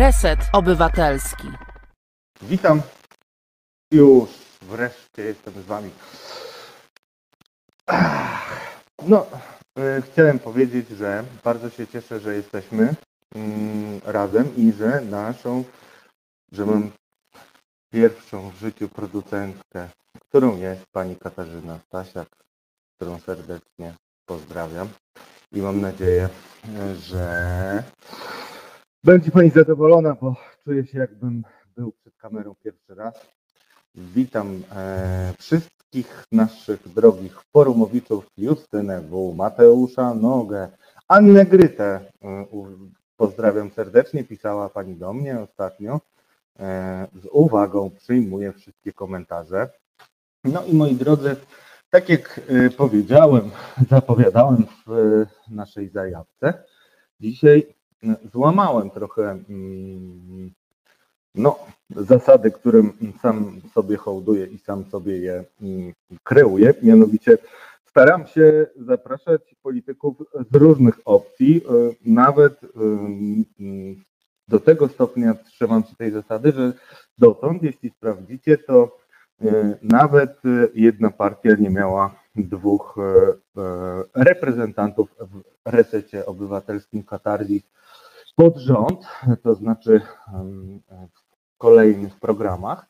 Reset Obywatelski. Witam. Już wreszcie jestem z Wami. No, y, chciałem powiedzieć, że bardzo się cieszę, że jesteśmy mm, razem i że naszą, że mam pierwszą w życiu producentkę, którą jest pani Katarzyna Stasiak, którą serdecznie pozdrawiam i mam nadzieję, że będzie pani zadowolona, bo czuję się jakbym był przed kamerą pierwszy raz. Witam e, wszystkich naszych drogich forumowiczów, Justynę W, Mateusza Nogę, Annę Grytę. E, pozdrawiam serdecznie, pisała pani do mnie ostatnio. E, z uwagą przyjmuję wszystkie komentarze. No i moi drodzy, tak jak e, powiedziałem, zapowiadałem w e, naszej zajawce, dzisiaj złamałem trochę mm, no, zasady, którym sam sobie hołduję i sam sobie je mm, kreuję. Mianowicie staram się zapraszać polityków z różnych opcji, e, nawet mm, do tego stopnia trzymam się tej zasady, że dotąd, jeśli sprawdzicie, to e, nawet jedna partia nie miała dwóch e, reprezentantów w resecie obywatelskim Katarzis pod rząd, to znaczy w kolejnych programach.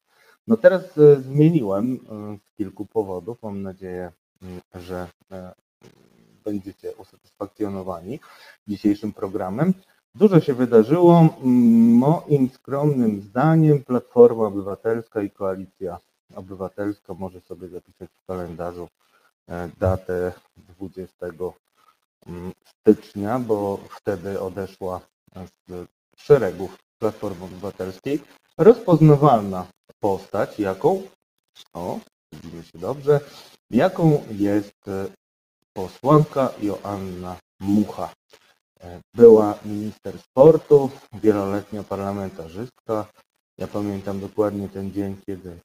No teraz e, zmieniłem e, z kilku powodów. Mam nadzieję, że e, będziecie usatysfakcjonowani dzisiejszym programem. Dużo się wydarzyło. Moim skromnym zdaniem Platforma Obywatelska i Koalicja Obywatelska może sobie zapisać w kalendarzu datę 20 stycznia, bo wtedy odeszła z szeregów Platformy Obywatelskiej rozpoznawalna postać, jaką, o, widzimy się dobrze, jaką jest posłanka Joanna Mucha. Była minister sportu, wieloletnia parlamentarzystka. Ja pamiętam dokładnie ten dzień, kiedy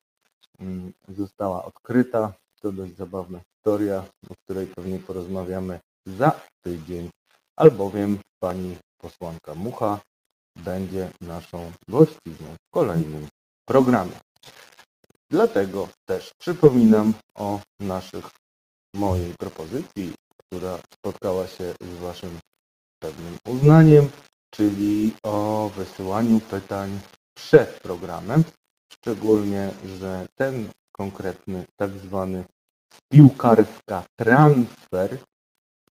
została odkryta. To dość zabawna historia, o której pewnie porozmawiamy za tydzień, albowiem pani posłanka Mucha będzie naszą gościnią w kolejnym programie. Dlatego też przypominam o naszych, mojej propozycji, która spotkała się z Waszym pewnym uznaniem, czyli o wysyłaniu pytań przed programem, szczególnie, że ten konkretny tak zwany piłkarska transfer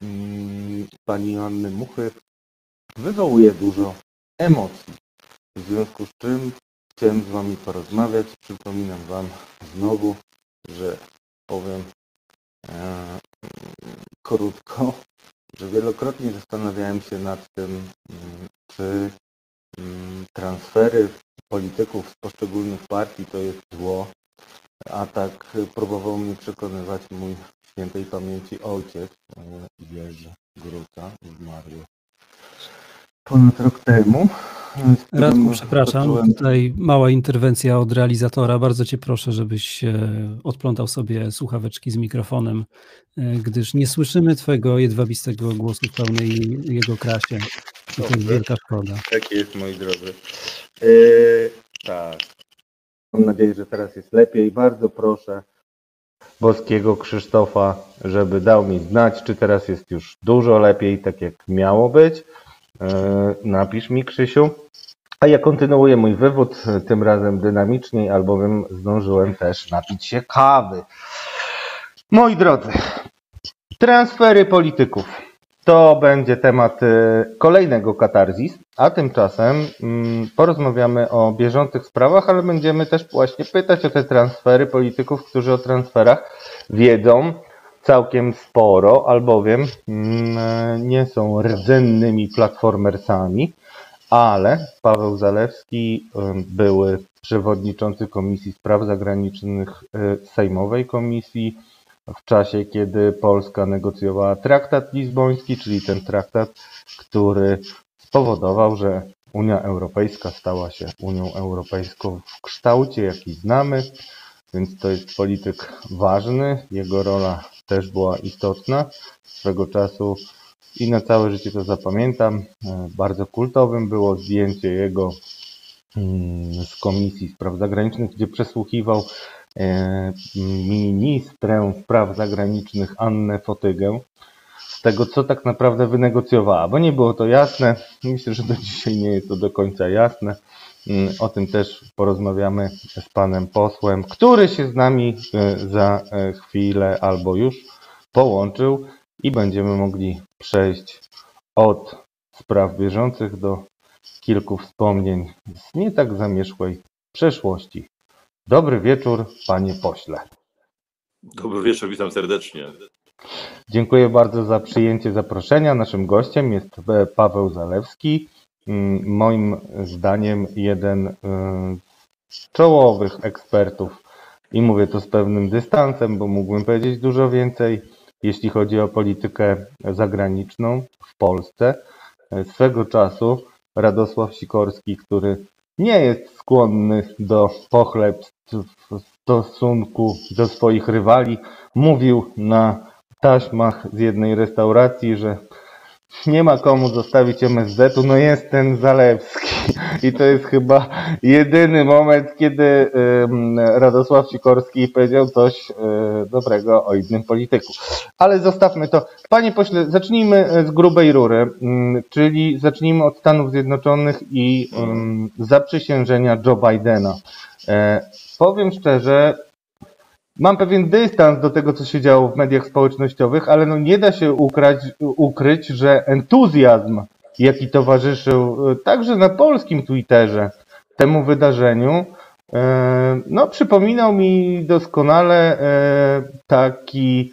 mm, pani Joanny Muchy wywołuje dużo emocji. W związku z czym chciałem z Wami porozmawiać. Przypominam Wam znowu, że powiem e, krótko, że wielokrotnie zastanawiałem się nad tym, czy transfery polityków z poszczególnych partii to jest zło, a tak próbował mnie przekonywać mój świętej pamięci ojciec e, Jerzy Gruca, zmarły ponad rok temu. Radku, przepraszam, tutaj mała interwencja od realizatora. Bardzo Cię proszę, żebyś e, odplątał sobie słuchaweczki z mikrofonem, e, gdyż nie słyszymy Twojego jedwabistego głosu w pełnej jego krasie. I to jest wielka szkoda. Tak jest, moi drodzy. Yy, tak. Mam nadzieję, że teraz jest lepiej. Bardzo proszę boskiego Krzysztofa, żeby dał mi znać, czy teraz jest już dużo lepiej, tak jak miało być. E, napisz mi, Krzysiu. A ja kontynuuję mój wywód, tym razem dynamiczniej, albowiem zdążyłem też napić się kawy. Moi drodzy, transfery polityków. To będzie temat e, kolejnego katarzis, a tymczasem mm, porozmawiamy o bieżących sprawach, ale będziemy też właśnie pytać o te transfery polityków, którzy o transferach wiedzą całkiem sporo, albowiem mm, nie są rdzennymi platformersami, ale Paweł Zalewski były przewodniczący Komisji Spraw Zagranicznych y, Sejmowej Komisji w czasie, kiedy Polska negocjowała traktat lizboński, czyli ten traktat, który spowodował, że Unia Europejska stała się Unią Europejską w kształcie, jaki znamy, więc to jest polityk ważny. Jego rola też była istotna swego czasu i na całe życie to zapamiętam. E, bardzo kultowym było zdjęcie jego mm, z Komisji Spraw Zagranicznych, gdzie przesłuchiwał ministrę spraw zagranicznych Annę Fotygę z tego, co tak naprawdę wynegocjowała, bo nie było to jasne. Myślę, że do dzisiaj nie jest to do końca jasne. Mm, o tym też porozmawiamy z panem posłem, który się z nami e, za e, chwilę albo już połączył i będziemy mogli przejść od spraw bieżących do kilku wspomnień z nie tak zamierzchłej przeszłości. Dobry wieczór, panie pośle. Dobry wieczór, witam serdecznie. Dziękuję bardzo za przyjęcie zaproszenia. Naszym gościem jest Paweł Zalewski, mm, moim zdaniem jeden z czołowych ekspertów i mówię to z pewnym dystansem, bo mógłbym powiedzieć dużo więcej, jeśli chodzi o politykę zagraniczną w Polsce. Swego czasu Radosław Sikorski, który nie jest skłonny do pochlebstw w stosunku do swoich rywali, mówił na taśmach z jednej restauracji, że nie ma komu zostawić MSZ-u, no jest ten Zalewski. I to jest chyba jedyny moment, kiedy Radosław Sikorski powiedział coś e, dobrego o innym polityku. Ale zostawmy to. Panie pośle, zacznijmy z grubej rury, mm, czyli zacznijmy od Stanów Zjednoczonych i zaprzysiężenia Joe Bidena. E, powiem szczerze, Mam pewien dystans do tego, co się działo w mediach społecznościowych, ale no nie da się ukrać, ukryć, że entuzjazm, jaki towarzyszył e, także na polskim Twitterze temu wydarzeniu, e, no, przypominał mi doskonale e, taki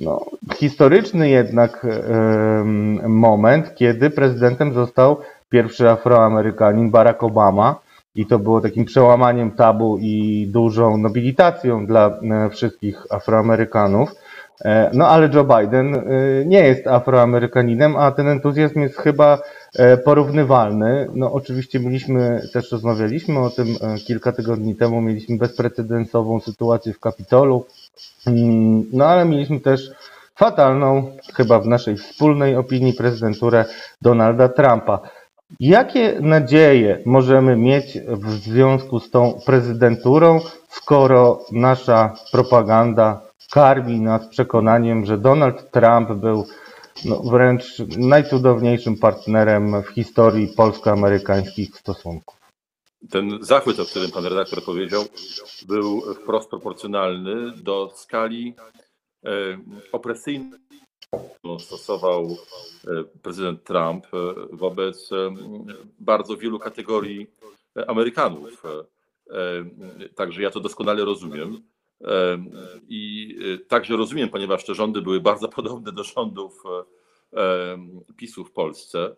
no, historyczny jednak moment, kiedy prezydentem został pierwszy Afroamerykanin Barack Obama i to było takim przełamaniem tabu i dużą nobilitacją dla e, wszystkich Afroamerykanów. E, no ale Joe Biden e, nie jest Afroamerykaninem, a ten entuzjazm jest chyba porównywalny. No oczywiście mieliśmy, też rozmawialiśmy o tym kilka tygodni temu, mieliśmy bezprecedensową sytuację w Kapitolu, mm, no ale mieliśmy też fatalną, chyba w naszej wspólnej opinii, prezydenturę Donalda Trumpa. Jakie nadzieje możemy mieć w związku z tą prezydenturą, skoro nasza propaganda karmi nas przekonaniem, że Donald Trump był no, wręcz najcudowniejszym partnerem w historii polsko-amerykańskich stosunków? Ten zachwyt, o którym pan redaktor powiedział, był wprost proporcjonalny do skali e, opresyjnej stosował e, prezydent Trump e, wobec e, bardzo wielu kategorii Amerykanów. Także ja to doskonale rozumiem. I także rozumiem, ponieważ te rządy były bardzo podobne do rządów PiSu w Polsce.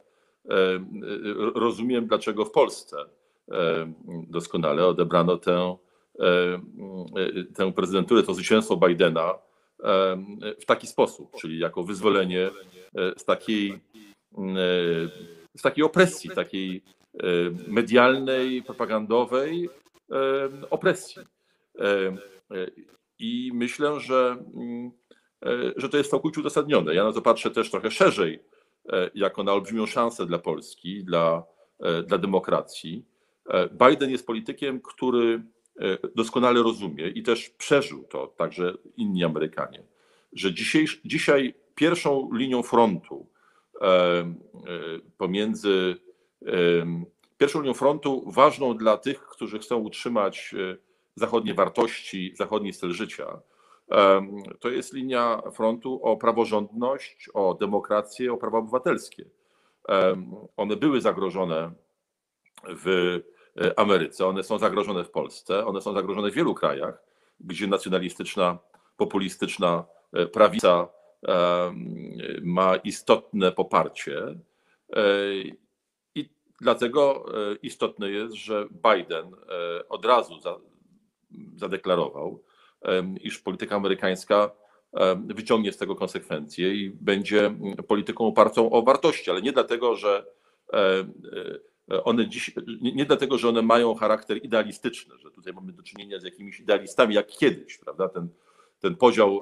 Rozumiem, dlaczego w Polsce doskonale odebrano tę, tę prezydenturę, to zwycięstwo Bidena w taki sposób, czyli jako wyzwolenie e, z takiej, e, z takiej opresji, takiej e, medialnej, propagandowej opresji. I myślę, że, mm, że to jest całkowicie uzasadnione. Ja na to patrzę też trochę szerzej, jako na olbrzymią szansę dla Polski, dla, dla demokracji. Biden jest politykiem, który doskonale rozumie i też przeżył to także inni Amerykanie, że dzisiaj, dzisiaj pierwszą linią frontu e, e, pomiędzy pierwszą linią frontu ważną dla tych, którzy chcą utrzymać zachodnie wartości, zachodni styl życia, to jest linia frontu o praworządność, o demokrację, o prawa obywatelskie. One były zagrożone w E, Ameryce, one są zagrożone w Polsce, one są zagrożone w wielu krajach, gdzie nacjonalistyczna, populistyczna e, prawica ma istotne poparcie. E, I dlatego istotne jest, że Biden od razu zadeklarował, iż polityka amerykańska wyciągnie z tego konsekwencje i będzie polityką opartą o wartości, ale nie dlatego, że E, one dziś, nie, dlatego, że one mają charakter idealistyczny, że tutaj mamy do czynienia z jakimiś idealistami jak kiedyś, prawda? Ten, ten podział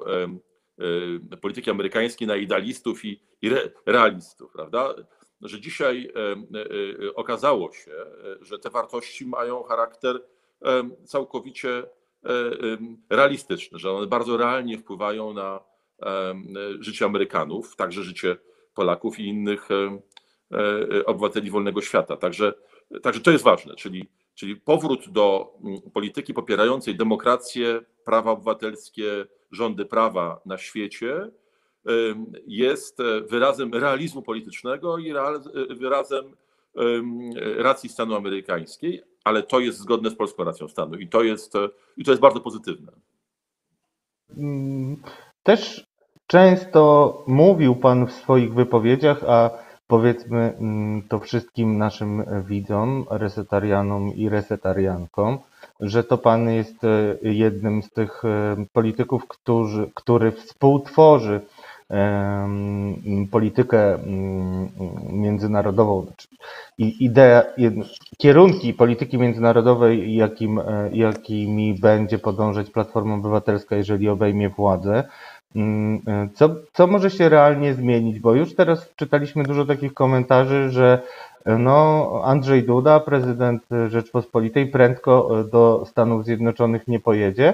polityki amerykańskiej na idealistów i, i realistów, prawda? Że dzisiaj okazało się, że te wartości mają charakter całkowicie realistyczny, że one bardzo realnie wpływają na życie Amerykanów, także życie Polaków i innych obywateli wolnego świata. Także, także to jest ważne, czyli, czyli powrót do mm, polityki popierającej demokrację, prawa obywatelskie, rządy prawa na świecie jest wyrazem realizmu politycznego i wyrazem racji stanu amerykańskiej, ale to jest zgodne z polską racją stanu i to jest, i to jest bardzo pozytywne. Mm, też często mówił Pan w swoich wypowiedziach, a powiedzmy mm, to wszystkim naszym widzom, resetarianom i resetariankom, że to Pan jest e, jednym z tych e, polityków, którzy, który współtworzy politykę mm, międzynarodową i idea, kierunki polityki międzynarodowej, jakim, e, jakimi będzie podążać Platforma Obywatelska, jeżeli obejmie władzę. Mm, e, co, co może się realnie zmienić? Bo już teraz czytaliśmy dużo takich komentarzy, że e, no, Andrzej Duda, prezydent Rzeczpospolitej, prędko do Stanów Zjednoczonych nie pojedzie,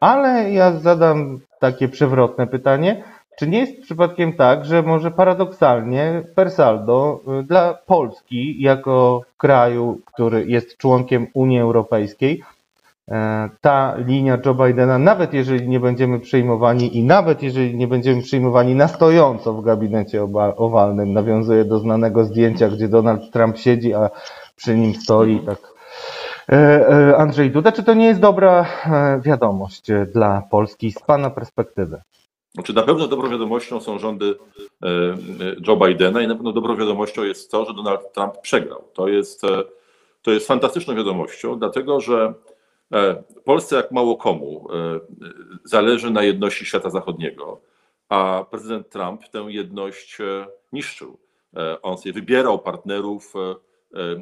ale ja zadam takie przewrotne pytanie czy nie jest przypadkiem tak, że może paradoksalnie per saldo y, dla Polski jako kraju, który jest członkiem Unii Europejskiej, e, ta linia Joe Bidena, nawet jeżeli nie będziemy przyjmowani i nawet jeżeli nie będziemy przyjmowani na stojąco w gabinecie owalnym, nawiązuje do znanego zdjęcia, gdzie Donald Trump siedzi, a przy nim stoi tak e, e, Andrzej Duda. Czy to nie jest dobra wiadomość dla Polski z Pana perspektywy? Znaczy na pewno dobrą wiadomością są rządy e, e, Joe Bidena i na pewno dobrą wiadomością jest to, że Donald Trump przegrał. To jest, e, to jest fantastyczną wiadomością, dlatego że Polsce jak mało komu zależy na jedności świata zachodniego, a prezydent Trump tę jedność niszczył. On sobie wybierał partnerów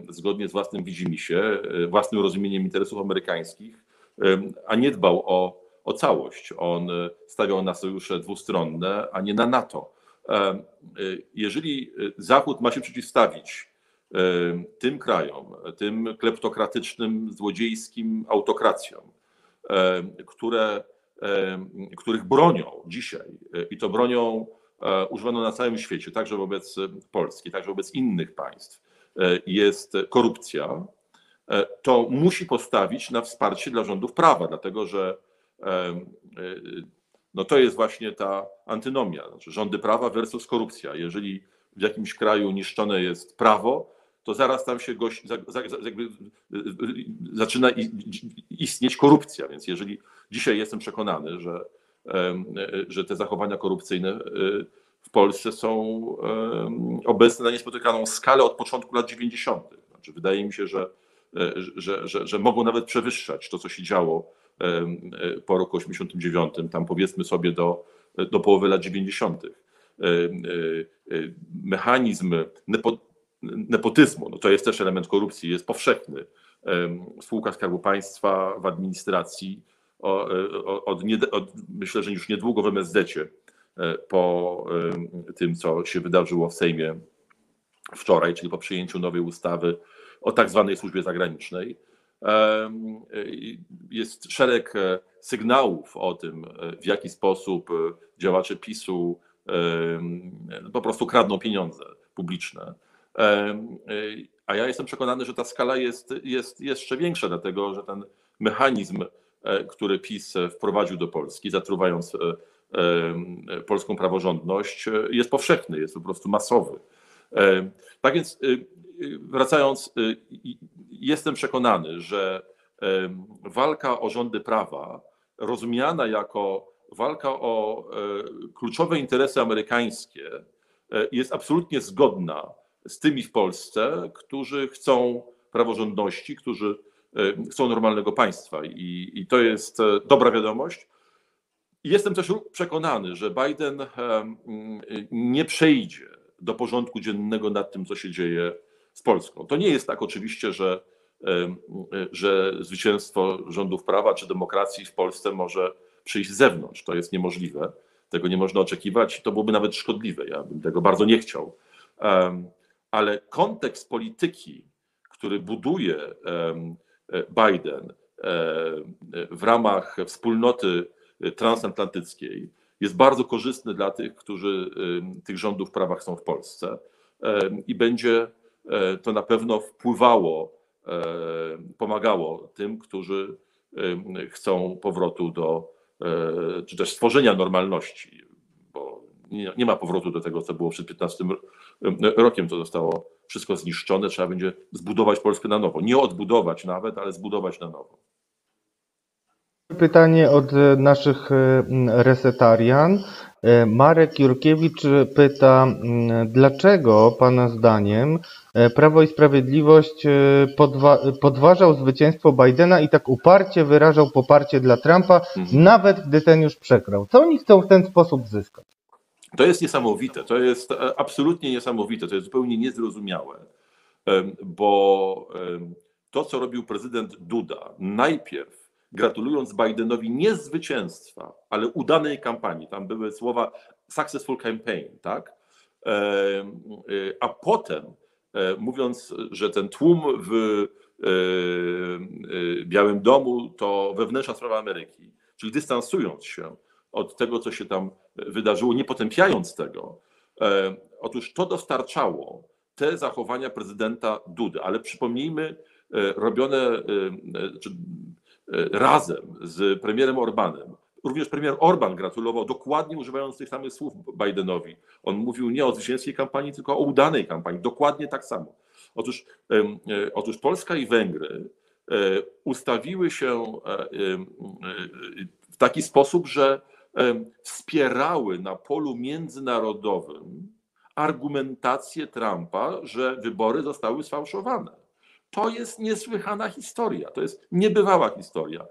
zgodnie z własnym widzimisię, własnym rozumieniem interesów amerykańskich, a nie dbał o o całość. On e, stawiał na sojusze dwustronne, a nie na NATO. E, e, jeżeli Zachód ma się przeciwstawić tym krajom, tym kleptokratycznym, złodziejskim autokracjom, które, których bronią dzisiaj i to bronią używaną na całym świecie, także wobec Polski, także wobec innych państw, jest korupcja, to musi postawić na wsparcie dla rządów prawa, dlatego że E, no to jest właśnie ta antynomia, znaczy rządy prawa versus korupcja. Jeżeli w jakimś kraju niszczone jest prawo, to zaraz tam się goś, jakby, y, y, zaczyna istnieć korupcja. Więc jeżeli dzisiaj jestem przekonany, że, że te zachowania korupcyjne y, w Polsce są obecne na niespotykaną skalę od początku lat 90. Znaczy, wydaje mi się, że, że, że, że mogą nawet przewyższać to, co się działo po roku 89, tam powiedzmy sobie do, do połowy lat 90. E, mechanizm nepotyzmu, no to jest też element korupcji, jest powszechny. W spółkach Skarbu Państwa, w administracji, od, od, myślę, że już niedługo w MSZ e, po tym, co się wydarzyło w Sejmie wczoraj, czyli po przyjęciu nowej ustawy o tak zwanej służbie zagranicznej. Jest szereg e, sygnałów o tym, e, w jaki sposób działacze PiSu po prostu kradną pieniądze publiczne. A ja jestem przekonany, że ta skala jest, jest jeszcze większa, dlatego że ten mechanizm, który PiS wprowadził do Polski, zatruwając polską praworządność, jest powszechny, jest po prostu masowy. Tak więc wracając, jestem przekonany, że walka o rządy prawa, rozumiana jako walka o e, kluczowe interesy amerykańskie, e, jest absolutnie zgodna z tymi w Polsce, którzy chcą praworządności, którzy e, chcą normalnego państwa. I, i to jest dobra wiadomość. Jestem też przekonany, że Biden nie przejdzie do porządku dziennego nad tym, co się dzieje z Polską. To nie jest tak oczywiście, że że zwycięstwo rządów prawa czy demokracji w Polsce może przyjść z zewnątrz. To jest niemożliwe. tego nie można oczekiwać, to byłoby nawet szkodliwe. Ja bym tego bardzo nie chciał. Ale kontekst polityki, który buduje Biden w ramach wspólnoty transatlantyckiej, jest bardzo korzystny dla tych, którzy tych rządów w prawach są w Polsce i będzie to na pewno wpływało, pomagało tym, którzy chcą powrotu do, czy też stworzenia normalności, bo nie, nie ma powrotu do tego, co było przed 15 rokiem, to zostało wszystko zniszczone, trzeba będzie zbudować Polskę na nowo. Nie odbudować nawet, ale zbudować na nowo. Pytanie od e, naszych e, resetarian. E, Marek Jurkiewicz pyta, dlaczego Pana zdaniem Prawo i Sprawiedliwość podwa podważał zwycięstwo Bidena i tak uparcie wyrażał poparcie dla Trumpa, mhm. nawet gdy ten już przegrał. Co oni chcą w ten sposób zyskać? To jest niesamowite, to jest absolutnie niesamowite, to jest zupełnie niezrozumiałe, bo to, co robił prezydent Duda, najpierw gratulując Bidenowi nie zwycięstwa, ale udanej kampanii. Tam były słowa successful campaign, tak? E, e, a potem e, mówiąc, że ten tłum w Białym Domu to wewnętrzna sprawa Ameryki, czyli dystansując się od tego, co się tam wydarzyło, nie potępiając tego. Otóż to dostarczało te zachowania prezydenta Dudy, ale przypomnijmy, robione, E, razem z premierem Orbanem. Również premier Orban gratulował, dokładnie używając tych samych słów Bidenowi. On mówił nie o zwycięskiej kampanii, tylko o udanej kampanii. Dokładnie tak samo. Otóż, e, otóż Polska i Węgry e, ustawiły się w taki sposób, że wspierały na polu międzynarodowym argumentację Trumpa, że wybory zostały sfałszowane. To jest niesłychana historia, to jest niebywała historia.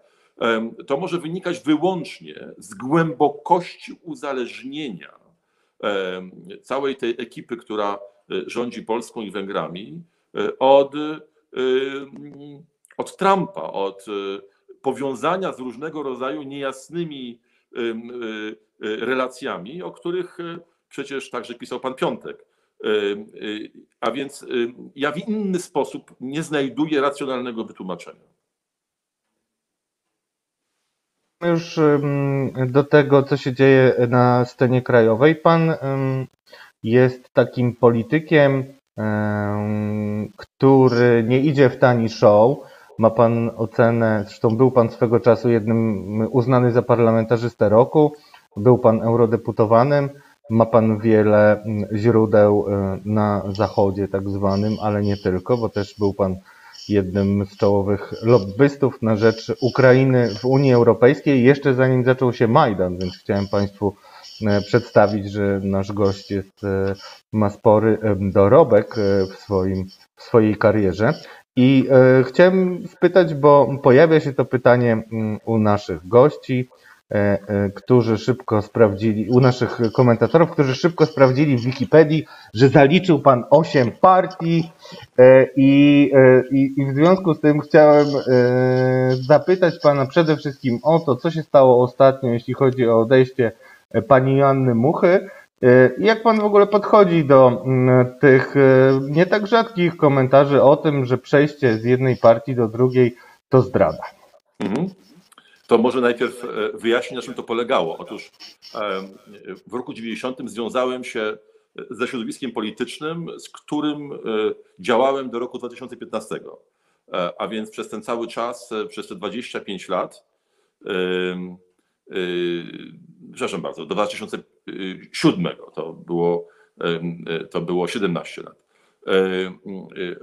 To może wynikać wyłącznie z głębokości uzależnienia całej tej ekipy, która e, rządzi Polską i Węgrami, e, od, od Trumpa, od e, powiązania z różnego rodzaju niejasnymi relacjami, o których przecież także pisał pan Piątek. Y, a więc y, ja w inny sposób nie znajduję racjonalnego wytłumaczenia. Już do tego, co się dzieje na scenie krajowej. Pan jest takim politykiem, który nie idzie w tani show. Ma pan ocenę, zresztą był pan swego czasu jednym uznany za parlamentarzystę roku, był pan eurodeputowanym. Ma Pan wiele mm, źródeł y, na zachodzie, tak zwanym, ale nie tylko, bo też był Pan jednym z czołowych lobbystów na rzecz Ukrainy w Unii Europejskiej, jeszcze zanim zaczął się Majdan, więc chciałem Państwu y, przedstawić, że nasz gość jest, y, ma spory dorobek w, swoim, w swojej karierze. I chciałem spytać, bo pojawia się to pytanie mm, u naszych gości, E, e, którzy szybko sprawdzili, u naszych komentatorów, którzy szybko sprawdzili w Wikipedii, że zaliczył pan 8 partii e, i, i, i w związku z tym chciałem zapytać pana przede wszystkim o to, co się stało ostatnio, jeśli chodzi o odejście pani Joanny Muchy. Jak pan w ogóle podchodzi do tych nie tak rzadkich komentarzy o tym, że przejście z jednej partii do drugiej to zdrada? Mhm. To może najpierw e, wyjaśnię, na czym to polegało. Otóż e, w roku 90 związałem się ze środowiskiem politycznym, z którym e, działałem do roku 2015. A więc przez ten cały czas, przez te 25 lat, przepraszam bardzo, do 2007 to było, to było 17 lat.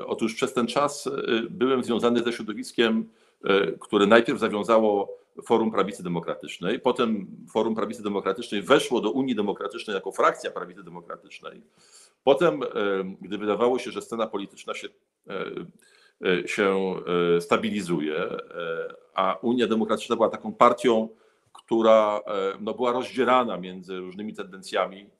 Otóż przez ten czas byłem związany ze środowiskiem, które najpierw zawiązało Forum Prawicy Demokratycznej. Potem Forum Prawicy Demokratycznej weszło do Unii Demokratycznej jako frakcja Prawicy Demokratycznej. Potem, e, gdy wydawało się, że scena polityczna się, e, e, się stabilizuje, a Unia Demokratyczna była taką partią, która no, była rozdzierana między różnymi tendencjami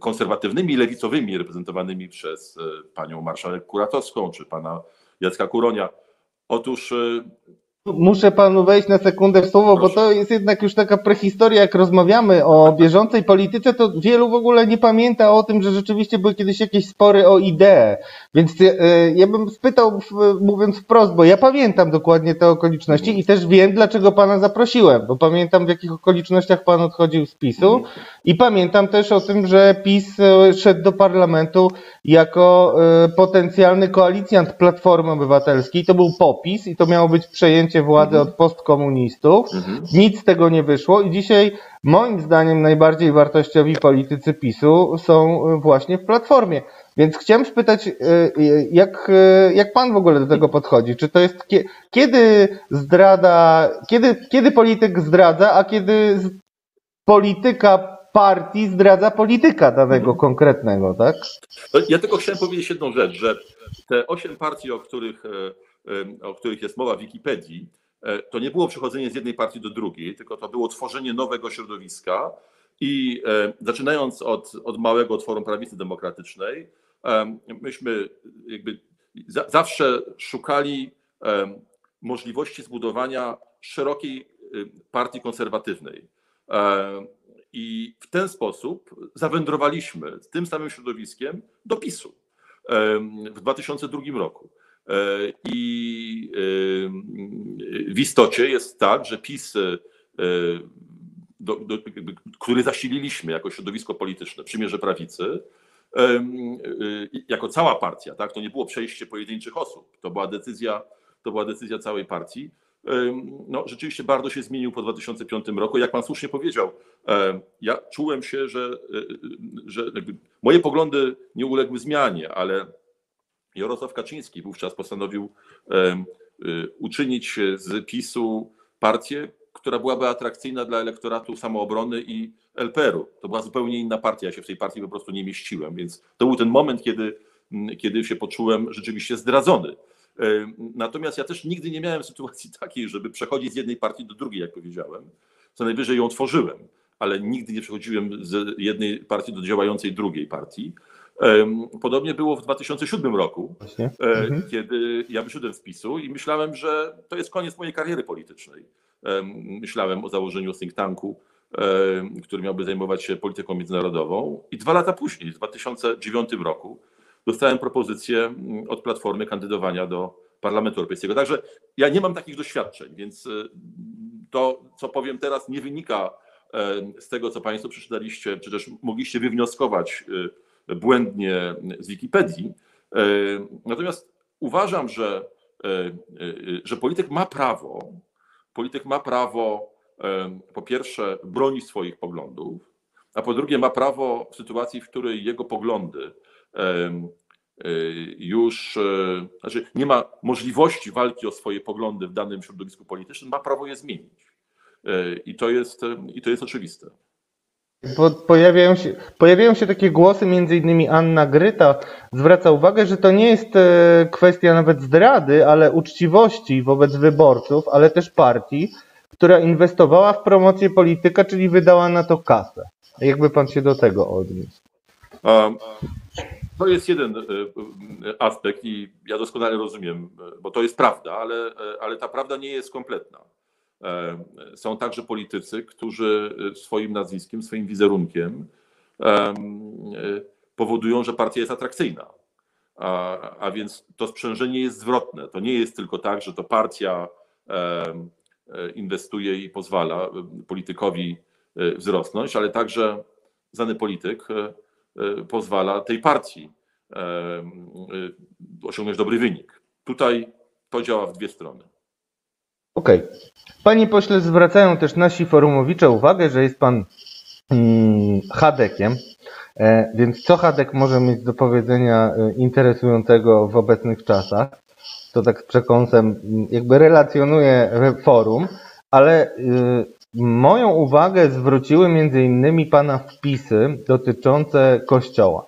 konserwatywnymi i lewicowymi, reprezentowanymi przez panią marszałek Kuratowską czy pana Jacka Kuronia. Otóż Muszę panu wejść na sekundę w słowo, bo to jest jednak już taka prehistoria, jak rozmawiamy o bieżącej polityce, to wielu w ogóle nie pamięta o tym, że rzeczywiście były kiedyś jakieś spory o ideę. Więc e, ja bym spytał, mówiąc wprost, bo ja pamiętam dokładnie te okoliczności i też wiem, dlaczego pana zaprosiłem, bo pamiętam w jakich okolicznościach pan odchodził z PiSu i pamiętam też o tym, że PiS e, szedł do parlamentu jako e, potencjalny koalicjant Platformy Obywatelskiej. To był popis i to miało być przejęcie przejęcie władzy mhm. od postkomunistów. Mhm. Nic z tego nie wyszło i dzisiaj moim zdaniem najbardziej wartościowi politycy PiSu są właśnie w Platformie. Więc chciałem spytać, e, e, jak, jak pan w ogóle do tego podchodzi? Czy to jest kiedy zdrada, kiedy, kiedy polityk zdradza, a kiedy polityka partii zdradza polityka danego mhm. konkretnego, tak? Ja tylko chciałem powiedzieć jedną rzecz, że te osiem partii, o których o których jest mowa w Wikipedii, e, to nie było przechodzenie z jednej partii do drugiej, tylko to było tworzenie nowego środowiska i e, zaczynając od, od małego Forum Prawicy Demokratycznej, myśmy jakby zawsze szukali możliwości zbudowania szerokiej partii konserwatywnej. I w ten sposób zawędrowaliśmy z tym samym środowiskiem do PiSu w 2002 roku. I w istocie jest tak, że PiS, e, do, do, który zasililiśmy jako środowisko polityczne, przymierze prawicy, jako cała partia, tak? to nie było przejście pojedynczych osób, to była decyzja, to była decyzja całej partii. No, rzeczywiście bardzo się zmienił po 2005 roku. Jak pan słusznie powiedział, ja czułem się, że, że moje poglądy nie uległy zmianie, ale Jarosław Kaczyński wówczas postanowił y, uczynić z PiSu partię, która byłaby atrakcyjna dla elektoratu samoobrony i LPR-u. To była zupełnie inna partia, ja się w tej partii po prostu nie mieściłem, więc to był ten moment, kiedy, kiedy się poczułem rzeczywiście zdradzony. Natomiast ja też nigdy nie miałem sytuacji takiej, żeby przechodzić z jednej partii do drugiej, jak powiedziałem. Co najwyżej ją tworzyłem, ale nigdy nie przechodziłem z jednej partii do działającej drugiej partii. Podobnie było w 2007 roku, Właśnie. E, mhm. kiedy ja wyszedłem z PiSu i myślałem, że to jest koniec mojej kariery politycznej. Myślałem o założeniu think tanku, który miałby zajmować się polityką międzynarodową. I dwa lata później, w 2009 roku, dostałem propozycję od Platformy kandydowania do Parlamentu Europejskiego. Także ja nie mam takich doświadczeń, więc e, to, co powiem teraz, nie wynika z tego, co Państwo przeczytaliście, czy też mogliście wywnioskować e, błędnie z Wikipedii. E, natomiast uważam, że, e, e, że polityk ma prawo, polityk ma prawo po pierwsze bronić swoich poglądów, a po drugie ma prawo w sytuacji, w której jego poglądy już znaczy nie ma możliwości walki o swoje poglądy w danym środowisku politycznym, ma prawo je zmienić. I to jest, i to jest oczywiste. Bo pojawiają się, pojawiają się takie głosy, między innymi Anna Gryta zwraca uwagę, że to nie jest e, kwestia nawet zdrady, ale uczciwości wobec wyborców, ale też partii, która inwestowała w promocję polityka, czyli wydała na to kasę. Jakby pan się do tego odniósł? To jest jeden e, aspekt i ja doskonale rozumiem, bo to jest prawda, ale, e, ale ta prawda nie jest kompletna. E, są także politycy, którzy swoim nazwiskiem, swoim wizerunkiem e, powodują, że partia jest atrakcyjna. A, a więc to sprzężenie jest zwrotne. To nie jest tylko tak, że to partia inwestuje i pozwala politykowi e, wzrosnąć, ale także znany polityk pozwala tej partii osiągnąć dobry wynik. Tutaj to działa w dwie strony. Okej. Okay. Panie pośle, zwracają też nasi forumowicze uwagę, że jest pan hmm, Hadekiem. E, więc co Hadek może mieć do powiedzenia e, interesującego w obecnych czasach? To tak z przekąsem mm, jakby relacjonuje forum, ale moją uwagę zwróciły między innymi pana wpisy dotyczące kościoła.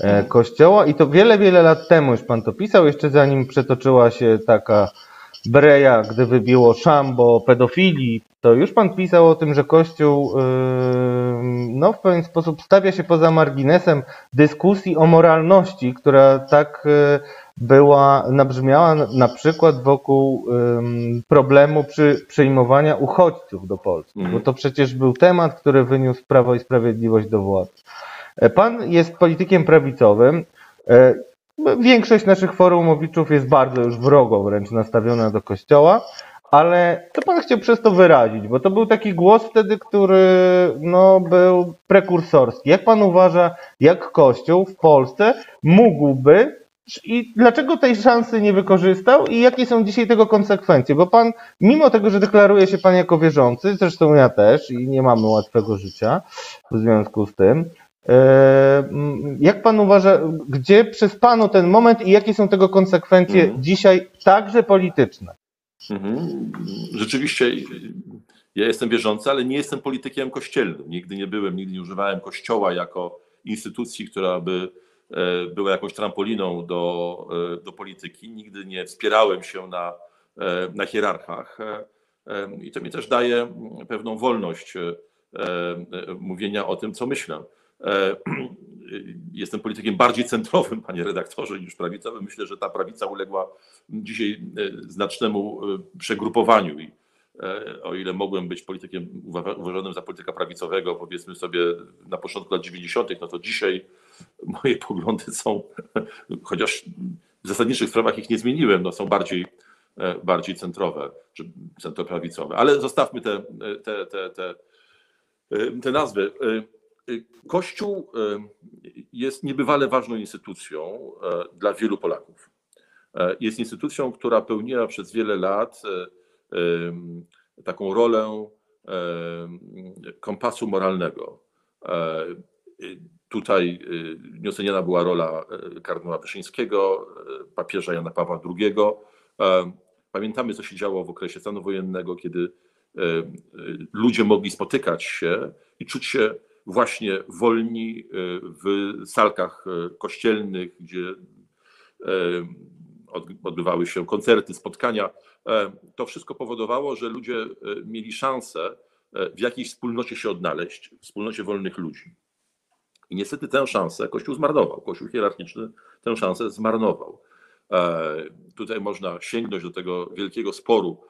E, kościoła i to wiele, wiele lat temu już pan to pisał, jeszcze zanim przetoczyła się taka Breja, gdy wybiło szambo pedofilii, to już pan pisał o tym, że Kościół yy, no, w pewien sposób stawia się poza marginesem dyskusji o moralności, która tak yy, była, nabrzmiała na przykład wokół um, problemu przy przyjmowania uchodźców do Polski, Mhm. bo to przecież był temat, który wyniósł Prawo i Sprawiedliwość do władzy. Pan jest politykiem prawicowym. E, Większość naszych forumowiczów jest bardzo już wrogo wręcz nastawiona do kościoła, ale co pan chciał przez to wyrazić? Bo to był taki głos wtedy, który no, był prekursorski. Jak pan uważa, jak Kościół w Polsce mógłby i dlaczego tej szansy nie wykorzystał i jakie są dzisiaj tego konsekwencje? Bo pan, mimo tego, że deklaruje się pan jako wierzący, zresztą ja też i nie mamy łatwego życia w związku z tym, jak pan uważa, gdzie przez panu ten moment i jakie są tego konsekwencje Mhm. dzisiaj także polityczne? Mhm. Rzeczywiście ja jestem wierzący, ale nie jestem politykiem kościelnym. Nigdy nie byłem, nigdy nie używałem kościoła jako instytucji, która by e, była jakąś trampoliną do, e, do polityki. Nigdy nie wspierałem się na, e, na hierarchach. E, e, I to mi też daje pewną wolność e, e, mówienia o tym, co myślę. E, Jestem politykiem bardziej centrowym, panie redaktorze, niż prawicowym. Myślę, że ta prawica uległa dzisiaj e, znacznemu e, przegrupowaniu i o ile mogłem być politykiem uwa- uważanym za polityka prawicowego, powiedzmy sobie na początku lat 90., no to dzisiaj moje poglądy są, chociaż w zasadniczych sprawach ich nie zmieniłem, no są bardziej, bardziej centrowe, czy centroprawicowe. Ale zostawmy te, te, te, te, te nazwy. E, Kościół e, jest niebywale ważną instytucją e, dla wielu Polaków. E, Jest instytucją, która pełniła przez wiele lat e, taką rolę kompasu moralnego. Y, Tutaj y, nieoceniana była rola kardynała Wyszyńskiego, papieża Jana Pawła II. Pamiętamy, co się działo w okresie stanu wojennego, kiedy ludzie mogli spotykać się i czuć się właśnie wolni e, w salkach e, kościelnych, gdzie e, od- odbywały się koncerty, spotkania. To wszystko powodowało, że ludzie mieli szansę w jakiejś wspólnocie się odnaleźć, wspólnocie wolnych ludzi. I niestety tę szansę Kościół zmarnował. Kościół hierarchiczny tę szansę zmarnował. Tutaj można sięgnąć do tego wielkiego sporu,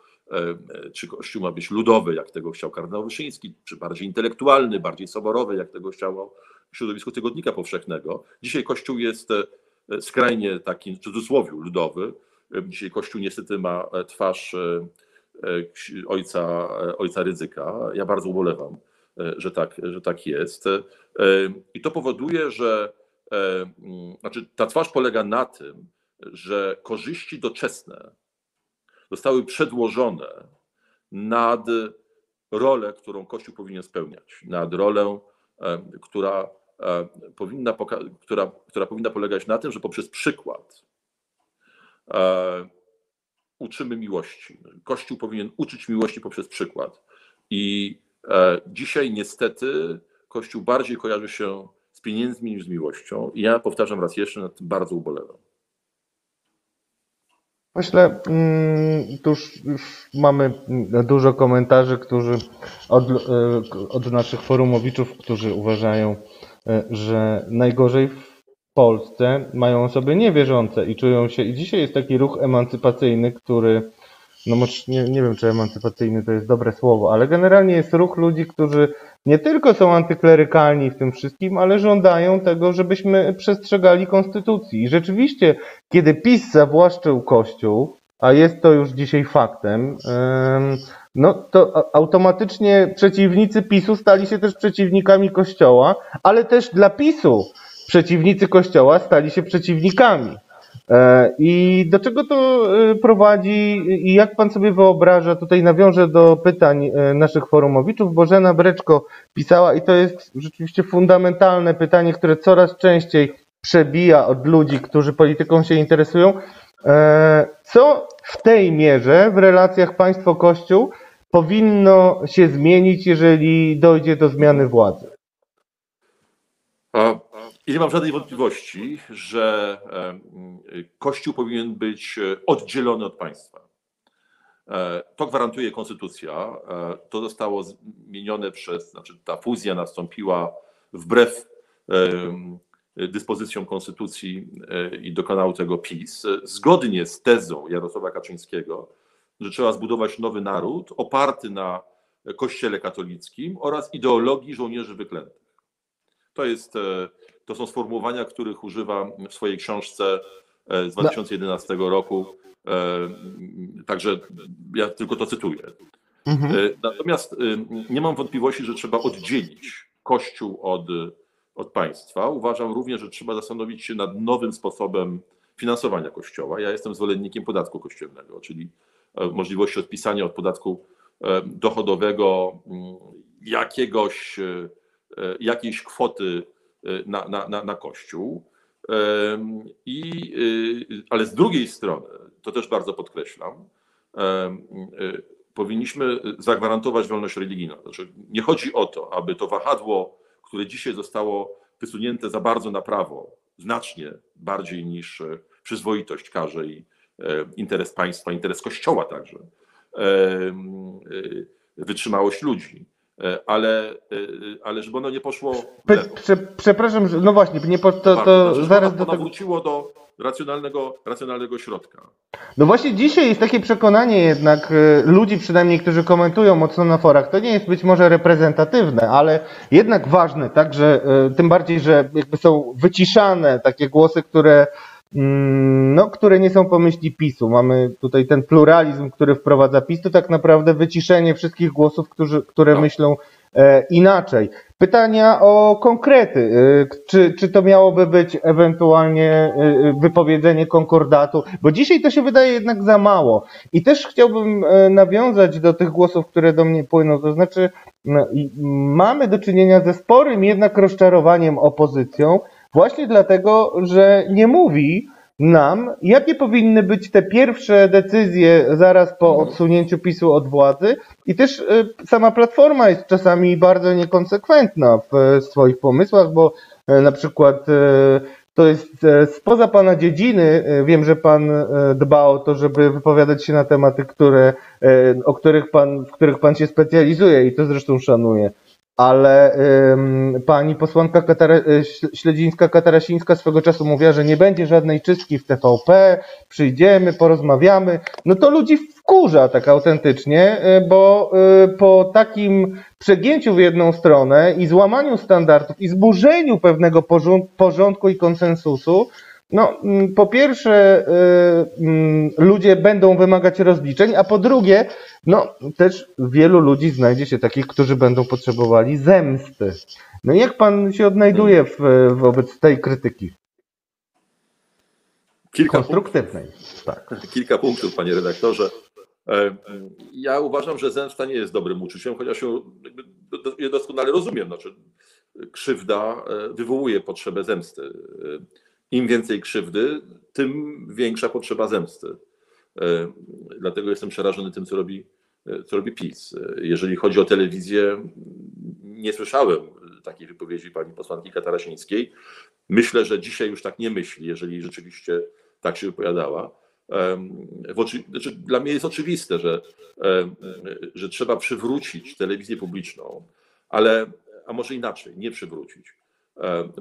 czy Kościół ma być ludowy, jak tego chciał kardynał Wyszyński, czy bardziej intelektualny, bardziej soborowy, jak tego chciało środowisko Tygodnika Powszechnego. Dzisiaj Kościół jest e, skrajnie taki, w cudzysłowie, ludowy. E, Dzisiaj Kościół niestety ma e, twarz e, e, ojca, e, ojca Rydzyka. Ja bardzo ubolewam, e, że tak, że tak jest. E, I to powoduje, że e, znaczy ta twarz polega na tym, że korzyści doczesne zostały przedłożone nad rolę, którą Kościół powinien spełniać, nad rolę, e, która e, powinna, która, która powinna polegać na tym, że poprzez przykład e, uczymy miłości. Kościół powinien uczyć miłości poprzez przykład. I dzisiaj niestety Kościół bardziej kojarzy się z pieniędzmi niż z miłością. I ja powtarzam raz jeszcze, nad tym bardzo ubolewam. Myślę, mm, tu już, już mamy dużo komentarzy, którzy od, e, od naszych forumowiczów, którzy uważają, e, że najgorzej w Polsce mają osoby niewierzące i czują się, i dzisiaj jest taki ruch emancypacyjny, który, no może nie, nie wiem, czy emancypacyjny to jest dobre słowo, ale generalnie jest ruch ludzi, którzy nie tylko są antyklerykalni w tym wszystkim, ale żądają tego, żebyśmy przestrzegali konstytucji. I rzeczywiście, kiedy PiS zawłaszczył Kościół, a jest to już dzisiaj faktem, em, no to automatycznie przeciwnicy PiSu stali się też przeciwnikami Kościoła, ale też dla PiSu przeciwnicy Kościoła stali się przeciwnikami. E, I do czego to e, prowadzi i jak pan sobie wyobraża, tutaj nawiążę do pytań e, naszych forumowiczów, Bożena Breczko pisała i to jest rzeczywiście fundamentalne pytanie, które coraz częściej przebija od ludzi, którzy polityką się interesują. Co w tej mierze w relacjach państwo-kościół powinno się zmienić, jeżeli dojdzie do zmiany władzy? I nie mam żadnej wątpliwości, że Kościół powinien być e, oddzielony od państwa. E, To gwarantuje konstytucja. E, To zostało zmienione przez, znaczy ta fuzja nastąpiła wbrew em, dyspozycją konstytucji i dokonał tego PiS, zgodnie z tezą Jarosława Kaczyńskiego, że trzeba zbudować nowy naród oparty na Kościele katolickim oraz ideologii żołnierzy wyklętych. To, jest, to są sformułowania, których używa w swojej książce z 2011 roku. Także ja tylko to cytuję. Mhm. Natomiast nie mam wątpliwości, że trzeba oddzielić Kościół od, od państwa. Uważam również, że trzeba zastanowić się nad nowym sposobem finansowania Kościoła. Ja jestem zwolennikiem podatku kościelnego, czyli e, możliwości odpisania od podatku e, dochodowego jakiegoś, e, jakiejś kwoty na, na, na, na Kościół. I, ale z drugiej strony, to też bardzo podkreślam, powinniśmy zagwarantować wolność religijną. Znaczy, nie chodzi o to, aby to wahadło, które dzisiaj zostało wysunięte za bardzo na prawo, znacznie bardziej niż przyzwoitość każe i e, interes państwa, interes kościoła także, wytrzymałość ludzi, ale, ale żeby ono nie poszło. Prze, przepraszam, no właśnie, nie po, to, to znaczy, zaraz do tego. wróciło do racjonalnego, racjonalnego środka. No właśnie dzisiaj jest takie przekonanie jednak y, ludzi, przynajmniej którzy komentują mocno na forach, to nie jest być może reprezentatywne, ale jednak ważne, tak, że y, tym bardziej, że jakby są wyciszane takie głosy, które no, które nie są pomyśli PiSu. Mamy tutaj ten pluralizm, który wprowadza PiS, to tak naprawdę wyciszenie wszystkich głosów, którzy, które no. myślą E, inaczej. Pytania o konkrety. E, czy, czy to miałoby być ewentualnie e, wypowiedzenie konkordatu? Bo dzisiaj to się wydaje jednak za mało. I też chciałbym nawiązać do tych głosów, które do mnie płyną. To znaczy, no, mamy do czynienia ze sporym jednak rozczarowaniem opozycją, właśnie dlatego, że nie mówi, nam, jakie powinny być te pierwsze decyzje zaraz po mhm. odsunięciu PiSu od władzy i też y, sama Platforma jest czasami bardzo niekonsekwentna w swoich pomysłach, bo y, na przykład y, to jest spoza Pana dziedziny. Wiem, że Pan dba o to, żeby wypowiadać się na tematy, które, o których pan, w których Pan się specjalizuje i to zresztą szanuję ale ym, pani posłanka Katara, y, Śledzińska-Katarasińska swego czasu mówiła, że nie będzie żadnej czystki w TVP, przyjdziemy, porozmawiamy. No to ludzi wkurza tak autentycznie, y, bo y, po takim przegięciu w jedną stronę i złamaniu standardów i zburzeniu pewnego porządku i konsensusu, no, mm, po pierwsze, y, mm, ludzie będą wymagać rozliczeń, a po drugie, no, też wielu ludzi znajdzie się takich, którzy będą potrzebowali zemsty. No jak pan się odnajduje w, wobec tej krytyki? Kilka Konstruktywnej. Punktów. Tak. Kilka punktów, panie redaktorze. E, ja uważam, że zemsta nie jest dobrym uczuciem, chociaż ją doskonale rozumiem. Znaczy, krzywda e, wywołuje potrzebę zemsty im więcej krzywdy, tym większa potrzeba zemsty. E, dlatego jestem przerażony tym, co robi, e, co robi PiS. E, jeżeli chodzi o telewizję, nie słyszałem takiej wypowiedzi pani posłanki Katarasińskiej. Myślę, że dzisiaj już tak nie myśli, jeżeli rzeczywiście tak się wypowiadała. Znaczy, dla mnie jest oczywiste, że, że trzeba przywrócić telewizję publiczną, ale a może inaczej, nie przywrócić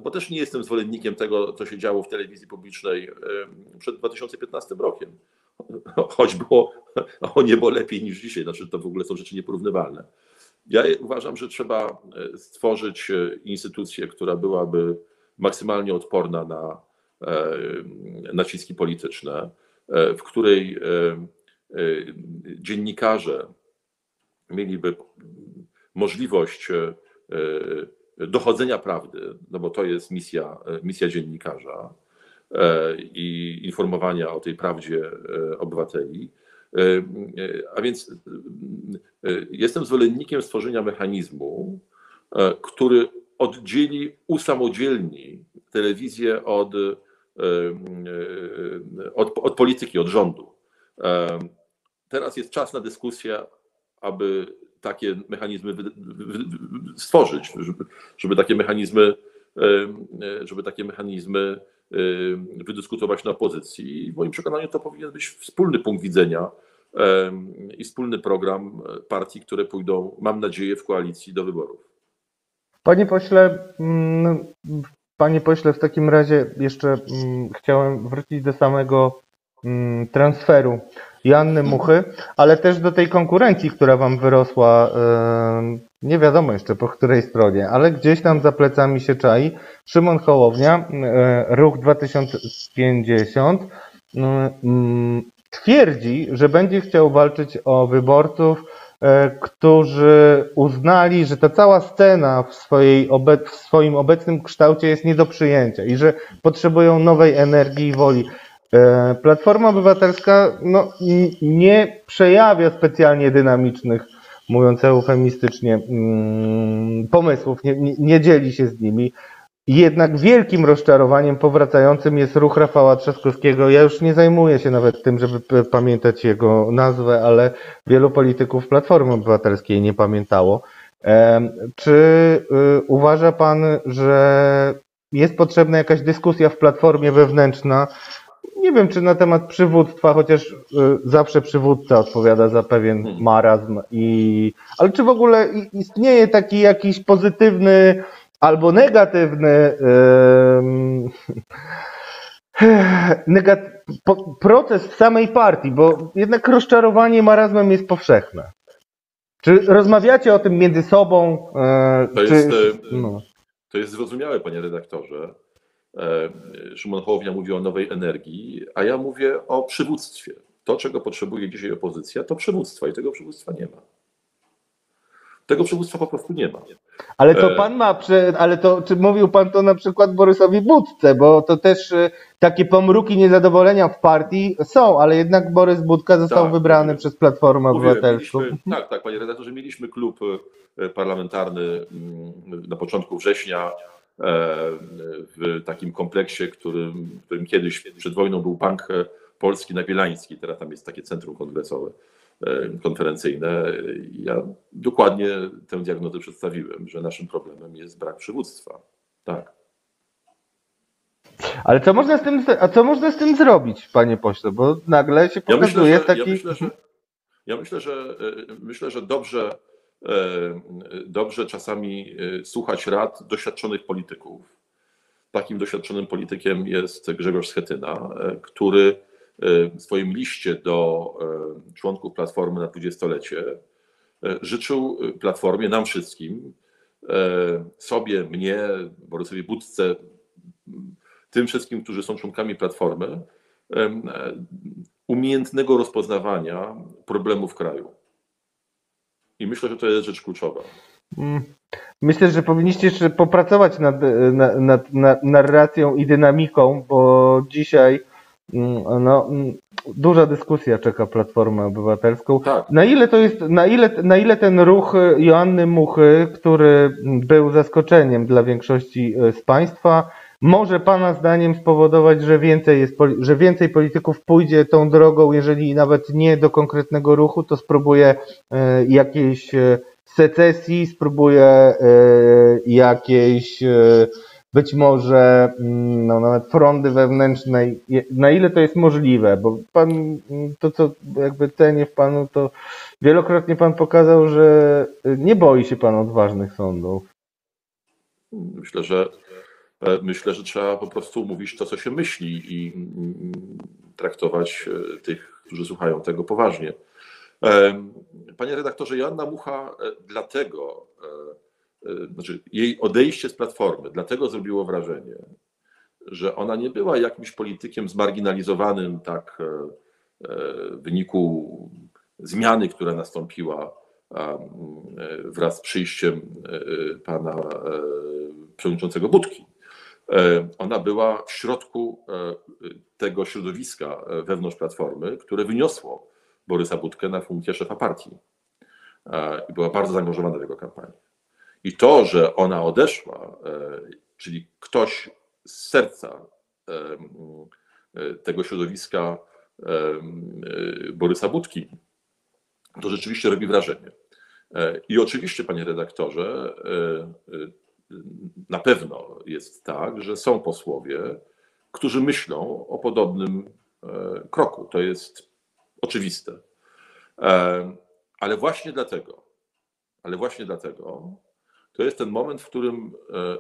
bo też nie jestem zwolennikiem tego, co się działo w telewizji publicznej przed 2015 rokiem. Choć było o niebo lepiej niż dzisiaj, znaczy to w ogóle są rzeczy nieporównywalne. Ja uważam, że trzeba e, stworzyć instytucję, która byłaby maksymalnie odporna na naciski polityczne, w której dziennikarze mieliby możliwość dochodzenia prawdy, no bo to jest misja, misja dziennikarza e, i informowania o tej prawdzie e, obywateli. E, a więc jestem zwolennikiem stworzenia mechanizmu, który oddzieli, usamodzielni telewizję od, od, od polityki, od rządu. Teraz jest czas na dyskusję, aby takie mechanizmy stworzyć, żeby, żeby takie mechanizmy, żeby takie mechanizmy wydyskutować na opozycji. I w moim przekonaniu to powinien być wspólny punkt widzenia i wspólny program partii, które pójdą, mam nadzieję, w koalicji do wyborów. Panie pośle, mm, panie pośle, w takim razie jeszcze mm, chciałem wrócić do samego mm, transferu Janny Muchy, ale też do tej konkurencji, która wam wyrosła, e, nie wiadomo jeszcze po której stronie, ale gdzieś tam za plecami się czai. Szymon Hołownia, e, Ruch 2050, mm, twierdzi, że będzie chciał walczyć o wyborców, e, którzy uznali, że ta cała scena w, swojej w swoim obecnym kształcie jest nie do przyjęcia i że potrzebują nowej energii i woli. E, Platforma Obywatelska no, nie przejawia specjalnie dynamicznych, mówiąc eufemistycznie, mm, pomysłów, nie, nie, dzieli się z nimi. Jednak wielkim rozczarowaniem powracającym jest ruch Rafała Trzaskowskiego. Ja już nie zajmuję się nawet tym, żeby pamiętać jego nazwę, ale wielu polityków Platformy Obywatelskiej nie pamiętało. Czy y, uważa pan, że jest potrzebna jakaś dyskusja w Platformie wewnętrzna? Nie wiem, czy na temat przywództwa, chociaż y, zawsze przywódca odpowiada za pewien Hmm. marazm i, ale czy w ogóle istnieje taki jakiś pozytywny albo negatywny negat- po, proces w samej partii, bo jednak rozczarowanie marazmem jest powszechne. Czy rozmawiacie o tym między sobą? e, To czy, jest, e, no. To jest zrozumiałe, panie redaktorze. E, Szymon Hołownia mówi o nowej energii, a ja mówię o przywództwie. To, czego potrzebuje dzisiaj opozycja, to przywództwa i tego przywództwa nie ma. Tego przywództwa po prostu nie ma. Ale to E. pan ma, ale to czy mówił pan to na przykład Borysowi Budce, bo to też e, takie pomruki niezadowolenia w partii są, ale jednak Borys Budka został Tak, wybrany przez Platformę Obywatelską. mieliśmy, tak, tak, panie redaktorze, mieliśmy klub parlamentarny mm, na początku września w takim kompleksie, którym, którym kiedyś przed wojną był Bank Polski na Bielański, teraz tam jest takie centrum kongresowe, e, konferencyjne. Ja dokładnie tę diagnozę przedstawiłem, że naszym problemem jest brak przywództwa. Tak. Ale co można z tym, a co można z tym zrobić, panie pośle? Bo nagle się Ja pokazuje myślę, że, taki. ja myślę, że, ja myślę, że, e, myślę, że dobrze, e, dobrze czasami e, słuchać rad doświadczonych polityków. Takim doświadczonym politykiem jest Grzegorz Schetyna, e, który e, w swoim liście do e, członków Platformy na dwudziestolecie e, życzył Platformie, nam wszystkim, e, sobie, mnie, Borysowi Budce, tym wszystkim, którzy są członkami Platformy, e, umiejętnego rozpoznawania problemów kraju. I myślę, że to jest rzecz kluczowa. Mm. Myślę, że powinniście jeszcze popracować nad, nad, nad, nad narracją i dynamiką, bo dzisiaj mm, no, mm, duża dyskusja czeka Platformę Obywatelską. Tak. Na ile to jest, na ile, na ile ten ruch Joanny Muchy, który był zaskoczeniem dla większości z Państwa, może Pana zdaniem spowodować, że więcej, jest, że więcej polityków pójdzie tą drogą, jeżeli nawet nie do konkretnego ruchu, to spróbuje e, jakiejś e, secesji, spróbuje e, jakiejś być może mm, no, nawet frondy wewnętrznej, na ile to jest możliwe, bo pan, mm, to co jakby cenię w panu, to wielokrotnie pan pokazał, że nie boi się pan odważnych sądów. Myślę, że myślę, że trzeba po prostu mówić to, co się myśli i traktować e, tych, którzy słuchają tego poważnie. Em, Panie redaktorze, Joanna Mucha e, dlatego, e, e, znaczy jej odejście z Platformy, dlatego zrobiło wrażenie, że ona nie była jakimś politykiem zmarginalizowanym tak e, e, w wyniku zmiany, która nastąpiła e, wraz z przyjściem e, pana e, przewodniczącego Budki. E, Ona była w środku e, tego środowiska e, wewnątrz Platformy, które wyniosło Borysa Budkę na funkcję szefa partii. I była bardzo zaangażowana w jego kampanię. I to, że ona odeszła, czyli ktoś z serca tego środowiska Borysa Budki, to rzeczywiście robi wrażenie. I oczywiście, panie redaktorze, na pewno jest tak, że są posłowie, którzy myślą o podobnym e, kroku. To jest oczywiste. E, Ale właśnie dlatego, ale właśnie dlatego to jest ten moment, w którym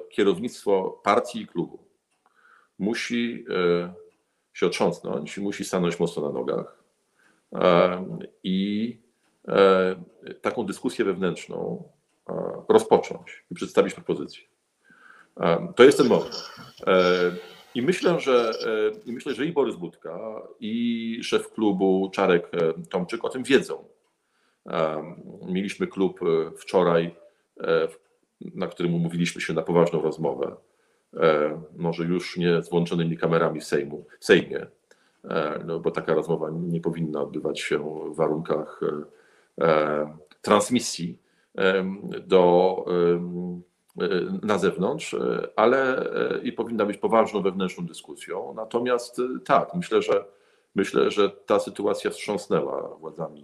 kierownictwo partii i klubu musi się otrząsnąć, musi stanąć mocno na nogach i taką dyskusję wewnętrzną rozpocząć i przedstawić propozycję. To jest ten moment. I myślę, że i myślę, że i Borys Budka, i szef klubu Czarek Tomczyk o tym wiedzą. Mieliśmy klub wczoraj, na którym umówiliśmy się na poważną rozmowę. Może już nie z włączonymi kamerami Sejmu, Sejmie, no bo taka rozmowa nie powinna odbywać się w warunkach transmisji do, na zewnątrz, ale i powinna być poważną wewnętrzną dyskusją. Natomiast tak, myślę, że myślę, że ta sytuacja wstrząsnęła władzami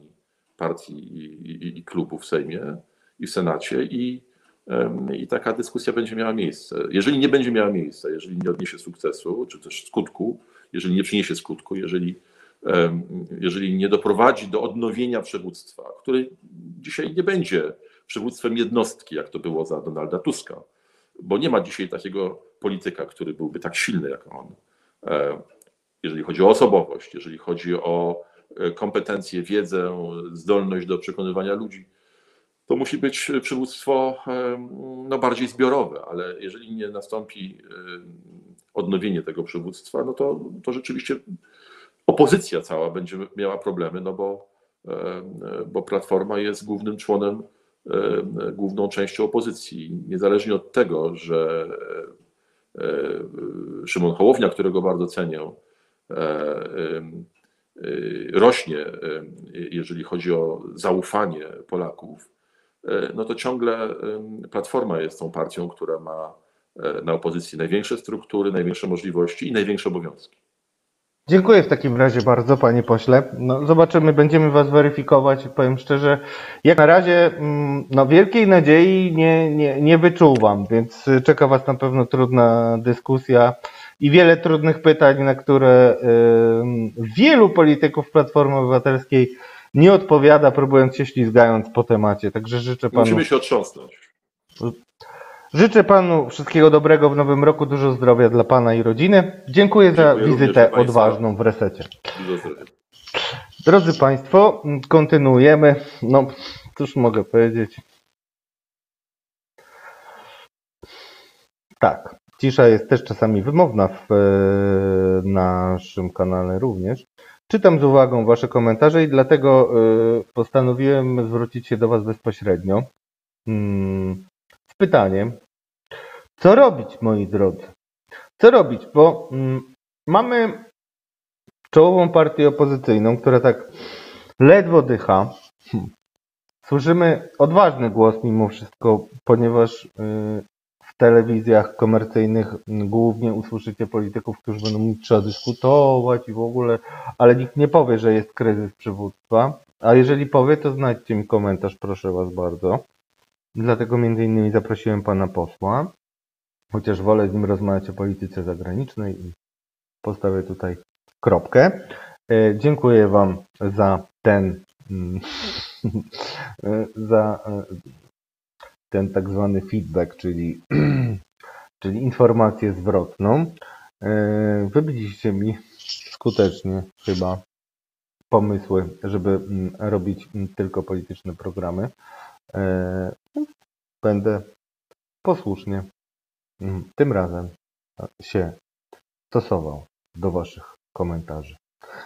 partii i, i, i klubu w Sejmie i w Senacie i, i taka dyskusja będzie miała miejsce. Jeżeli nie będzie miała miejsca, jeżeli nie odniesie sukcesu, czy też skutku, jeżeli nie przyniesie skutku, jeżeli jeżeli nie doprowadzi do odnowienia przywództwa, który dzisiaj nie będzie przywództwem jednostki, jak to było za Donalda Tuska, bo nie ma dzisiaj takiego polityka, który byłby tak silny jak on. E, jeżeli chodzi o osobowość, jeżeli chodzi o e, kompetencje, wiedzę, zdolność do przekonywania ludzi, to musi być przywództwo no, bardziej zbiorowe, ale jeżeli nie nastąpi odnowienie tego przywództwa, no to, to rzeczywiście opozycja cała będzie miała problemy, no bo, bo Platforma jest głównym członem, główną częścią opozycji. Niezależnie od tego, że Szymon Hołownia, którego bardzo cenię, rośnie, jeżeli chodzi o zaufanie Polaków, no to ciągle Platforma jest tą partią, która ma na opozycji największe struktury, największe możliwości i największe obowiązki. Dziękuję w takim razie bardzo, panie pośle. No, zobaczymy, będziemy was weryfikować. Powiem szczerze, jak na razie mm, no, wielkiej nadziei nie, nie, nie wyczuwam, więc czeka was na pewno trudna dyskusja i wiele trudnych pytań, na które y, wielu polityków Platformy Obywatelskiej nie odpowiada, próbując się ślizgając po temacie. Także życzę panu. Musimy się otrząsnąć. Życzę panu wszystkiego dobrego w nowym roku, dużo zdrowia dla pana i rodziny. Dziękuję, Dziękuję za wizytę odważną w resecie. Drodzy Państwo, kontynuujemy. No, cóż mogę powiedzieć. Tak, cisza jest też czasami wymowna w e, naszym kanale również. Czytam z uwagą Wasze komentarze i dlatego e, postanowiłem zwrócić się do Was bezpośrednio. Hmm z pytaniem, co robić, moi drodzy? Co robić? Bo mm, mamy czołową partię opozycyjną, która tak ledwo dycha. Hm. Słyszymy odważny głos mimo wszystko, ponieważ y, w telewizjach komercyjnych głównie usłyszycie polityków, którzy będą mówić, trzeba dyskutować i w ogóle, ale nikt nie powie, że jest kryzys przywództwa. A jeżeli powie, to znajdźcie mi komentarz, proszę Was bardzo. Dlatego między innymi zaprosiłem pana posła, chociaż wolę z nim rozmawiać o polityce zagranicznej i postawię tutaj kropkę. E, dziękuję wam za ten mm, za e, ten tak zwany feedback, czyli, czyli informację zwrotną. E, wybiliście mi skutecznie chyba pomysły, żeby mm, robić mm, tylko polityczne programy. Będę posłusznie tym razem się stosował do Waszych komentarzy.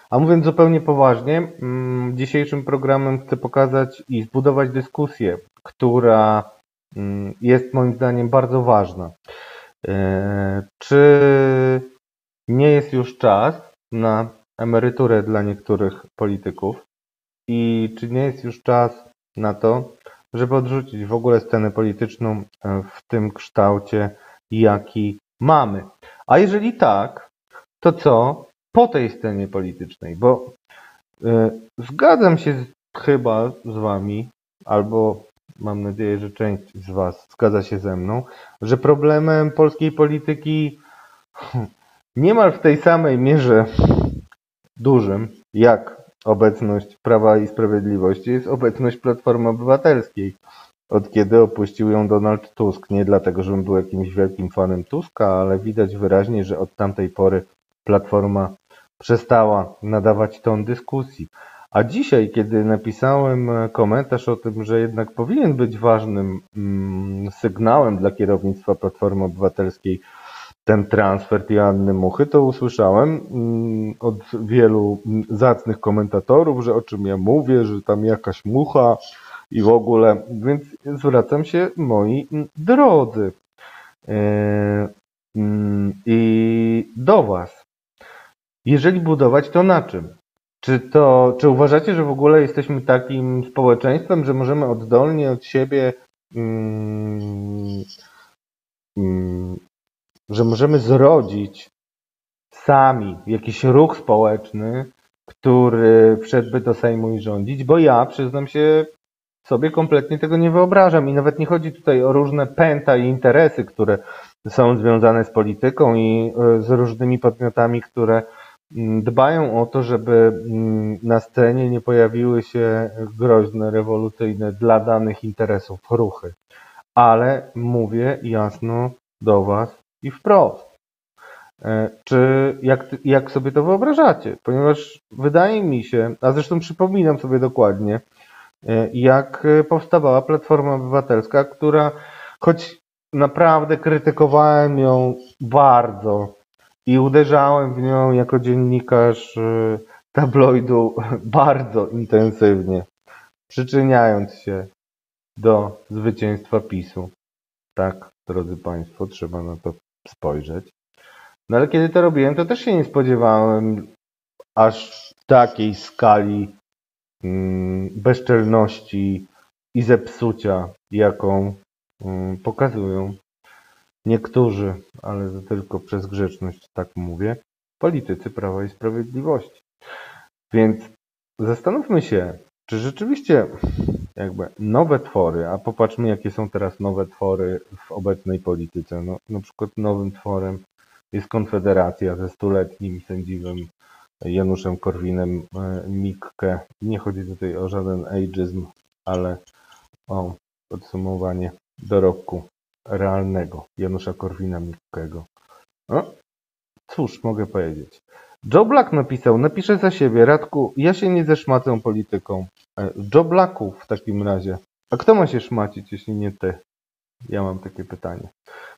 A mówiąc zupełnie poważnie, mm, dzisiejszym programem chcę pokazać i zbudować dyskusję, która mm, jest moim zdaniem bardzo ważna. E, czy nie jest już czas na emeryturę dla niektórych polityków? I czy nie jest już czas na to, żeby odrzucić w ogóle scenę polityczną e, w tym kształcie, jaki mamy. A jeżeli tak, to co po tej scenie politycznej? Bo y, zgadzam się z, chyba z Wami, albo mam nadzieję, że część z Was zgadza się ze mną, że problemem polskiej polityki niemal w tej samej mierze dużym, jak obecność Prawa i Sprawiedliwości jest obecność Platformy Obywatelskiej. Od kiedy opuścił ją Donald Tusk. Nie dlatego, żebym był jakimś wielkim fanem Tuska, ale widać wyraźnie, że od tamtej pory Platforma przestała nadawać ton dyskusji. A dzisiaj, kiedy napisałem komentarz o tym, że jednak powinien być ważnym mm, sygnałem dla kierownictwa Platformy Obywatelskiej ten transfer Joanny Muchy, to usłyszałem mm, od wielu zacnych komentatorów, że o czym ja mówię, że tam jakaś mucha i w ogóle, więc zwracam się moi drodzy e, mm, i do Was. Jeżeli budować, to na czym? Czy to, czy uważacie, że w ogóle jesteśmy takim społeczeństwem, że możemy oddolnie od siebie, mm, mm, że możemy zrodzić sami jakiś ruch społeczny, który wszedłby do Sejmu i rządzić? Bo ja przyznam się, sobie kompletnie tego nie wyobrażam i nawet nie chodzi tutaj o różne pęta i interesy, które są związane z polityką i e, z różnymi podmiotami, które mm, dbają o to, żeby mm, na scenie nie pojawiły się groźne, rewolucyjne dla danych interesów ruchy. Ale mówię jasno do Was i wprost. E, czy jak, jak sobie to wyobrażacie? Ponieważ wydaje mi się, a zresztą przypominam sobie dokładnie, jak e, powstawała Platforma Obywatelska, która choć naprawdę krytykowałem ją bardzo i uderzałem w nią jako dziennikarz e, tabloidu bardzo intensywnie, przyczyniając się do zwycięstwa PiSu. Tak, drodzy Państwo, trzeba na to spojrzeć. No ale kiedy to robiłem, to też się nie spodziewałem aż takiej skali bezczelności i zepsucia, jaką mm, pokazują niektórzy, ale to tylko przez grzeczność tak mówię, politycy Prawa i Sprawiedliwości. Więc zastanówmy się, czy rzeczywiście jakby nowe twory, a popatrzmy jakie są teraz nowe twory w obecnej polityce. No, na przykład nowym tworem jest Konfederacja ze stuletnim sędziwym Januszem Korwinem e. Nie chodzi tutaj o żaden ageizm, ale o podsumowanie dorobku realnego Janusza Korwina Mikkego. No, cóż mogę powiedzieć. Joe Black napisał, napiszę za siebie, Radku, ja się nie zeszmacę polityką. E, Joe Blacku w takim razie. A kto ma się szmacić, jeśli nie ty? Ja mam takie pytanie.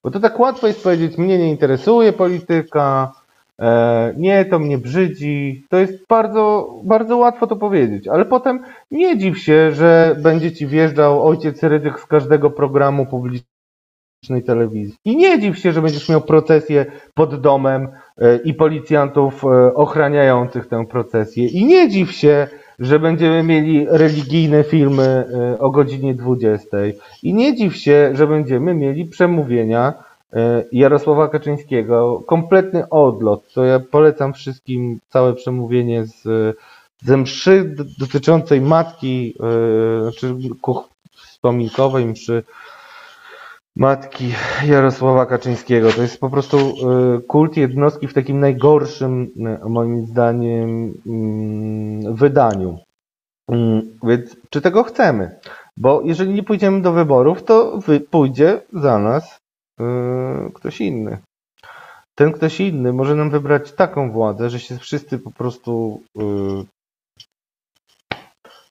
Bo to tak łatwo jest powiedzieć, mnie nie interesuje polityka, E, nie, to mnie brzydzi. To jest bardzo, bardzo łatwo to powiedzieć, ale potem nie dziw się, że będzie ci wjeżdżał ojciec Rydzyk z każdego programu publicznej telewizji. I nie dziw się, że będziesz miał procesję pod domem e, i policjantów e, ochraniających tę procesję. I nie dziw się, że będziemy mieli religijne filmy o godzinie 20. I nie dziw się, że będziemy mieli przemówienia E, Jarosława Kaczyńskiego. Kompletny odlot. To ja polecam wszystkim całe przemówienie z, ze mszy dotyczącej matki, e, znaczy wspominkowej mszy matki Jarosława Kaczyńskiego. To jest po prostu e, kult jednostki w takim najgorszym, moim zdaniem, mm, wydaniu. Mm, więc czy tego chcemy? Bo jeżeli nie pójdziemy do wyborów, to pójdzie za nas ktoś inny. Ten ktoś inny może nam wybrać taką władzę, że się wszyscy po prostu yy,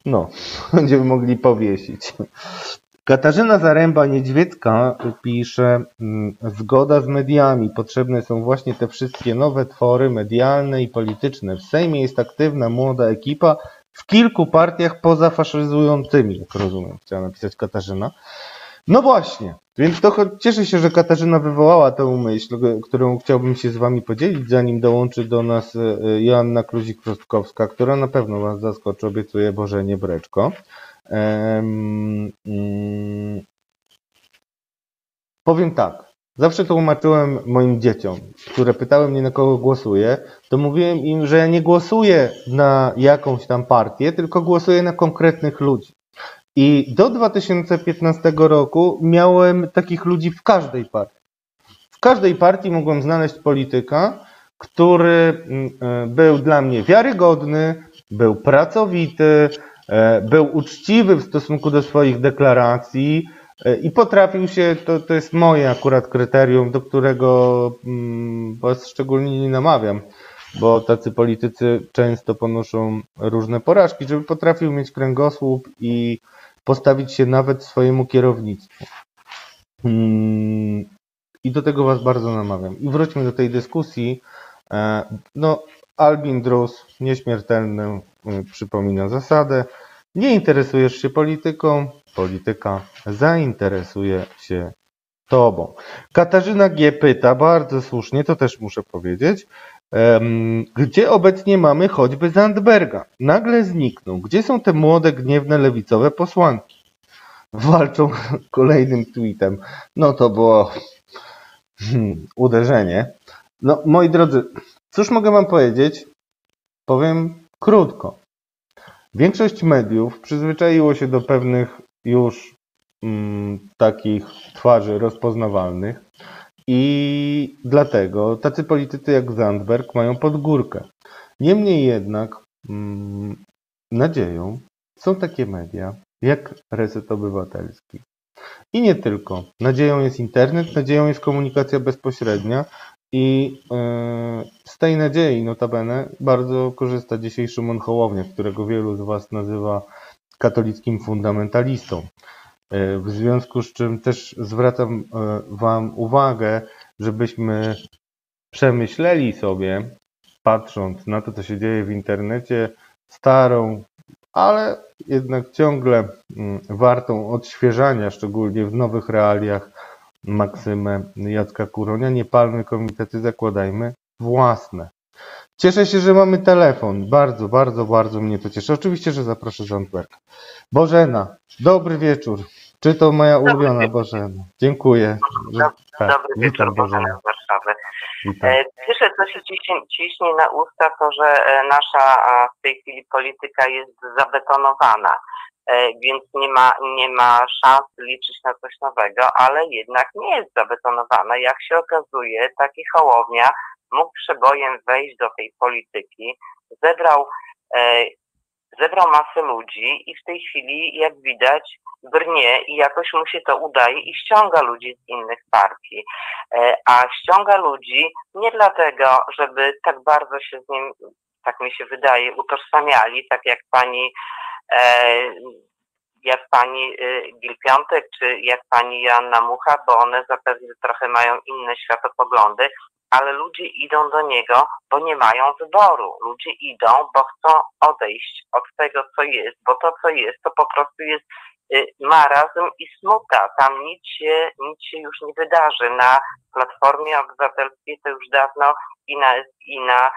no, będziemy mogli powiesić. Katarzyna Zaręba-Niedźwiecka pisze mm, Zgoda z mediami. Potrzebne są właśnie te wszystkie nowe twory medialne i polityczne. W Sejmie jest aktywna młoda ekipa w kilku partiach pozafaszyzującymi, jak rozumiem, chciała napisać Katarzyna. No właśnie, więc to cieszę się, że Katarzyna wywołała tę myśl, którą chciałbym się z Wami podzielić, zanim dołączy do nas e, Joanna Kluzik-Prostkowska, która na pewno Was zaskoczy, obiecuję Boże nie breczko. Um, um, powiem tak, zawsze tłumaczyłem moim dzieciom, które pytały mnie na kogo głosuję, to mówiłem im, że ja nie głosuję na jakąś tam partię, tylko głosuję na konkretnych ludzi. I do 2015 roku miałem takich ludzi w każdej partii. W każdej partii mogłem znaleźć polityka, który mm, e, był dla mnie wiarygodny, był pracowity, e, był uczciwy w stosunku do swoich deklaracji e, i potrafił się, to, to jest moje akurat kryterium, do którego mm, was szczególnie nie namawiam, bo tacy politycy często ponoszą różne porażki, żeby potrafił mieć kręgosłup i postawić się nawet swojemu kierownictwu. Mm, I do tego Was bardzo namawiam. I wróćmy do tej dyskusji. E, No, Albin Drus, nieśmiertelny, y, przypomina zasadę. Nie interesujesz się polityką, polityka zainteresuje się Tobą. Katarzyna G. pyta, bardzo słusznie, to też muszę powiedzieć, gdzie obecnie mamy choćby Zandberga? Nagle zniknął. Gdzie są te młode, gniewne, lewicowe posłanki? Walczą kolejnym tweetem. No to było hmm, uderzenie. No, moi drodzy, cóż mogę Wam powiedzieć? Powiem krótko. Większość mediów przyzwyczaiło się do pewnych już mm, takich twarzy rozpoznawalnych i dlatego tacy politycy jak Zandberg mają podgórkę. Niemniej jednak mm, nadzieją są takie media jak Reset Obywatelski. I nie tylko. Nadzieją jest internet, nadzieją jest komunikacja bezpośrednia i e, z tej nadziei notabene bardzo korzysta dzisiaj Szymon Hołownia, którego wielu z Was nazywa katolickim fundamentalistą. E, W związku z czym też zwracam e, Wam uwagę, żebyśmy przemyśleli sobie, patrząc na to, co się dzieje w internecie, starą, ale jednak ciągle mm, wartą odświeżania, szczególnie w nowych realiach, maksymę Jacka Kuronia. Nie palmy komitety, zakładajmy własne. Cieszę się, że mamy telefon. Bardzo, bardzo, bardzo mnie to cieszy. Oczywiście, że zaproszę Zandberga. Bożena, dobry wieczór. Czy to moja ulubiona wieczór. Bożena? Dziękuję. Że, tak, Dobry wieczór, witam Bożena z Warszawy. Witam. E, Pierwsze, co się ciśnie, ciśnie na usta, to że e, nasza w tej chwili polityka jest zabetonowana, e, więc nie ma, nie ma szans liczyć na coś nowego, ale jednak nie jest zabetonowana. Jak się okazuje, taki Hołownia mógł przebojem wejść do tej polityki, zebrał, zebrał masę ludzi i w tej chwili, jak widać, brnie i jakoś mu się to udaje i ściąga ludzi z innych partii. E, a ściąga ludzi nie dlatego, żeby tak bardzo się z nim, tak mi się wydaje, utożsamiali, tak jak pani e, jak pani e, Gil Piątek, czy jak pani Joanna Mucha, bo one zapewne trochę mają inne światopoglądy, ale ludzie idą do niego, bo nie mają wyboru. Ludzie idą, bo chcą odejść od tego, co jest, bo to, co jest, to po prostu jest y, marazm i smuta. Tam nic się, nic się już nie wydarzy. Na Platformie Obywatelskiej to już dawno i na, i na,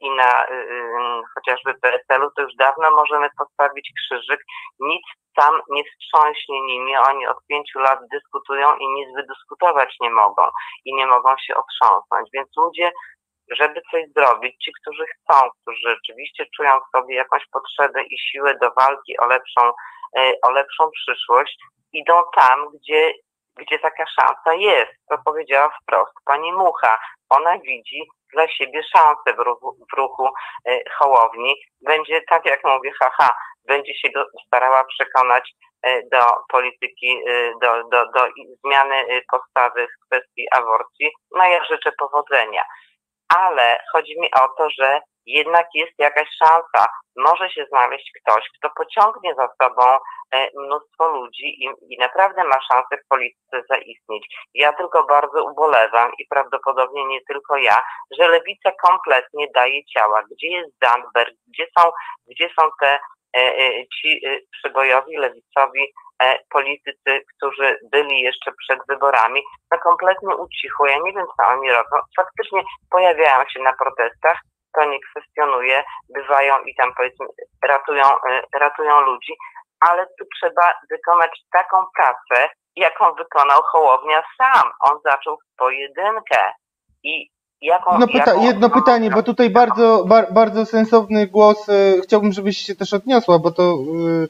i na y, y, chociażby PSL-u to już dawno możemy postawić krzyżyk. Nic tam nie wstrząśnie nimi. Oni od pięciu lat dyskutują i nic wydyskutować nie mogą i nie mogą się otrząsnąć. Więc ludzie, żeby coś zrobić, ci, którzy chcą, którzy rzeczywiście czują w sobie jakąś potrzebę i siłę do walki o lepszą, e, o lepszą przyszłość, idą tam, gdzie, gdzie taka szansa jest. To powiedziała wprost pani Mucha. Ona widzi dla siebie szansę w ruchu, w ruchu e, Hołowni. Będzie, tak jak mówię, haha, będzie się starała przekonać e, do polityki, e, do, do, do zmiany postawy w kwestii aborcji. No ja życzę powodzenia. Ale chodzi mi o to, że jednak jest jakaś szansa. Może się znaleźć ktoś, kto pociągnie za sobą e, mnóstwo ludzi i, i naprawdę ma szansę w polityce zaistnieć. Ja tylko bardzo ubolewam i prawdopodobnie nie tylko ja, że lewica kompletnie daje ciała. Gdzie jest Zandberg? Gdzie są, gdzie są te e, e, ci przybojowi, lewicowi politycy, którzy byli jeszcze przed wyborami, no kompletnie ucichło. Ja nie wiem, co oni robią. Faktycznie pojawiają się na protestach, to nie kwestionuje, bywają i tam powiedzmy ratują, e, ratują ludzi, ale tu trzeba wykonać taką pracę, jaką wykonał Hołownia sam. On zaczął w pojedynkę i jaką... No pyta, jaką jedno pytanie, bo tutaj bardzo, bar, bardzo sensowny głos, e, chciałbym, żebyś się też odniosła, bo to e,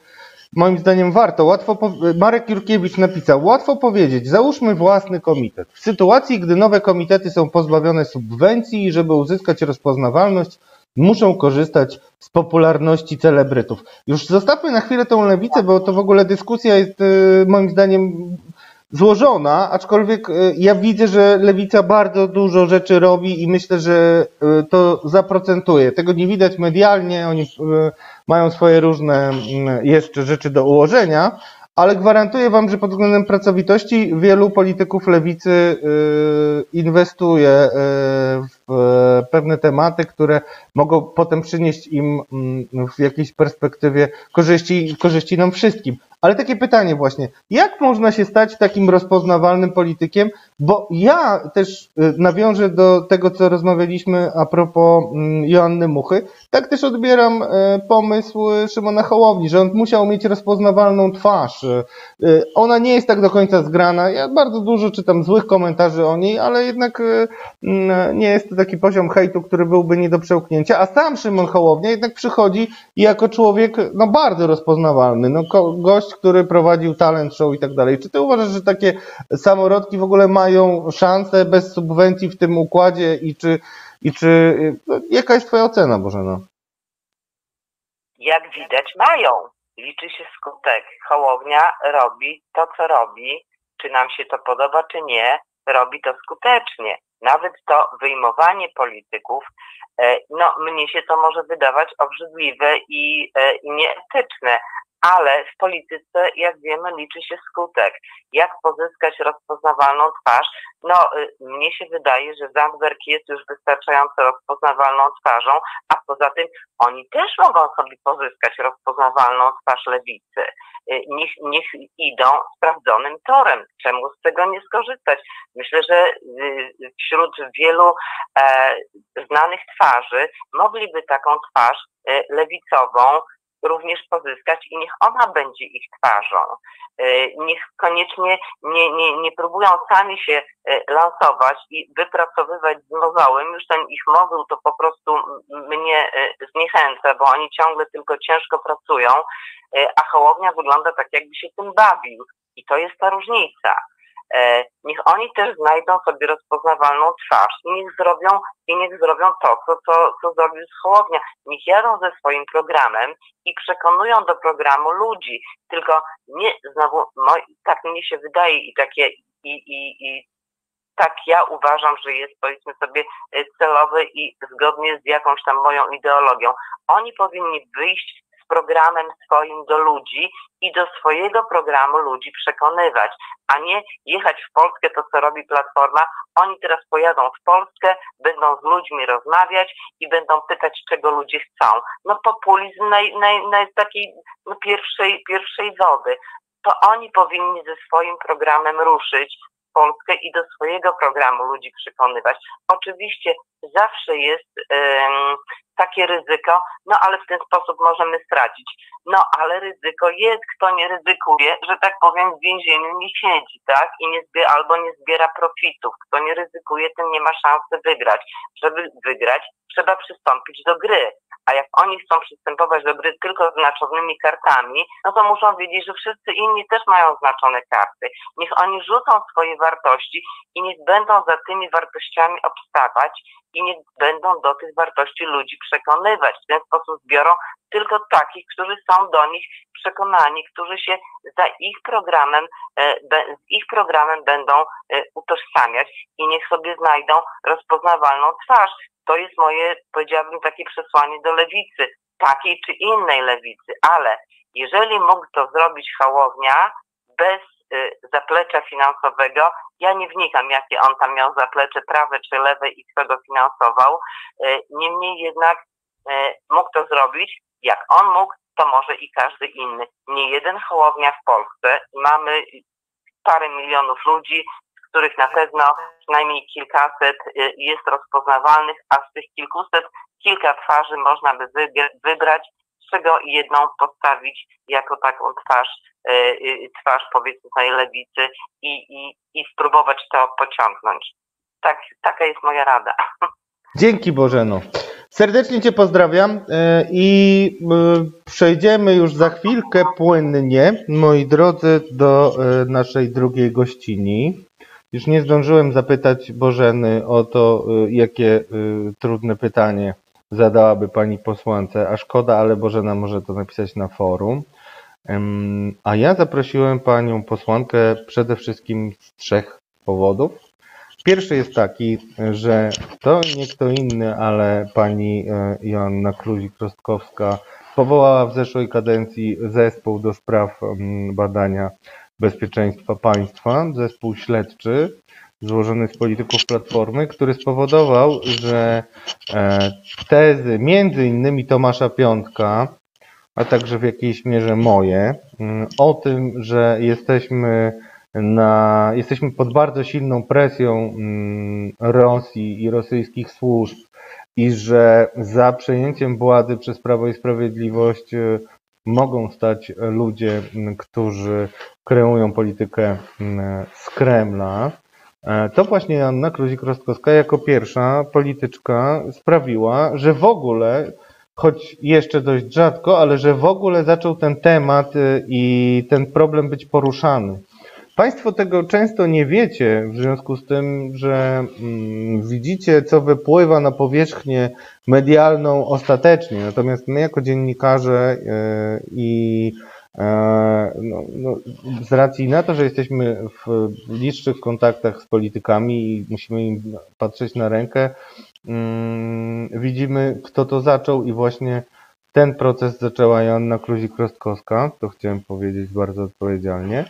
moim zdaniem warto. Łatwo po, Marek Jurkiewicz napisał, łatwo powiedzieć, załóżmy własny komitet. W sytuacji, gdy nowe komitety są pozbawione subwencji i żeby uzyskać rozpoznawalność, muszą korzystać z popularności celebrytów. Już zostawmy na chwilę tą lewicę, bo to w ogóle dyskusja jest y, moim zdaniem złożona, aczkolwiek y, ja widzę, że lewica bardzo dużo rzeczy robi i myślę, że y, to zaprocentuje. Tego nie widać medialnie, oni mają swoje różne mm, jeszcze rzeczy do ułożenia, ale gwarantuję Wam, że pod względem pracowitości wielu polityków lewicy y, inwestuje y, w pewne tematy, które mogą potem przynieść im mm, w jakiejś perspektywie korzyści, korzyści nam wszystkim. Ale takie pytanie właśnie, jak można się stać takim rozpoznawalnym politykiem? Bo ja też y, nawiążę do tego, co rozmawialiśmy a propos mm, Joanny Muchy. Tak też odbieram y, pomysł Szymona Hołowni, że on musiał mieć rozpoznawalną twarz. Y, ona nie jest tak do końca zgrana. Ja bardzo dużo czytam złych komentarzy o niej, ale jednak mm, nie jest to taki poziom hejtu, który byłby nie do przełknięcia. A sam Szymon Hołownia jednak przychodzi jako człowiek no, bardzo rozpoznawalny. No, gość, który prowadził talent show i tak dalej. Czy ty uważasz, że takie samorodki w ogóle mają szansę bez subwencji w tym układzie i czy, i czy no, jaka jest twoja ocena, Bożena? Jak widać mają. Liczy się skutek. Hołownia robi to, co robi. Czy nam się to podoba, czy nie, robi to skutecznie. Nawet to wyjmowanie polityków, e, no mnie się to może wydawać obrzydliwe i, e, i nieetyczne, ale w polityce, jak wiemy, liczy się skutek. Jak pozyskać rozpoznawalną twarz? No, y, mnie się wydaje, że Zandberg jest już wystarczająco rozpoznawalną twarzą, a poza tym oni też mogą sobie pozyskać rozpoznawalną twarz lewicy. Y, niech, niech idą sprawdzonym torem. Czemu z tego nie skorzystać? Myślę, że y, wśród wielu e, znanych twarzy mogliby taką twarz lewicową również pozyskać i niech ona będzie ich twarzą. E, niech koniecznie nie, nie, nie próbują sami się e, lansować i wypracowywać mozołem. Już ten ich mozuł to po prostu mnie e, zniechęca, bo oni ciągle tylko ciężko pracują, a Hołownia wygląda tak, jakby się tym bawił. I to jest ta różnica. E, niech oni też znajdą sobie rozpoznawalną twarz i niech zrobią, i niech zrobią to, co, co, co zrobił z. Niech jadą ze swoim programem i przekonują do programu ludzi. Tylko nie, znowu, tak mi się wydaje i takie, i, i, i tak ja uważam, że jest powiedzmy sobie e, celowy i zgodnie z jakąś tam moją ideologią. Oni powinni wyjść programem swoim do ludzi i do swojego programu ludzi przekonywać, a nie jechać w Polskę, to co robi Platforma. Oni teraz pojadą w Polskę, będą z ludźmi rozmawiać i będą pytać, czego ludzie chcą. No populizm naj, naj, naj takiej no, pierwszej, pierwszej wody. To oni powinni ze swoim programem ruszyć, Polskę i do swojego programu ludzi przekonywać. Oczywiście zawsze jest takie ryzyko, no ale w ten sposób możemy stracić. No ale ryzyko jest, kto nie ryzykuje, że tak powiem w więzieniu nie siedzi, tak? I nie zbiera, albo nie zbiera profitów. Kto nie ryzykuje, ten nie ma szansy wygrać. Żeby wygrać, trzeba przystąpić do gry. A jak oni chcą przystępować do gry tylko znaczonymi kartami, no to muszą wiedzieć, że wszyscy inni też mają znaczone karty. Niech oni rzucą swoje wartości i niech będą za tymi wartościami obstawać i niech będą do tych wartości ludzi przekonywać. W ten sposób zbiorą tylko takich, którzy są do nich przekonani, którzy się za ich programem, e, z ich programem będą e, utożsamiać i niech sobie znajdą rozpoznawalną twarz. To jest moje, powiedziałabym, takie przesłanie do lewicy, takiej czy innej lewicy, ale jeżeli mógł to zrobić Hałownia bez zaplecza finansowego, ja nie wnikam, jakie on tam miał zaplecze, prawe czy lewe i kto go finansował. Y, niemniej jednak y, mógł to zrobić. Jak on mógł, to może i każdy inny. Nie jeden Hołownia w Polsce. Mamy parę milionów ludzi, których na pewno przynajmniej kilkaset y, jest rozpoznawalnych, a z tych kilkuset kilka twarzy można by wybrać, z czego jedną postawić jako taką twarz, y, y, twarz powiedzmy tej lewicy i, i, i spróbować to pociągnąć. Tak, taka jest moja rada. Dzięki Bożeno. Serdecznie Cię pozdrawiam i przejdziemy już za chwilkę płynnie, moi drodzy, do naszej drugiej gościni. Już nie zdążyłem zapytać Bożeny o to, y, jakie y, trudne pytanie zadałaby pani posłance, a szkoda, ale Bożena może to napisać na forum. A ja zaprosiłem panią posłankę przede wszystkim z trzech powodów. Pierwszy jest taki, że to nie kto inny, ale pani e, Joanna Kluzik-Rostkowska powołała w zeszłej kadencji zespół do spraw badania bezpieczeństwa państwa, zespół śledczy złożony z polityków Platformy, który spowodował, że e, tezy między innymi Tomasza Piątka, a także w jakiejś mierze moje, mm, o tym, że jesteśmy na, jesteśmy pod bardzo silną presją mm, Rosji i rosyjskich służb i że za przejęciem władzy przez Prawo i Sprawiedliwość e, mogą stać ludzie, którzy kreują politykę z Kremla, e, to właśnie Anna Kluzik-Rostkowska jako pierwsza polityczka sprawiła, że w ogóle, choć jeszcze dość rzadko, ale że w ogóle zaczął ten temat e, i ten problem być poruszany. Państwo tego często nie wiecie, w związku z tym, że mm, widzicie, co wypływa na powierzchnię medialną ostatecznie. Natomiast my, jako dziennikarze yy, i yy, no, no, z racji na to, że jesteśmy w bliższych kontaktach z politykami i musimy im patrzeć na rękę, widzimy, kto to zaczął i właśnie ten proces zaczęła Joanna Kluzik-Rostkowska, to chciałem powiedzieć bardzo odpowiedzialnie.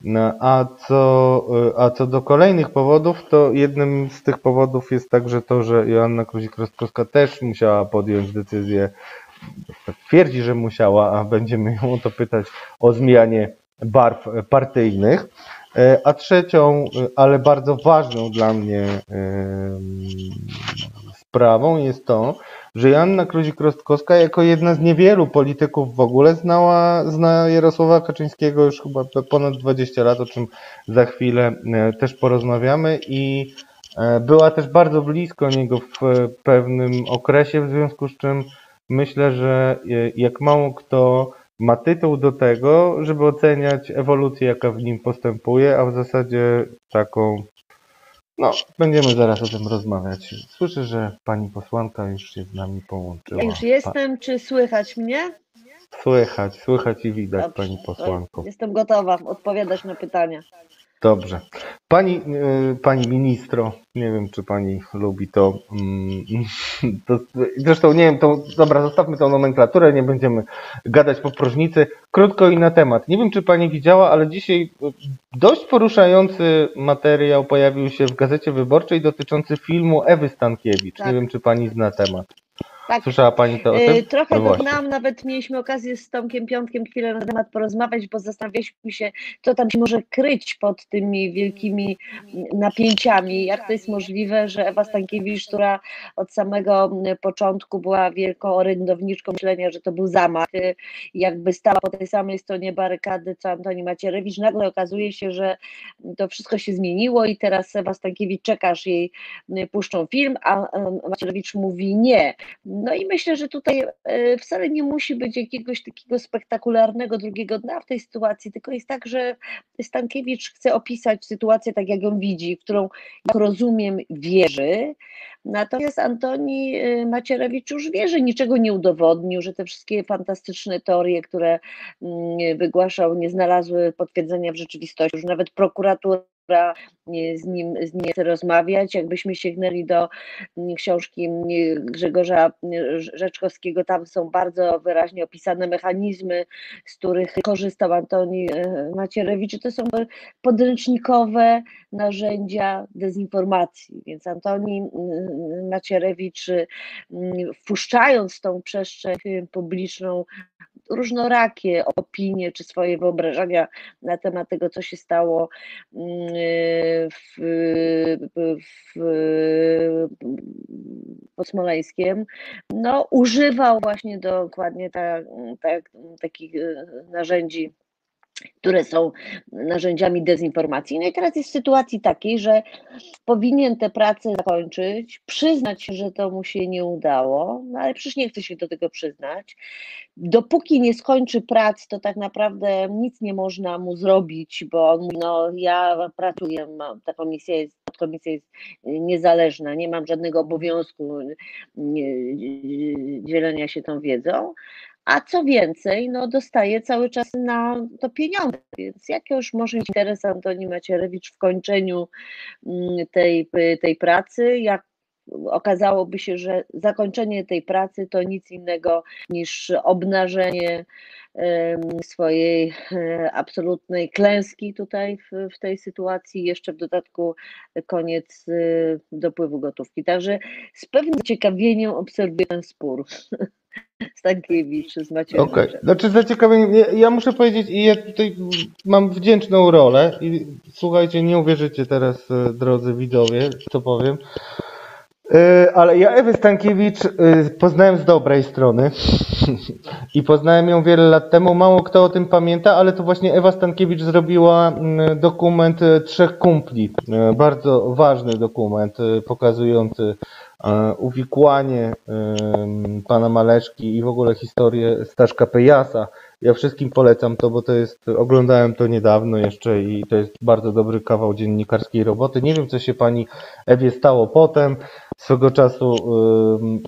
No, a co, y, a co do kolejnych powodów, to jednym z tych powodów jest także to, że Joanna Kluzik-Rostkowska też musiała podjąć decyzję, twierdzi, że musiała, a będziemy ją o to pytać o zmianie barw partyjnych. Y, a trzecią, y, ale bardzo ważną dla mnie sprawą jest to, że Joanna Kluzik-Rostkowska jako jedna z niewielu polityków w ogóle znała, zna Jarosława Kaczyńskiego już chyba ponad 20 lat, o czym za chwilę e, też porozmawiamy i e, była też bardzo blisko niego w pewnym okresie, w związku z czym myślę, że e, jak mało kto ma tytuł do tego, żeby oceniać ewolucję, jaka w nim postępuje, a w zasadzie taką no, będziemy zaraz o tym rozmawiać. Słyszę, że pani posłanka już się z nami połączyła. Ja już jestem, czy słychać mnie? Słychać, słychać i widać Dobrze, pani posłanko. Jestem gotowa odpowiadać na pytania. Dobrze. Pani, y, pani ministro, nie wiem, czy pani lubi to, mm, to. Zresztą nie wiem, to, dobra, zostawmy tą nomenklaturę, nie będziemy gadać po próżnicy. Krótko i na temat. Nie wiem, czy pani widziała, ale dzisiaj dość poruszający materiał pojawił się w Gazecie Wyborczej dotyczący filmu Ewy Stankiewicz. Tak. Nie wiem, czy pani zna temat. Tak. Słyszała Pani to o tym? Y, trochę no znam, nawet mieliśmy okazję z Tomkiem Piątkiem chwilę na temat porozmawiać, bo zastanawialiśmy się, co tam się może kryć pod tymi wielkimi napięciami. Jak to jest możliwe, że Ewa Stankiewicz, która od samego początku była wielką orędowniczką myślenia, że to był zamach, y, jakby stała po tej samej stronie barykady, co Antoni Macierewicz, nagle okazuje się, że to wszystko się zmieniło i teraz Ewa Stankiewicz czekasz jej puszczą film, a Macierewicz mówi nie no i myślę, że tutaj e, wcale nie musi być jakiegoś takiego spektakularnego drugiego dna w tej sytuacji, tylko jest tak, że Stankiewicz chce opisać sytuację tak, jak ją widzi, w którą, jak rozumiem, wierzy. Natomiast Antoni e, Macierewicz już wie, że niczego nie udowodnił, że te wszystkie fantastyczne teorie, które mm, wygłaszał, nie znalazły potwierdzenia w rzeczywistości. Już nawet prokuratura z nim, z nim rozmawiać. Jakbyśmy sięgnęli do mm, książki mm, Grzegorza mm, Rzeczkowskiego, tam są bardzo wyraźnie opisane mechanizmy, z których korzystał Antoni e, Macierewicz. To są podręcznikowe narzędzia dezinformacji, więc Antoni Macierewicz wpuszczając tą przestrzeń publiczną różnorakie opinie czy swoje wyobrażenia na temat tego, co się stało mm, w, w, pod Smoleńskiem, no, używał właśnie dokładnie ta, ta, takich e, narzędzi które są narzędziami dezinformacji. No i teraz jest w sytuacji takiej, że powinien tę pracę zakończyć, przyznać że to mu się nie udało, no ale przecież nie chce się do tego przyznać. Dopóki nie skończy prac, to tak naprawdę nic nie można mu zrobić, bo on mówi, no ja pracuję, ta komisja jest, komisja jest niezależna, nie mam żadnego obowiązku dzielenia się tą wiedzą, a co więcej, no dostaje cały czas na to pieniądze, więc jakiegoś może mieć interes Antoni Macierewicz w kończeniu mm, tej, tej pracy, jak okazałoby się, że zakończenie tej pracy to nic innego niż obnażenie swojej e, absolutnej klęski tutaj w, w tej sytuacji, jeszcze w dodatku koniec e, dopływu gotówki. Także z pewnym zaciekawieniem obserwuję ten spór. Stankiewicz z Maciejem. Okej, okay. znaczy zaciekawienie, ja, ja muszę powiedzieć i ja tutaj mam wdzięczną rolę i słuchajcie, nie uwierzycie teraz, e, drodzy widzowie, co powiem, e, ale ja Ewę Stankiewicz e, poznałem z dobrej strony i poznałem ją wiele lat temu. Mało kto o tym pamięta, ale to właśnie Ewa Stankiewicz zrobiła dokument Trzech Kumpli. Bardzo ważny dokument pokazujący uwikłanie pana Maleszki i w ogóle historię Staszka Pejasa. Ja wszystkim polecam to, bo to jest, oglądałem to niedawno jeszcze i to jest bardzo dobry kawał dziennikarskiej roboty. Nie wiem, co się pani Ewie stało potem, swego czasu,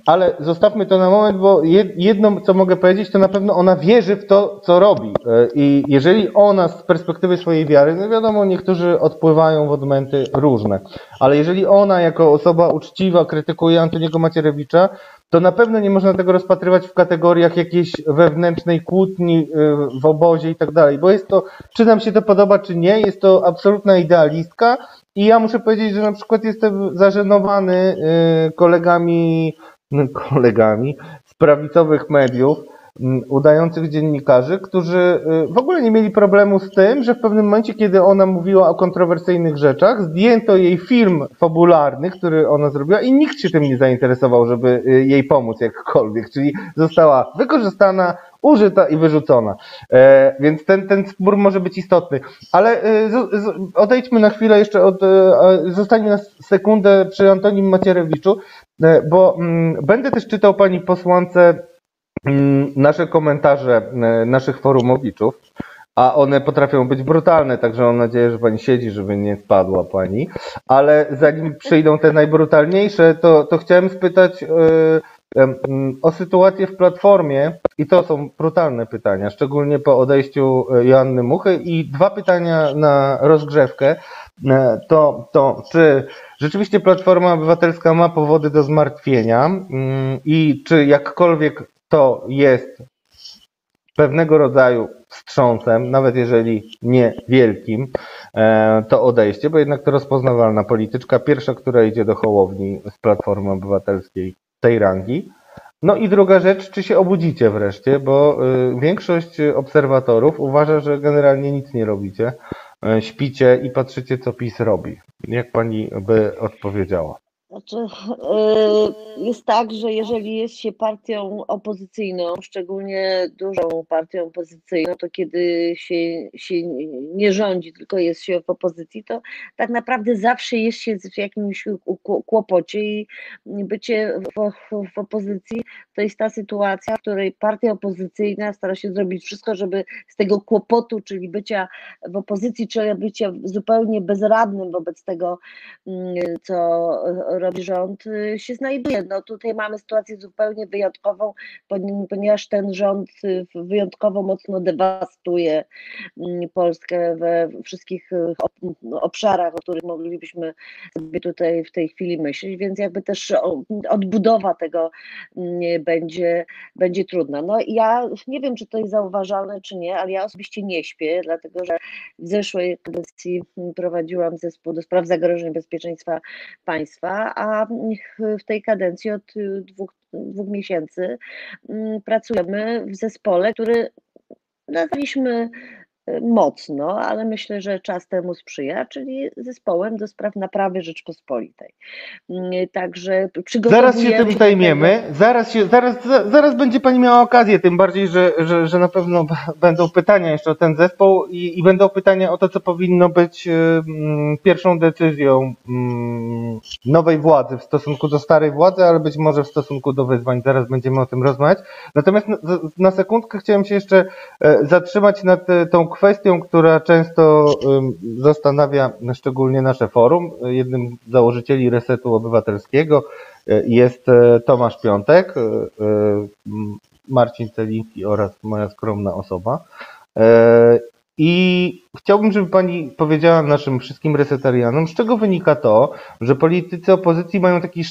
ale zostawmy to na moment, bo jedno, co mogę powiedzieć, to na pewno ona wierzy w to, co robi. E, I jeżeli ona z perspektywy swojej wiary, no wiadomo, niektórzy odpływają w odmęty różne, ale jeżeli ona jako osoba uczciwa krytykuje Antoniego Macierewicza, to na pewno nie można tego rozpatrywać w kategoriach jakiejś wewnętrznej kłótni y, w obozie i tak dalej, bo jest to, czy nam się to podoba, czy nie, jest to absolutna idealistka i ja muszę powiedzieć, że na przykład jestem zażenowany y, kolegami, no, kolegami z prawicowych mediów, udających dziennikarzy, którzy y, w ogóle nie mieli problemu z tym, że w pewnym momencie, kiedy ona mówiła o kontrowersyjnych rzeczach, zdjęto jej film fabularny, który ona zrobiła i nikt się tym nie zainteresował, żeby y, jej pomóc jakkolwiek, czyli została wykorzystana, użyta i wyrzucona. E, więc ten, ten spór może być istotny. Ale e, odejdźmy na chwilę jeszcze od, e, zostańmy na sekundę przy Antonim Macierewiczu, bo mm, będę też czytał pani posłance Mm, nasze komentarze naszych forumowiczów, a one potrafią być brutalne, także mam nadzieję, że pani siedzi, żeby nie spadła pani. Ale zanim przyjdą te najbrutalniejsze, to, to chciałem spytać yy, o sytuację w platformie i to są brutalne pytania, szczególnie po odejściu Joanny Muchy. I dwa pytania na rozgrzewkę. To, to czy rzeczywiście Platforma Obywatelska ma powody do zmartwienia? Mm, i czy jakkolwiek to jest pewnego rodzaju wstrząsem, nawet jeżeli nie wielkim, e, to odejście, bo jednak to rozpoznawalna polityczka, pierwsza, która idzie do Hołowni z Platformy Obywatelskiej tej rangi. No i druga rzecz, czy się obudzicie wreszcie, bo e, większość obserwatorów uważa, że generalnie nic nie robicie, e, śpicie i patrzycie, co PiS robi. Jak pani by odpowiedziała? Znaczy, y, jest tak, że jeżeli jest się partią opozycyjną, szczególnie dużą partią opozycyjną, to kiedy się, się nie rządzi, tylko jest się w opozycji, to tak naprawdę zawsze jest się w jakimś kłopocie i bycie w, w opozycji to jest ta sytuacja, w której partia opozycyjna stara się zrobić wszystko, żeby z tego kłopotu, czyli bycia w opozycji, czyli bycia zupełnie bezradnym wobec tego, mm, co robi rząd, y, się znajduje. No tutaj mamy sytuację zupełnie wyjątkową, ponieważ ten rząd y, wyjątkowo mocno dewastuje mm, Polskę we wszystkich y, obszarach, o których moglibyśmy sobie tutaj w tej chwili myśleć, więc jakby też odbudowa tego mm, będzie, będzie trudna. No ja nie wiem, czy to jest zauważalne, czy nie, ale ja osobiście nie śpię, dlatego że w zeszłej kadencji prowadziłam zespół do spraw zagrożeń bezpieczeństwa państwa, a w tej kadencji od dwóch, dwóch miesięcy mm, pracujemy w zespole, który nazwaliśmy mocno, ale myślę, że czas temu sprzyja, czyli zespołem do spraw naprawy Rzeczpospolitej. Mm, Także przygotowujemy Zaraz się tym zajmiemy. Zaraz, się, zaraz, za- zaraz będzie Pani miała okazję, tym bardziej, że, że, że na pewno będą pytania jeszcze o ten zespół i, i będą pytania o to, co powinno być mm, pierwszą decyzją mm, nowej władzy w stosunku do starej władzy, ale być może w stosunku do wyzwań. Zaraz będziemy o tym rozmawiać. Natomiast na, na sekundkę chciałem się jeszcze e, zatrzymać nad e, tą kwestią, która często zastanawia szczególnie nasze forum. Jednym z założycieli Resetu Obywatelskiego e, jest e, Tomasz Piątek, e, e, Marcin Celiński oraz moja skromna osoba. I chciałbym, żeby Pani powiedziała naszym wszystkim resetarianom, z czego wynika to, że politycy opozycji mają taki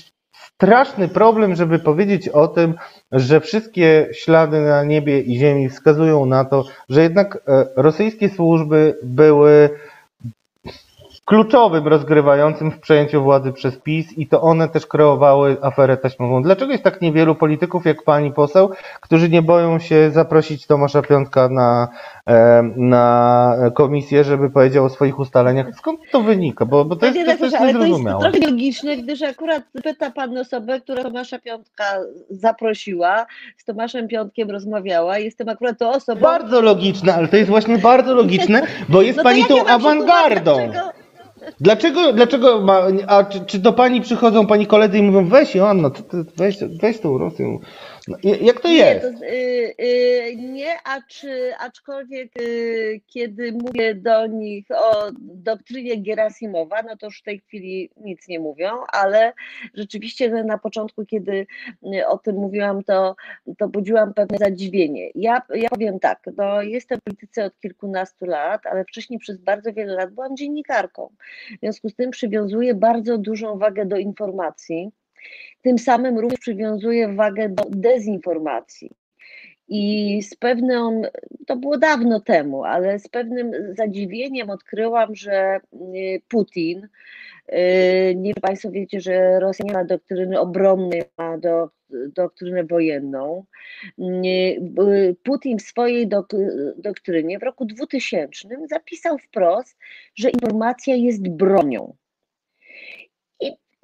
straszny problem, żeby powiedzieć o tym, że wszystkie ślady na niebie i ziemi wskazują na to, że jednak e, rosyjskie służby były kluczowym rozgrywającym w przejęciu władzy przez PiS i to one też kreowały aferę taśmową. Dlaczego jest tak niewielu polityków jak pani poseł, którzy nie boją się zaprosić Tomasza Piątka na, e, na komisję, żeby powiedział o swoich ustaleniach? Skąd to wynika? Bo, bo to jest, Panie to jest redaktorze, ale to jest niezrozumiałe. trochę logiczne, gdyż akurat pyta Pan osobę, która Tomasza Piątka zaprosiła, z Tomaszem Piątkiem rozmawiała. Jestem akurat tą osobą. Bardzo logiczne, ale to jest właśnie bardzo logiczne, bo jest No to pani tą awangardą. Dlaczego- Dlaczego, ma, a czy, czy do pani przychodzą pani koledzy i mówią, weź ty, weź, weź tą Rosję. No, jak to Nie, jest? to, y, y, nie, aczkolwiek y, kiedy mówię do nich o doktrynie Gerasimowa, no to już w tej chwili nic nie mówią, ale rzeczywiście no, na początku, kiedy y, o tym mówiłam, to, to budziłam pewne zadziwienie. Ja, ja powiem tak, no, jestem w polityce od kilkunastu lat, ale wcześniej przez bardzo wiele lat byłam dziennikarką. W związku z tym przywiązuję bardzo dużą wagę do informacji. Tym samym również przywiązuję wagę do dezinformacji. I z pewną, to było dawno temu, ale z pewnym zadziwieniem odkryłam, że y, Putin, y, nie wiem, Państwo wiecie, że Rosja nie ma doktryny obronnej, ma do, doktrynę wojenną. Y, Putin w swojej dok, doktrynie w roku 2000 zapisał wprost, że informacja jest bronią.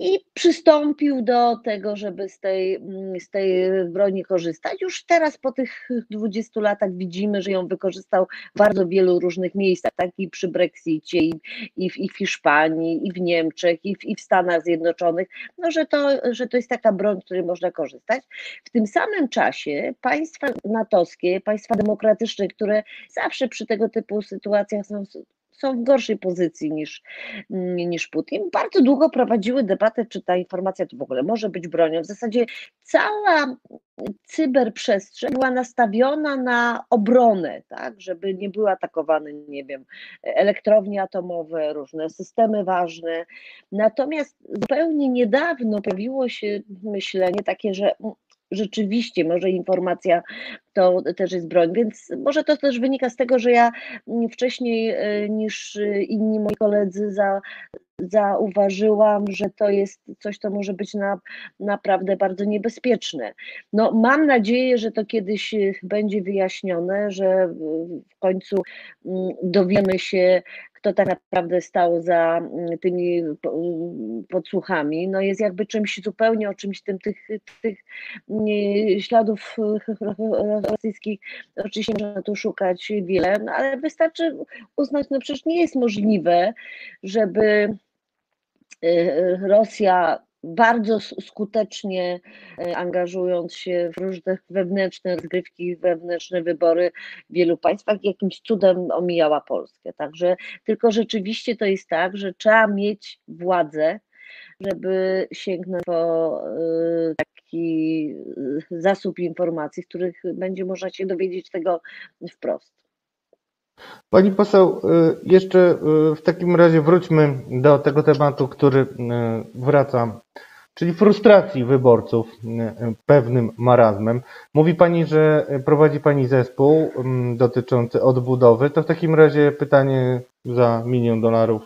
I przystąpił do tego, żeby z tej, mm, z tej broni korzystać. Już teraz po tych 20 latach widzimy, że ją wykorzystał w bardzo wielu różnych miejscach, tak i przy Brexicie, i, i, w, i w Hiszpanii, i w Niemczech, i w, i w Stanach Zjednoczonych, no, że, to, że to jest taka broń, z której można korzystać. W tym samym czasie państwa natowskie, państwa demokratyczne, które zawsze przy tego typu sytuacjach są są w gorszej pozycji niż, niż Putin. Bardzo długo prowadziły debatę, czy ta informacja to w ogóle może być bronią. W zasadzie cała cyberprzestrzeń była nastawiona na obronę, tak, żeby nie były atakowane, nie wiem, elektrownie atomowe, różne systemy ważne. Natomiast zupełnie niedawno pojawiło się myślenie takie, że rzeczywiście może informacja to też jest broń, więc może to też wynika z tego, że ja wcześniej e, niż inni moi koledzy za, zauważyłam, że to jest coś, co może być na, naprawdę bardzo niebezpieczne. No, mam nadzieję, że to kiedyś będzie wyjaśnione, że w końcu mm, dowiemy się, kto tak naprawdę stał za mm, tymi podsłuchami, no jest jakby czymś zupełnie o czymś tym tych, tych mm, śladów rosyjskich oczywiście można tu szukać wiele, no ale wystarczy uznać, no przecież nie jest możliwe, żeby y, Rosja bardzo skutecznie e, angażując się w różne wewnętrzne rozgrywki, wewnętrzne wybory w wielu państwach, jakimś cudem omijała Polskę. Także tylko rzeczywiście to jest tak, że trzeba mieć władzę, żeby sięgnąć po e, taki e, zasób informacji, z których będzie można się dowiedzieć tego wprost. Pani poseł, jeszcze w takim razie wróćmy do tego tematu, który wraca, czyli frustracji wyborców pewnym marazmem. Mówi Pani, że prowadzi Pani zespół dotyczący odbudowy. To w takim razie pytanie za milion dolarów.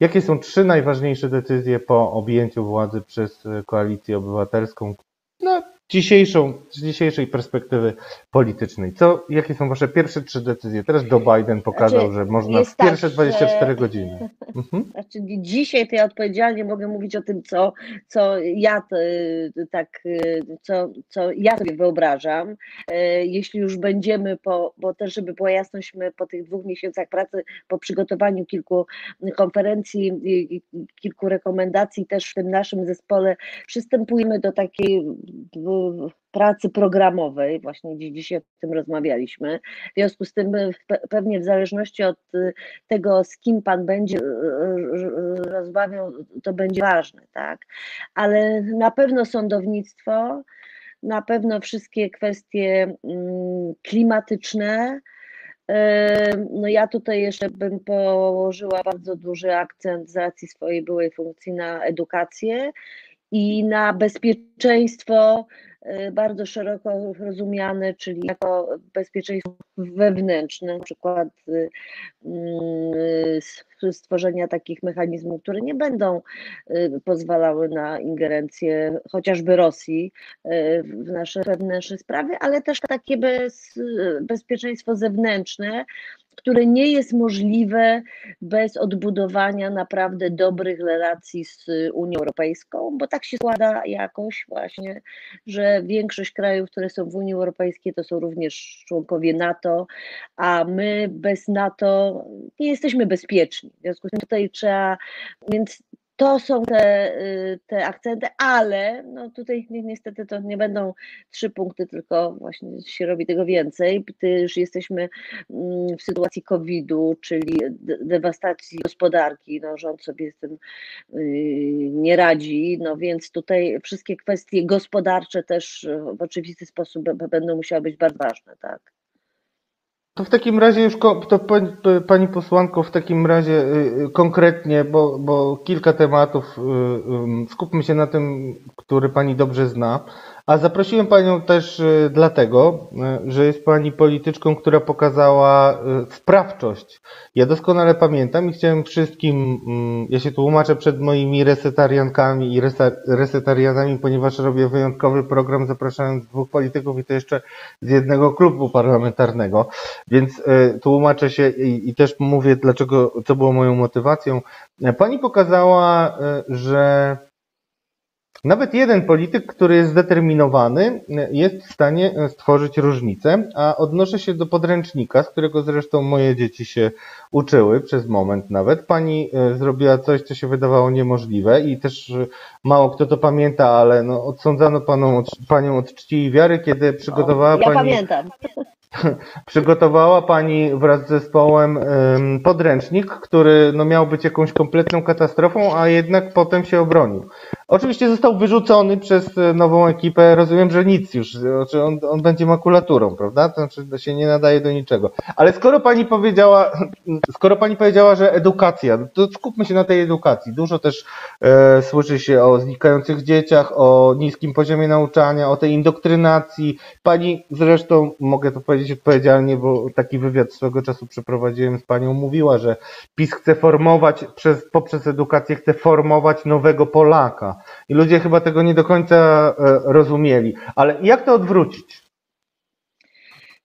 Jakie są trzy najważniejsze decyzje po objęciu władzy przez koalicję obywatelską? No, dzisiejszą, z dzisiejszej perspektywy politycznej. Co, jakie są wasze pierwsze trzy decyzje? Teraz Joe Biden pokazał, Znaczy, że można w tak, pierwsze 24 że- godziny. Mhm. Znaczy dzisiaj to ja odpowiedzialnie mogę mówić o tym, co, co ja y, tak, y, co, co ja sobie wyobrażam. Y, Jeśli już będziemy po, bo też żeby była jasność, my po tych dwóch miesiącach pracy, po przygotowaniu kilku konferencji, kilku rekomendacji też w tym naszym zespole przystępujemy do takiej pracy programowej, właśnie dzisiaj o tym rozmawialiśmy. W związku z tym pe- pewnie w zależności od y, tego, z kim pan będzie y, rozmawiał, to będzie ważne, tak? Ale na pewno sądownictwo, na pewno wszystkie kwestie mm, klimatyczne. No ja tutaj jeszcze bym położyła bardzo duży akcent z racji swojej byłej funkcji na edukację i na bezpieczeństwo bardzo szeroko rozumiane, czyli jako bezpieczeństwo wewnętrzne, na przykład y, y, s- stworzenia takich mechanizmów, które nie będą y, pozwalały na ingerencję chociażby Rosji y, w nasze wewnętrzne sprawy, ale też takie bez, bezpieczeństwo zewnętrzne, które nie jest możliwe bez odbudowania naprawdę dobrych relacji z Unią Europejską, bo tak się składa jakoś właśnie, że większość krajów, które są w Unii Europejskiej, to są również członkowie NATO, a my bez NATO nie jesteśmy bezpieczni. W związku z tym tutaj trzeba, więc to są te, y, te akcenty, ale no tutaj ni- niestety to nie będą trzy punkty, tylko właśnie się robi tego więcej, gdyż jesteśmy mm, w sytuacji COVID-u, czyli de- dewastacji gospodarki, no rząd sobie z tym y, nie radzi, no więc tutaj wszystkie kwestie gospodarcze też w oczywisty sposób będą musiały być bardzo ważne, tak. To w takim razie już, to pani, posłanko, w takim razie y, y, konkretnie, bo, bo kilka tematów, y, skupmy się na tym, który pani dobrze zna. A zaprosiłem panią też y, dlatego, y, że jest pani polityczką, która pokazała y, sprawczość. Ja doskonale pamiętam i chciałem wszystkim, mm, ja się tłumaczę przed moimi resetariankami i resetarianami, ponieważ robię wyjątkowy program, zapraszając dwóch polityków i to jeszcze z jednego klubu parlamentarnego. Więc tłumaczę się i, i też mówię, dlaczego, co było moją motywacją. Pani pokazała, że nawet jeden polityk, który jest zdeterminowany, jest w stanie y, stworzyć różnicę, a odnoszę się do podręcznika, z którego zresztą moje dzieci się uczyły przez moment nawet. Pani y, zrobiła coś, co się wydawało niemożliwe i też y, mało kto to pamięta, ale no, odsądzano paną, od, panią od czci i wiary, kiedy przygotowała ja pani pamiętam. przygotowała Pani wraz z zespołem podręcznik, który no, miał być jakąś kompletną katastrofą, a jednak potem się obronił. Oczywiście został wyrzucony przez e, nową ekipę. Rozumiem, że nic już, znaczy on, on będzie makulaturą, prawda? To znaczy to się nie nadaje do niczego. Ale skoro Pani powiedziała, skoro Pani powiedziała, że edukacja, to skupmy się na tej edukacji. Dużo też e, słyszy się o znikających dzieciach, o niskim poziomie nauczania, o tej indokrynacji. Pani zresztą, mogę to powiedzieć odpowiedzialnie, bo taki wywiad swego czasu przeprowadziłem z Panią, mówiła, że PiS chce formować, przez, poprzez edukację chce formować nowego Polaka. I ludzie chyba tego nie do końca e, rozumieli. Ale jak to odwrócić?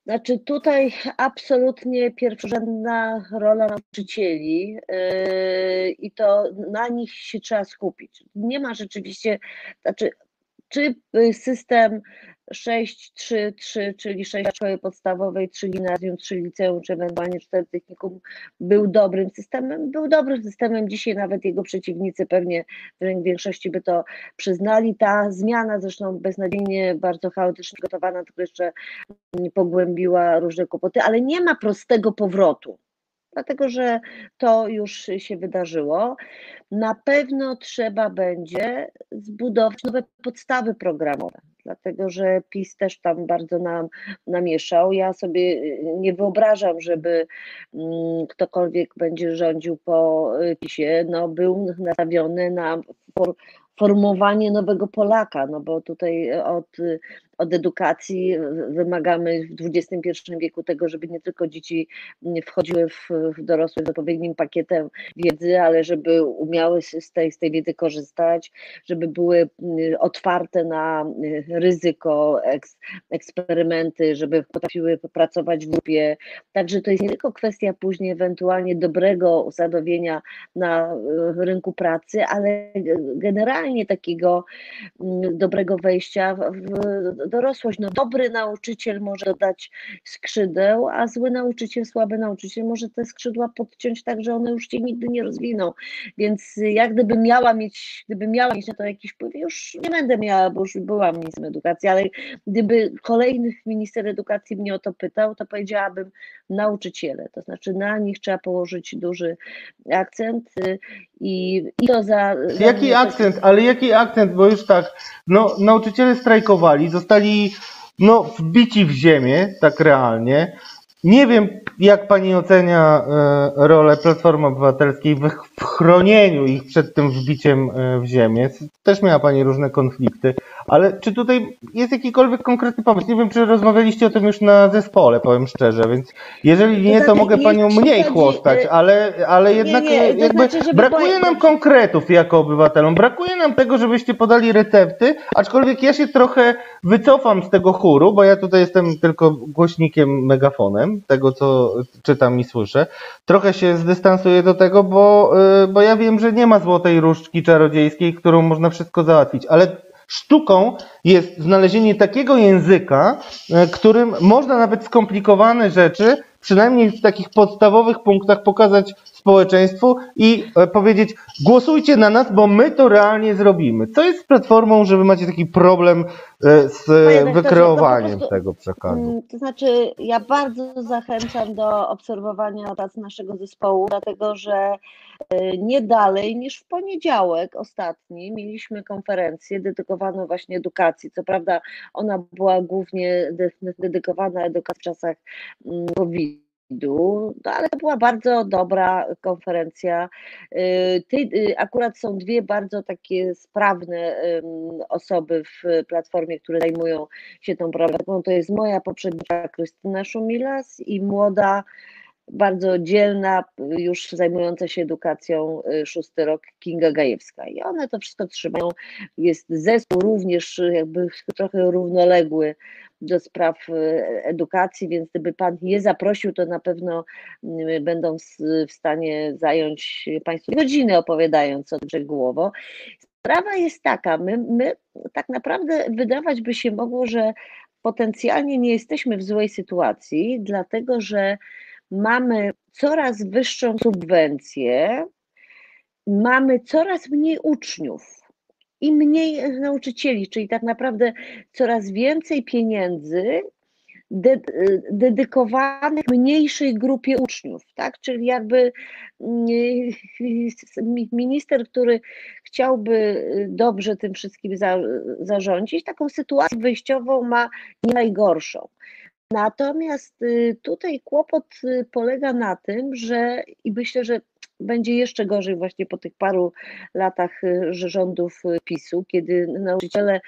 Znaczy tutaj absolutnie pierwszorzędna rola nauczycieli yy, i to na nich się trzeba skupić. Nie ma rzeczywiście, znaczy czy y, system 6-3-3, czyli 6 szkoły podstawowej, 3 gimnazjum, 3 liceum, czy ewentualnie 4 technikum był dobrym systemem? Był dobrym systemem. Dzisiaj nawet jego przeciwnicy pewnie w większości by to przyznali. Ta zmiana zresztą beznadziejnie, bardzo chaotycznie przygotowana, tylko jeszcze pogłębiła różne kłopoty, ale nie ma prostego powrotu, dlatego że to już się wydarzyło. Na pewno trzeba będzie zbudować nowe podstawy programowe, dlatego że PiS też tam bardzo nam namieszał. Ja sobie nie wyobrażam, żeby mm, ktokolwiek będzie rządził po y, PiSie, no był nastawiony na for, formowanie nowego Polaka, no bo tutaj od, od edukacji. Wymagamy w XXI wieku tego, żeby nie tylko dzieci wchodziły w, w dorosłych z odpowiednim pakietem wiedzy, ale żeby umiały z tej, z tej wiedzy korzystać, żeby były otwarte na ryzyko, eks, eksperymenty, żeby potrafiły pracować w grupie. Także to jest nie tylko kwestia później ewentualnie dobrego usadowienia na rynku pracy, ale generalnie takiego mm, dobrego wejścia w dorosłość. No, dobry nauczyciel może dodać skrzydeł, a zły nauczyciel, słaby nauczyciel może te skrzydła podciąć tak, że one już się nigdy nie rozwiną. Więc jak gdyby miała mieć, gdyby miała mieć na to jakiś wpływ, już nie będę miała, bo już byłam ministrem edukacji, ale gdyby kolejnych minister edukacji mnie o to pytał, to powiedziałabym nauczyciele, to znaczy na nich trzeba położyć duży akcent y, i, i to za... za jaki akcent, ale jaki akcent, bo już tak, no nauczyciele strajkowali, zostali no wbici w ziemię, tak realnie, nie wiem, jak pani ocenia e, rolę Platformy Obywatelskiej w chronieniu ich przed tym wbiciem e, w ziemię. Też miała pani różne konflikty, ale czy tutaj jest jakikolwiek konkretny pomysł? Nie wiem, czy rozmawialiście o tym już na zespole, powiem szczerze, więc jeżeli nie, to znaczy, mogę panią mniej chłostać, y, ale, ale jednak nie, nie, jakby znaczy, brakuje nam konkretów jako obywatelom, brakuje nam tego, żebyście podali recepty, aczkolwiek ja się trochę wycofam z tego chóru, bo ja tutaj jestem tylko głośnikiem, megafonem tego, co czytam i słyszę. Trochę się zdystansuję do tego, bo, y, bo ja wiem, że nie ma złotej różdżki czarodziejskiej, którą można wszystko załatwić, ale Sztuką jest znalezienie takiego języka, y, którym można nawet skomplikowane rzeczy, przynajmniej w takich podstawowych punktach, pokazać społeczeństwu i e, powiedzieć: głosujcie na nas, bo my to realnie zrobimy. Co jest z platformą, że wy macie taki problem e, z wykreowaniem prostu, tego przekazu? Mm, to znaczy, ja bardzo zachęcam do obserwowania pracy naszego zespołu, dlatego że e, nie dalej niż w poniedziałek ostatni mieliśmy konferencję dedykowaną właśnie edukacji. Co prawda ona była głównie dedykowana edukacji w czasach mm, COVID no, ale to była bardzo dobra konferencja. Y, ty, y, akurat są dwie bardzo takie sprawne osoby w platformie, które zajmują się tą problematyczką. To jest moja poprzednika Krystyna Szumilas i młoda, bardzo dzielna, już zajmująca się edukacją y, szósty rok Kinga Gajewska. I one to wszystko trzymają. Jest zespół również jakby trochę równoległy do spraw e, edukacji, więc gdyby Pan je zaprosił, to na pewno będą w stanie zająć Państwo godziny opowiadając o tym szczegółowo. Sprawa jest taka, my, my tak naprawdę wydawać by się mogło, że potencjalnie nie jesteśmy w złej sytuacji, dlatego że mamy coraz wyższą subwencję, mamy coraz mniej uczniów i mniej nauczycieli, czyli tak naprawdę coraz więcej pieniędzy e, dedykowanych mniejszej grupie uczniów, tak? Czyli jakby mm, minister, który chciałby e, dobrze tym wszystkim za, zarządzić, taką sytuację wyjściową ma nie najgorszą. Natomiast tutaj kłopot polega na tym, że i myślę, że będzie jeszcze gorzej właśnie po tych paru latach y, rządów y, PiSu, kiedy nauczyciele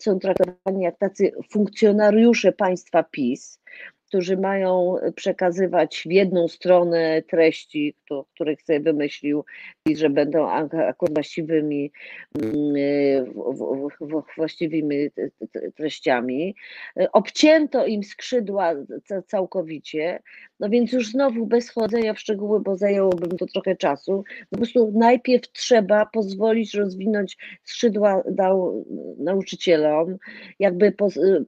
są traktowani jak tacy funkcjonariusze państwa PiS, którzy mają przekazywać w jedną stronę treści, których sobie wymyślił i że będą akurat właściwymi, mm, właściwymi treściami. Obcięto im skrzydła całkowicie, no więc już znowu bez chodzenia w szczegóły, bo zajęłoby to trochę czasu, po prostu najpierw trzeba pozwolić rozwinąć skrzydła nauczycielom, jakby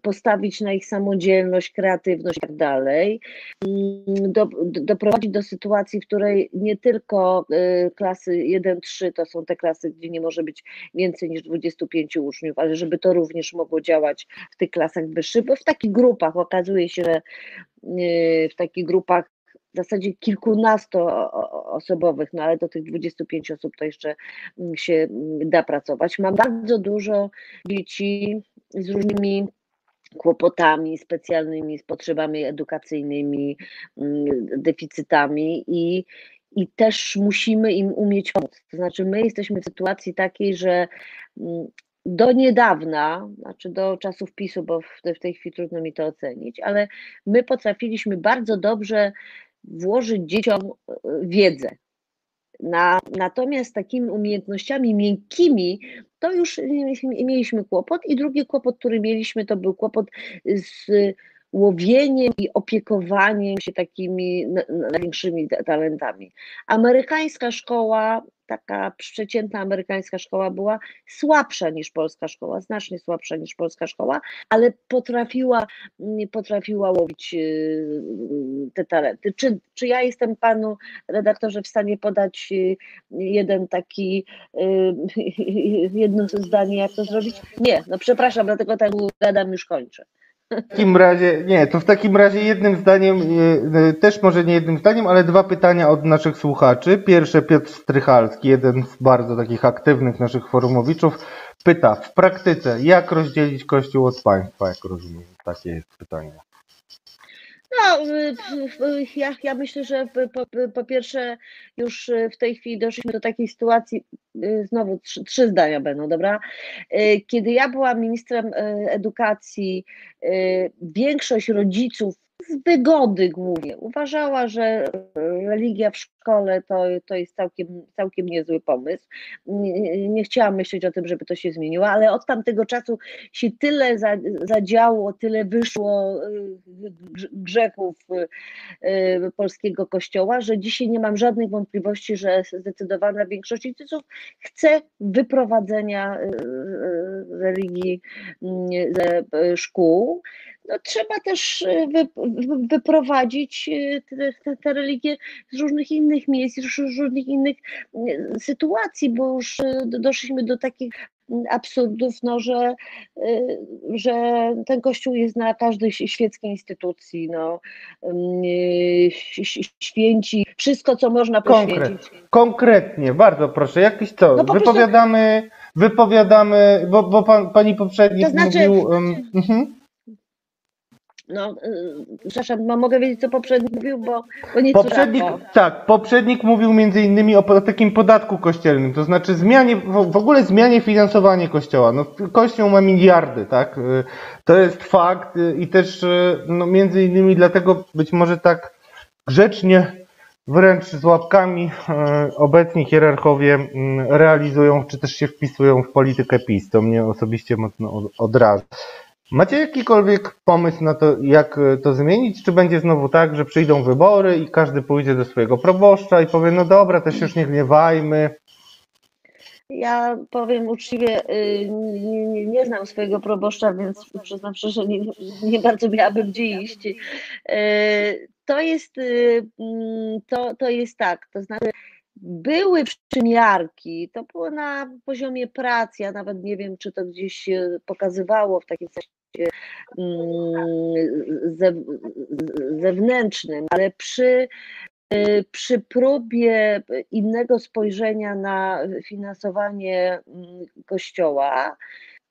postawić na ich samodzielność, kreatywność i dalej, mm, do, doprowadzić do sytuacji, w której nie tylko y, klasy 1-3 to są te klasy, gdzie nie może być więcej niż 25 uczniów, ale żeby to również mogło działać w tych klasach wyższych, bo w takich grupach okazuje się, że y, w takich grupach w zasadzie kilkunastoosobowych, no ale do tych 25 osób to jeszcze mm, się mm, da pracować. Mam bardzo dużo dzieci z różnymi kłopotami specjalnymi, z potrzebami edukacyjnymi, mm, deficytami i, i też musimy im umieć pomóc. To znaczy, my jesteśmy w sytuacji takiej, że do niedawna, znaczy do czasów PiSu, bo w, w tej chwili trudno mi to ocenić, ale my potrafiliśmy bardzo dobrze włożyć dzieciom e, wiedzę. Na, natomiast takimi umiejętnościami miękkimi to już mieliśmy, mieliśmy kłopot. I drugi kłopot, który mieliśmy, to był kłopot z łowieniem i opiekowaniem się takimi największymi talentami. Amerykańska szkoła taka przeciętna amerykańska szkoła była słabsza niż polska szkoła, znacznie słabsza niż polska szkoła, ale potrafiła, mm, potrafiła łowić y, te talenty. Czy, czy ja jestem panu redaktorze w stanie podać y, jeden taki, y, jedno zdanie, jak to zrobić? Nie, no przepraszam, dlatego tak gadam, już kończę. W takim razie, nie, to w takim razie jednym zdaniem, e, e, też może nie jednym zdaniem, ale dwa pytania od naszych słuchaczy. Pierwsze Piotr Strychalski, jeden z bardzo takich aktywnych naszych forumowiczów, pyta w praktyce, jak rozdzielić Kościół od państwa, jak rozumiem, takie jest pytanie. No, ja, ja myślę, że po, po, pierwsze już w tej chwili doszliśmy do takiej sytuacji, y, znowu trzy, trzy zdania będą, dobra? Y, kiedy ja byłam ministrem y, edukacji, większość rodziców z wygody głównie. Uważała, że religia w szkole to, to jest całkiem, całkiem niezły pomysł. Nie, nie chciałam myśleć o tym, żeby to się zmieniło, ale od tamtego czasu się tyle zadziało, tyle wyszło y, grzechów y, polskiego kościoła, że dzisiaj nie mam żadnych wątpliwości, że zdecydowana większość rodziców chce wyprowadzenia y, religii ze szkół no, trzeba też wy, wyprowadzić te, te, te, religie z różnych innych miejsc, z różnych innych e, sytuacji, bo już doszliśmy do takich absurdów, no, że, że ten kościół jest na każdej świeckiej instytucji, no, święci, wszystko co można poświęcić. Konkret, konkretnie, bardzo proszę, jakiś co, no, wypowiadamy, wypowiadamy, bo, bo pan, pani poprzednik to znaczy, mówił... Um, no, yy, przepraszam, mogę wiedzieć, co poprzednik mówił, bo, bo nie poprzednik. Tak, poprzednik mówił między innymi o, takim podatku kościelnym, to znaczy zmianie, w ogóle zmianie finansowania kościoła. No, kościół ma miliardy, tak? Y, to jest fakt y, i też y, no, między innymi dlatego być może tak grzecznie wręcz z łapkami obecni hierarchowie mm, realizują, czy też się wpisują w politykę PiS. To mnie osobiście mocno odraża. Macie jakikolwiek pomysł na to, jak e, to zmienić? Czy będzie znowu tak, że przyjdą wybory i każdy pójdzie do swojego proboszcza i powie, no dobra, też już nie gniewajmy? Ja powiem uczciwie, y, nie, nie, nie znam swojego proboszcza, więc przyznam szczerze, że nie, nie bardzo miałabym gdzie iść. Y, to jest, y, mm, to, to jest tak, to znaczy były przymiarki, to było na poziomie pracy, ja nawet nie wiem, czy to gdzieś się pokazywało w takim sensie mm, zewnętrznym, ale przy, y, przy próbie innego spojrzenia na finansowanie mm, kościoła,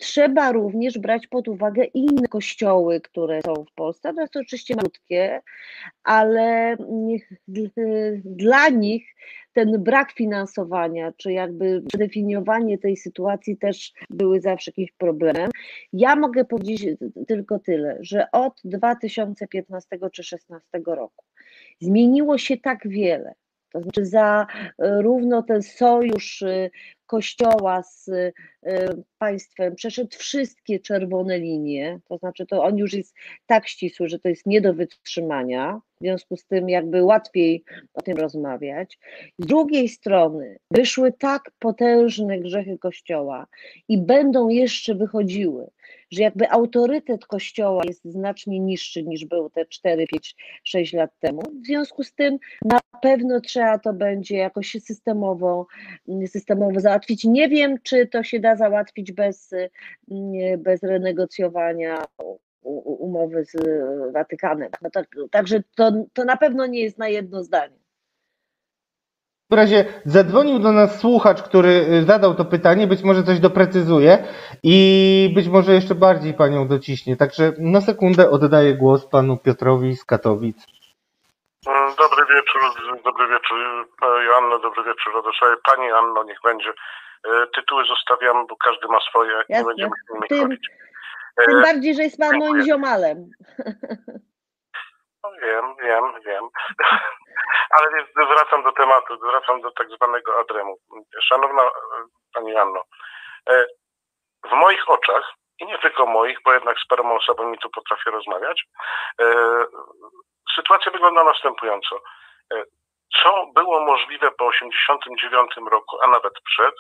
trzeba również brać pod uwagę inne kościoły, które są w Polsce. To jest oczywiście malutkie, ale dla nich ten brak finansowania, czy jakby przedefiniowanie tej sytuacji też były zawsze jakimś problemem. Ja mogę powiedzieć tylko tyle, że od 2015 czy 2016 roku zmieniło się tak wiele. To znaczy za e, równo ten sojusz e, Kościoła z e, państwem przeszedł wszystkie czerwone linie, to znaczy to on już jest tak ścisły, że to jest nie do wytrzymania, w związku z tym jakby łatwiej o tym rozmawiać. Z drugiej strony wyszły tak potężne grzechy Kościoła i będą jeszcze wychodziły, że jakby autorytet Kościoła jest znacznie niższy niż był te 4, 5, 6 lat temu. W związku z tym na pewno trzeba to będzie jakoś systemowo, systemowo załatwić. Nie wiem, czy to się da załatwić bez, bez renegocjowania umowy z Watykanem. No tak, także to, to na pewno nie jest na jedno zdanie. W razie zadzwonił do nas słuchacz, który y, zadał to pytanie, być może coś doprecyzuje i być może jeszcze bardziej panią dociśnie. Także na sekundę oddaję głos panu Piotrowi z Katowic. Mm, dobry wieczór, dobry wieczór Joanno, dobry wieczór Radosławie. Pani Anno, niech będzie. E, tytuły zostawiam, bo każdy ma swoje, Jasne. nie będziemy z nimi Tym- chodzić. Tym E, bardziej, że jest pan moim ziomalem. Wiem, wiem, wiem. Ale więc wracam do tematu, wracam do tak zwanego adremu. Szanowna e, Pani Anno, e, w moich oczach, i nie tylko moich, bo jednak z paroma osobami tu potrafię rozmawiać, e, sytuacja wygląda następująco. Co było możliwe po 1989 roku, a nawet przed,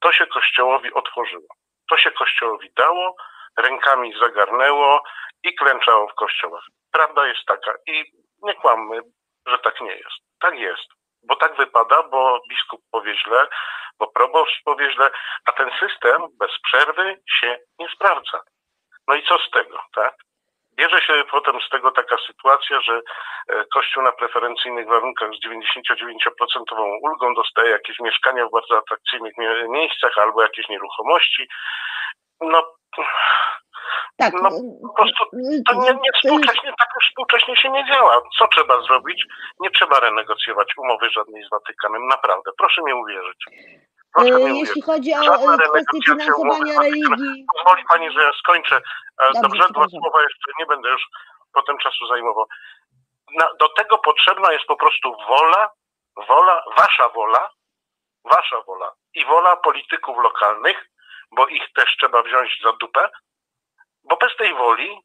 to się Kościołowi otworzyło. To się Kościołowi dało, rękami zagarnęło i klęczało w kościołach. Prawda jest taka i nie kłammy, że tak nie jest. Tak jest. Bo tak wypada, bo biskup powie źle, bo proboszcz powie źle, a ten system bez przerwy się nie sprawdza. No i co z tego, tak? Bierze się potem z tego taka sytuacja, że e, Kościół na preferencyjnych warunkach z 99% ulgą dostaje jakieś mieszkania w bardzo atrakcyjnych mie- miejscach albo jakieś nieruchomości. No, Tak. No, po prostu to nie, nie współcześnie, tak już współcześnie się nie działa. Co trzeba zrobić? Nie trzeba renegocjować umowy żadnej z Watykanem. Naprawdę, proszę mi uwierzyć. Proszę mi E, uwierzyć. Jeśli chodzi o Żadna e, kwestię renegocjacja finansowania umowy religii, Pozwoli Pani, że ja skończę. E, Dobrze, Dobrze, dwa słowa jeszcze, nie będę już potem czasu zajmował. Na, do tego potrzebna jest po prostu wola, wola, Wasza wola, Wasza wola i wola polityków lokalnych, bo ich też trzeba wziąć za dupę, bo bez tej woli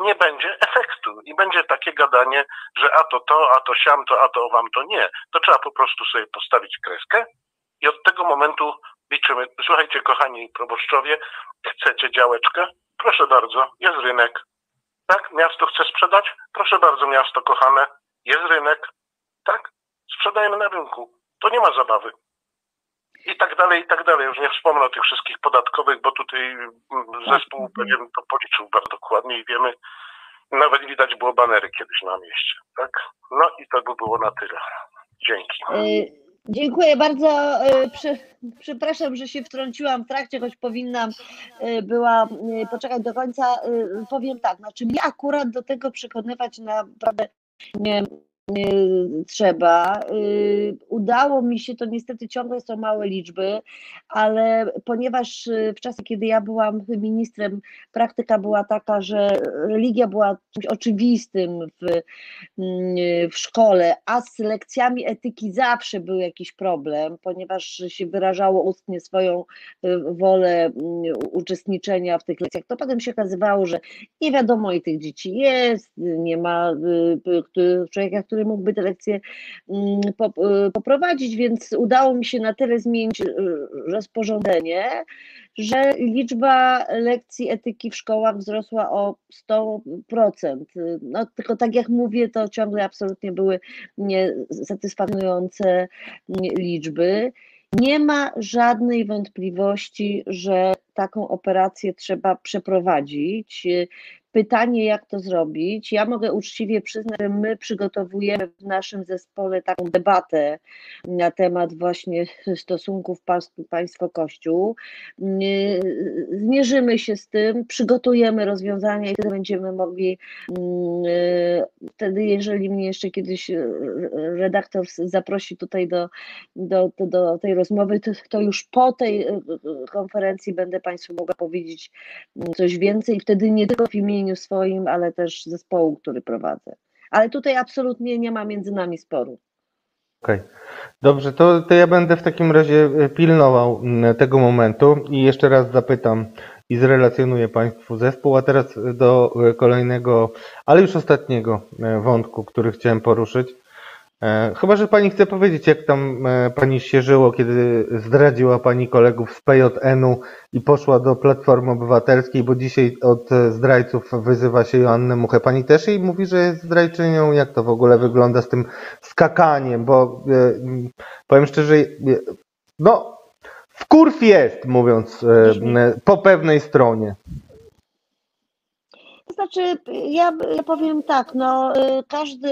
nie będzie efektu i będzie takie gadanie, że a to to, a to siam to, a to wam to nie. To trzeba po prostu sobie postawić kreskę i od tego momentu liczymy. Słuchajcie, kochani proboszczowie, chcecie działeczkę? Proszę bardzo, jest rynek. Tak, miasto chce sprzedać? Proszę bardzo, miasto kochane, jest rynek. Tak, sprzedajemy na rynku. To nie ma zabawy. I tak dalej, i tak dalej. Już nie wspomnę o tych wszystkich podatkowych, bo tutaj mm, zespół pewien to policzył bardzo dokładnie i wiemy, nawet widać było banery kiedyś na mieście. Tak? No i to by było na tyle. Dzięki. E, Dziękuję bardzo. E, Prze, przepraszam, że się wtrąciłam w trakcie, choć powinnam e, była poczekać do końca. Powiem tak, znaczy mnie akurat do tego przekonywać naprawdę nie trzeba. E, Udało mi się, to niestety ciągle są małe liczby, ale ponieważ e, w czasie, kiedy ja byłam ministrem, praktyka była taka, że religia była czymś oczywistym w, w szkole, a z lekcjami etyki zawsze był jakiś problem, ponieważ się wyrażało ustnie swoją y, wolę uczestniczenia w tych lekcjach, to potem się okazywało, że nie wiadomo i tych dzieci jest, nie ma y, p- który- człowieka, który mógłby te lekcje mm, y, poprowadzić, więc udało mi się na tyle zmienić y, rozporządzenie, że liczba lekcji etyki w szkołach wzrosła o 100%. No, tylko tak jak mówię, to ciągle absolutnie były niesatysfakcjonujące liczby. Nie ma żadnej wątpliwości, że taką operację trzeba przeprowadzić. Pytanie, jak to zrobić? Ja mogę uczciwie przyznać, że my przygotowujemy w naszym zespole taką debatę na temat właśnie stosunków państwo-kościół. Zmierzymy się z tym, przygotujemy rozwiązania i wtedy będziemy mogli, yy, wtedy jeżeli mnie jeszcze kiedyś redaktor zaprosi tutaj do, do, do, do tej rozmowy, to, to już po tej konferencji będę Państwu mogła powiedzieć mm, coś więcej wtedy nie tylko w imieniu swoim, ale też zespołu, który prowadzę. Ale tutaj absolutnie nie ma między nami sporu. Okej. Dobrze, to, to ja będę w takim razie e, pilnował tego momentu i jeszcze raz zapytam i zrelacjonuję Państwu zespół, a teraz do e, kolejnego, ale już ostatniego e, wątku, który chciałem poruszyć. E, Chyba, że Pani chce powiedzieć, jak tam e, Pani się żyło, kiedy zdradziła Pani kolegów z PJN-u i poszła do Platformy Obywatelskiej, bo dzisiaj od e, zdrajców wyzywa się Joannę Muchę. Pani też jej mówi, że jest zdrajczynią? Jak to w ogóle wygląda z tym skakaniem? Bo powiem szczerze, no wkurw jest, mówiąc po pewnej stronie. Znaczy, ja, ja powiem tak, no, y, każdy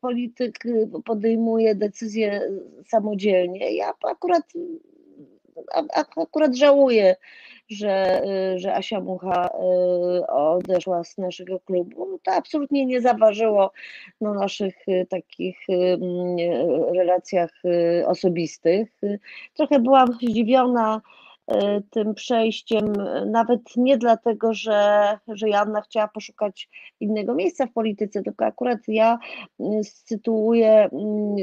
polityk y, podejmuje decyzje samodzielnie. Ja akurat, akurat żałuję, że, y, że Asia Mucha odeszła z naszego klubu. To absolutnie nie zaważyło na naszych takich mm, relacjach osobistych. Trochę byłam zdziwiona, tym przejściem, nawet nie dlatego, że, że Joanna chciała poszukać innego miejsca w polityce, tylko akurat ja sytuuję mm,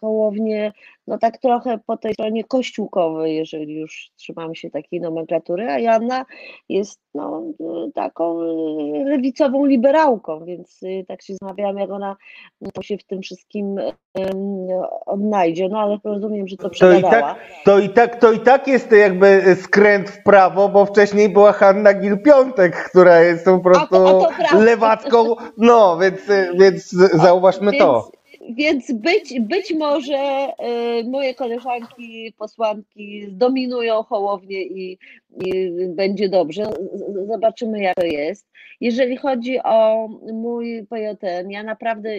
Hołownię no tak trochę po tej stronie kościółkowej, jeżeli już trzymamy się takiej nomenklatury, a Joanna jest no, taką lewicową liberałką, więc tak się zastanawiałam, jak ona się w tym wszystkim odnajdzie, no ale rozumiem, że to przegadała. To i tak, to i tak, to i tak jest jakby skręt w prawo, bo wcześniej była Hanna Gil-Piątek, która jest po prostu a, a lewacką, no więc, więc zauważmy więc, to. Więc być, być może y, moje koleżanki, posłanki zdominują Hołownię i, i będzie dobrze. Zobaczymy, jak to jest. Jeżeli chodzi o mój PJN, ja naprawdę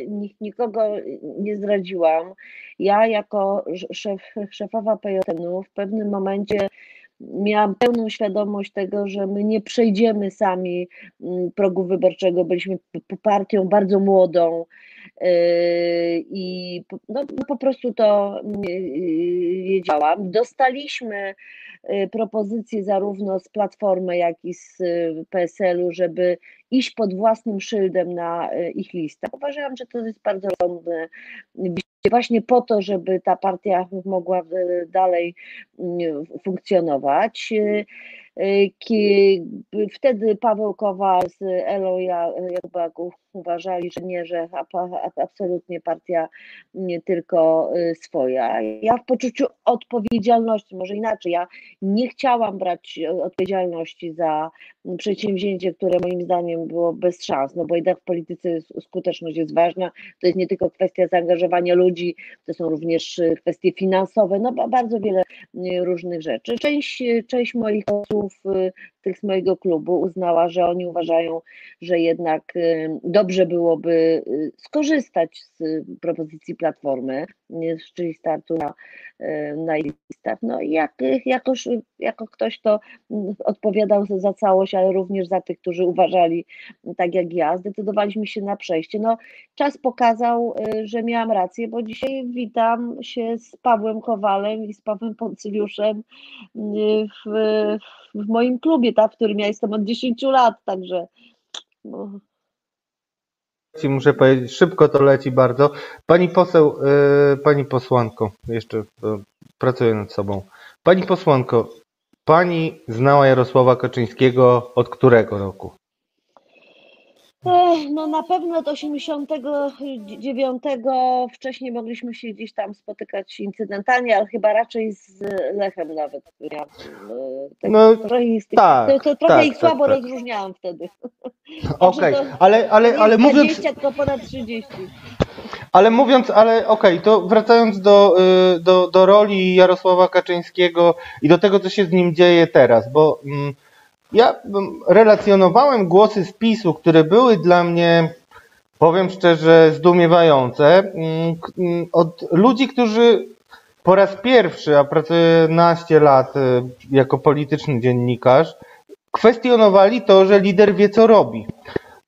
nikogo nie zdradziłam. Ja jako szef, szefowa PJN-u w pewnym momencie miałam pełną świadomość tego, że my nie przejdziemy sami mm, progu wyborczego. Byliśmy partią bardzo młodą yy, i no, no, po prostu to yy, wiedziałam. Dostaliśmy yy, propozycje zarówno z Platformy, jak i z PSL-u, żeby iść pod własnym szyldem na ich listę. Uważałam, że to jest bardzo rozsądne właśnie po to, żeby ta partia mogła dalej mm, funkcjonować. Wtedy Paweł Kowal z Elo Jakubaków uważali, że nie, że absolutnie partia nie tylko y, swoja. Ja w poczuciu odpowiedzialności, może inaczej, ja nie chciałam brać odpowiedzialności za przedsięwzięcie, które moim zdaniem było bez szans, no bo jednak w polityce skuteczność jest ważna, to jest nie tylko kwestia zaangażowania ludzi, to są również kwestie finansowe, no bardzo wiele y, różnych rzeczy. Część, część moich osób tych z mojego klubu uznała, że oni uważają, że jednak y, dobrze byłoby y, skorzystać z propozycji Platformy, czyli startu na, y, na listach. No i jak, jakoś, jako ktoś, kto mm, odpowiadał za całość, ale również za tych, którzy uważali tak jak ja, zdecydowaliśmy się na przejście. No, czas pokazał, że miałam rację, bo dzisiaj witam się z Pawłem Kowalem i z Pawłem Poncyliuszem w, w moim klubie, tak, w którym ja jestem od 10 lat, także. No. Ci muszę powiedzieć, szybko to leci bardzo. Pani poseł, yy, pani posłanko, jeszcze yy, pracuję nad sobą. Pani posłanko, pani znała Jarosława Kaczyńskiego od którego roku? No na pewno od 89 wcześniej mogliśmy się gdzieś tam spotykać incydentalnie, ale chyba raczej z Lechem nawet. Ja, tak, no, trochę, ich, tak, to, to trochę tak, ich tak, słabo tak, rozróżniałam wtedy. Okej, okay, ale, ale, ale mówiąc... 20, tylko ponad 30. Ale mówiąc, ale okej, okay, to wracając do, y, do, do roli Jarosława Kaczyńskiego i do tego, co się z nim dzieje teraz, bo... Mm, ja relacjonowałem głosy z PiSu, które były dla mnie, powiem szczerze, zdumiewające, mm, mm, od ludzi, którzy po raz pierwszy, a pracuję naście lat y, jako polityczny dziennikarz, kwestionowali to, że lider wie, co robi.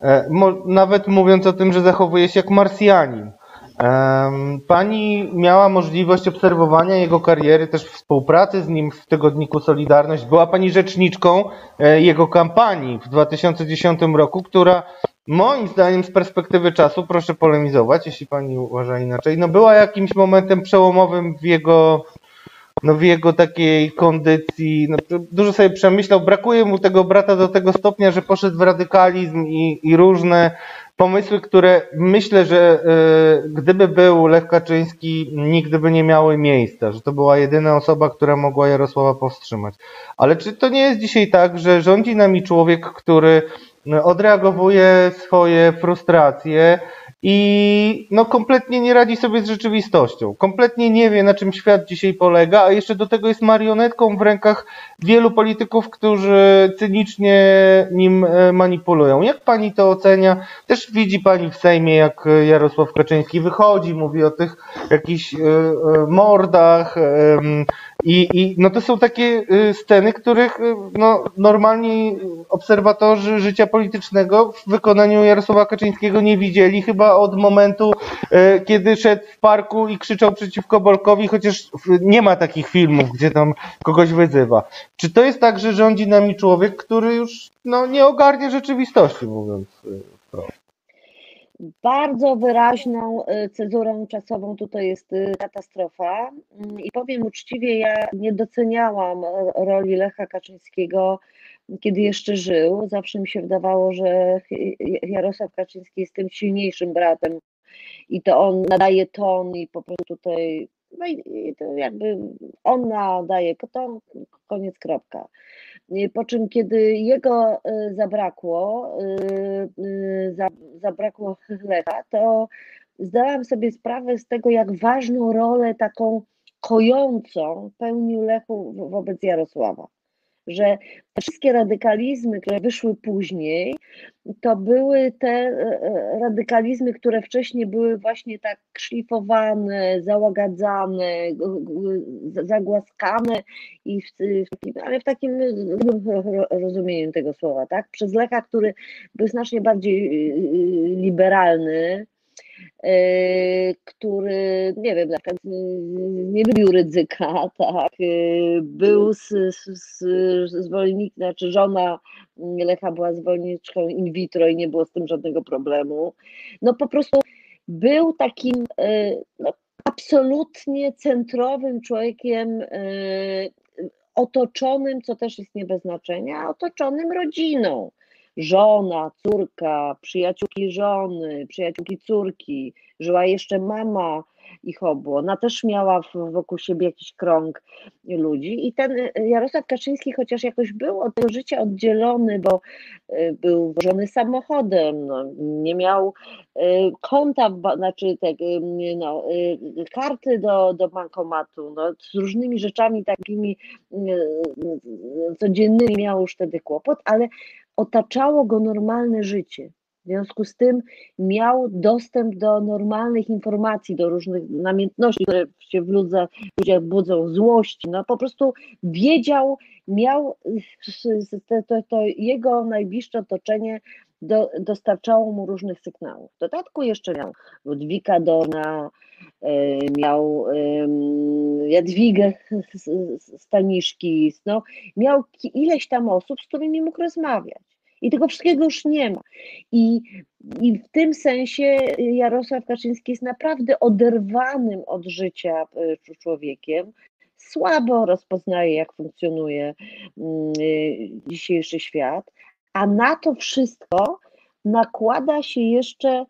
E, nawet mówiąc o tym, że zachowuje się jak Marsjanin. Pani miała możliwość obserwowania jego kariery, też współpracy z nim w tygodniku Solidarność. Była pani rzeczniczką e, jego kampanii w 2010 roku, która moim zdaniem z perspektywy czasu, proszę polemizować, jeśli pani uważa inaczej, no była jakimś momentem przełomowym w jego, no w jego takiej kondycji. No, dużo sobie przemyślał. Brakuje mu tego brata do tego stopnia, że poszedł w radykalizm i, i różne pomysły, które myślę, że y, gdyby był Lech Kaczyński, nigdy by nie miały miejsca, że to była jedyna osoba, która mogła Jarosława powstrzymać. Ale czy to nie jest dzisiaj tak, że rządzi nami człowiek, który odreagowuje swoje frustracje, i no kompletnie nie radzi sobie z rzeczywistością. Kompletnie nie wie, na czym świat dzisiaj polega, a jeszcze do tego jest marionetką w rękach wielu polityków, którzy cynicznie nim e, manipulują. Jak pani to ocenia? Też widzi pani w Sejmie, jak Jarosław Kaczyński wychodzi, mówi o tych jakichś e, e, mordach, i, I no to są takie sceny, których no, normalni obserwatorzy życia politycznego w wykonaniu Jarosława Kaczyńskiego nie widzieli chyba od momentu, e, kiedy szedł w parku i krzyczał przeciwko Bolkowi, chociaż nie ma takich filmów, gdzie tam kogoś wyzywa. Czy to jest tak, że rządzi nami człowiek, który już no, nie ogarnie rzeczywistości, mówiąc wprost? Bardzo wyraźną cezurą czasową tutaj jest katastrofa mm, i powiem uczciwie, ja nie doceniałam roli Lecha Kaczyńskiego kiedy jeszcze żył, zawsze mi się wydawało, że Jarosław Kaczyński jest tym silniejszym bratem i to on nadaje ton i po prostu tutaj, no i to jakby on nadaje ton, koniec, kropka. Po czym, kiedy jego y, zabrakło, y, y, zabrakło Lecha, to zdałam sobie sprawę z tego, jak ważną rolę taką kojącą pełnił Lechu wobec Jarosława że wszystkie radykalizmy, które wyszły później, to były te e, e, radykalizmy, które wcześniej były właśnie tak szlifowane, załagadzane, zagłaskane, i w, ale w takim rozumieniu tego słowa, tak? Przez Lecha, który był znacznie bardziej liberalny, E, który, nie wiem, nie lubił ryzyka, tak, e, był z, z, zwolennik, znaczy żona Lecha była zwolenniczką in vitro i nie było z tym żadnego problemu. No po prostu był takim e, no, absolutnie centrowym człowiekiem, otoczonym, co też jest nie bez znaczenia, otoczonym rodziną żona, córka, przyjaciółki żony, przyjaciółki córki, żyła jeszcze mama ich obu. Ona też miała wokół siebie jakiś krąg ludzi i ten y, Jarosław Kaczyński chociaż jakoś był od tego życia oddzielony, bo y, był wożony samochodem, no, nie miał y, konta, znaczy te, no, karty do, do bankomatu, no, z różnymi rzeczami takimi codziennymi miał już wtedy kłopot, ale otaczało go normalne życie. Związku z tym miał dostęp do normalnych informacji, do różnych namiętności, które się w ludziach, budzą, złości. No po prostu wiedział, miał to, to, to jego najbliższe otoczenie do, dostarczało mu różnych sygnałów. W dodatku jeszcze miał Ludwika Dona, e, miał Jadwigę Staniszki, no, miał ileś tam osób, z którymi mógł rozmawiać. I tego wszystkiego już nie ma. I, I w tym sensie Jarosław Kaczyński jest naprawdę oderwanym od życia e, człowiekiem. Słabo rozpoznaje, jak funkcjonuje mm, e, dzisiejszy świat, a na to wszystko nakłada się jeszcze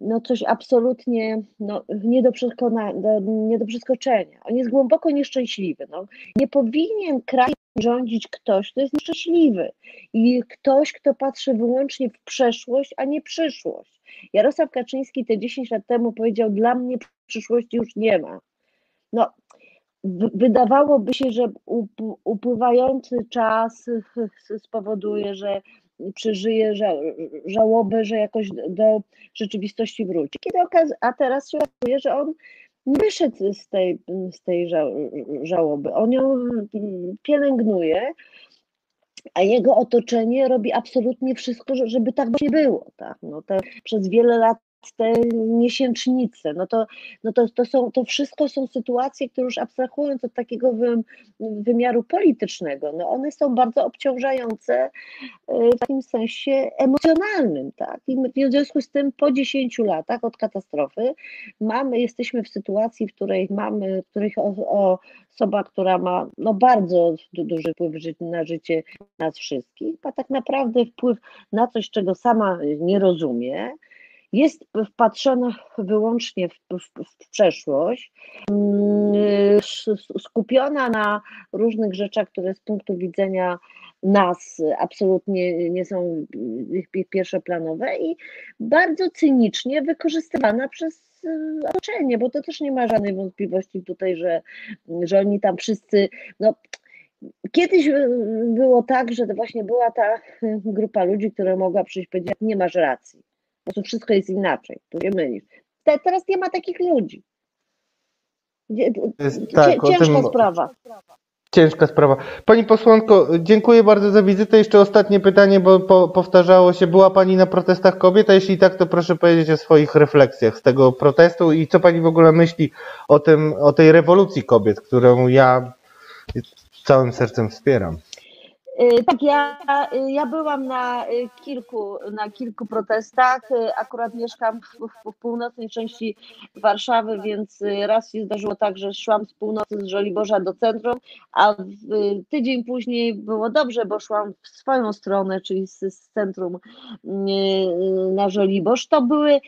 no coś absolutnie no, nie, do przekona- nie do przeskoczenia. On jest głęboko nieszczęśliwy. No. Nie powinien kraj rządzić ktoś, kto jest nieszczęśliwy i ktoś, kto patrzy wyłącznie w przeszłość, a nie przyszłość. Jarosław Kaczyński te 10 lat temu powiedział, dla mnie przyszłości już nie ma. No, wydawałoby się, że upływający czas spowoduje, że przeżyje żałobę, że jakoś do rzeczywistości wróci. Kiedy okaz- a teraz się okazuje, że on nie wyszedł z tej, z tej żałoby. On ją pielęgnuje, a jego otoczenie robi absolutnie wszystko, żeby tak właśnie było. Tak? No te, przez wiele lat te miesięcznice, no to, no to, to, są, to wszystko są sytuacje, które już abstrahując od takiego wy, wymiaru politycznego, no one są bardzo obciążające e, w takim sensie emocjonalnym, tak? I w związku z tym po 10 latach od katastrofy mamy, jesteśmy w sytuacji, w której mamy, w której o, osoba, która ma no, bardzo duży wpływ na życie nas wszystkich, ma tak naprawdę wpływ na coś, czego sama nie rozumie, jest wpatrzona wyłącznie w, w, w, przeszłość, mm, skupiona na różnych rzeczach, które z punktu widzenia nas absolutnie nie są pierwszoplanowe i bardzo cynicznie wykorzystywana przez e, otoczenie, bo to też nie ma żadnej wątpliwości tutaj, że, że oni tam wszyscy, no, Kiedyś było tak, że to właśnie była ta grupa ludzi, która mogła przyjść powiedzieć, nie masz racji po prostu wszystko jest inaczej, tu się mylisz. Te, teraz nie ma takich ludzi. Jest, tak, ciężka sprawa. ciężka sprawa. Pani posłanko, dziękuję bardzo za wizytę. Jeszcze ostatnie pytanie, bo po, powtarzało się, była Pani na protestach kobiet, a jeśli tak, to proszę powiedzieć o swoich refleksjach z tego protestu i co Pani w ogóle myśli o, tym, o tej rewolucji kobiet, którą ja całym sercem wspieram. Y, tak, ja, y, ja byłam na y, kilku, na kilku protestach. Akurat mieszkam w, w, w, północnej części Warszawy, więc raz się zdarzyło tak, że szłam z północy z Żoliborza do centrum, a tydzień później było dobrze, bo szłam w swoją stronę, czyli z, z centrum na Żoliborz. To były,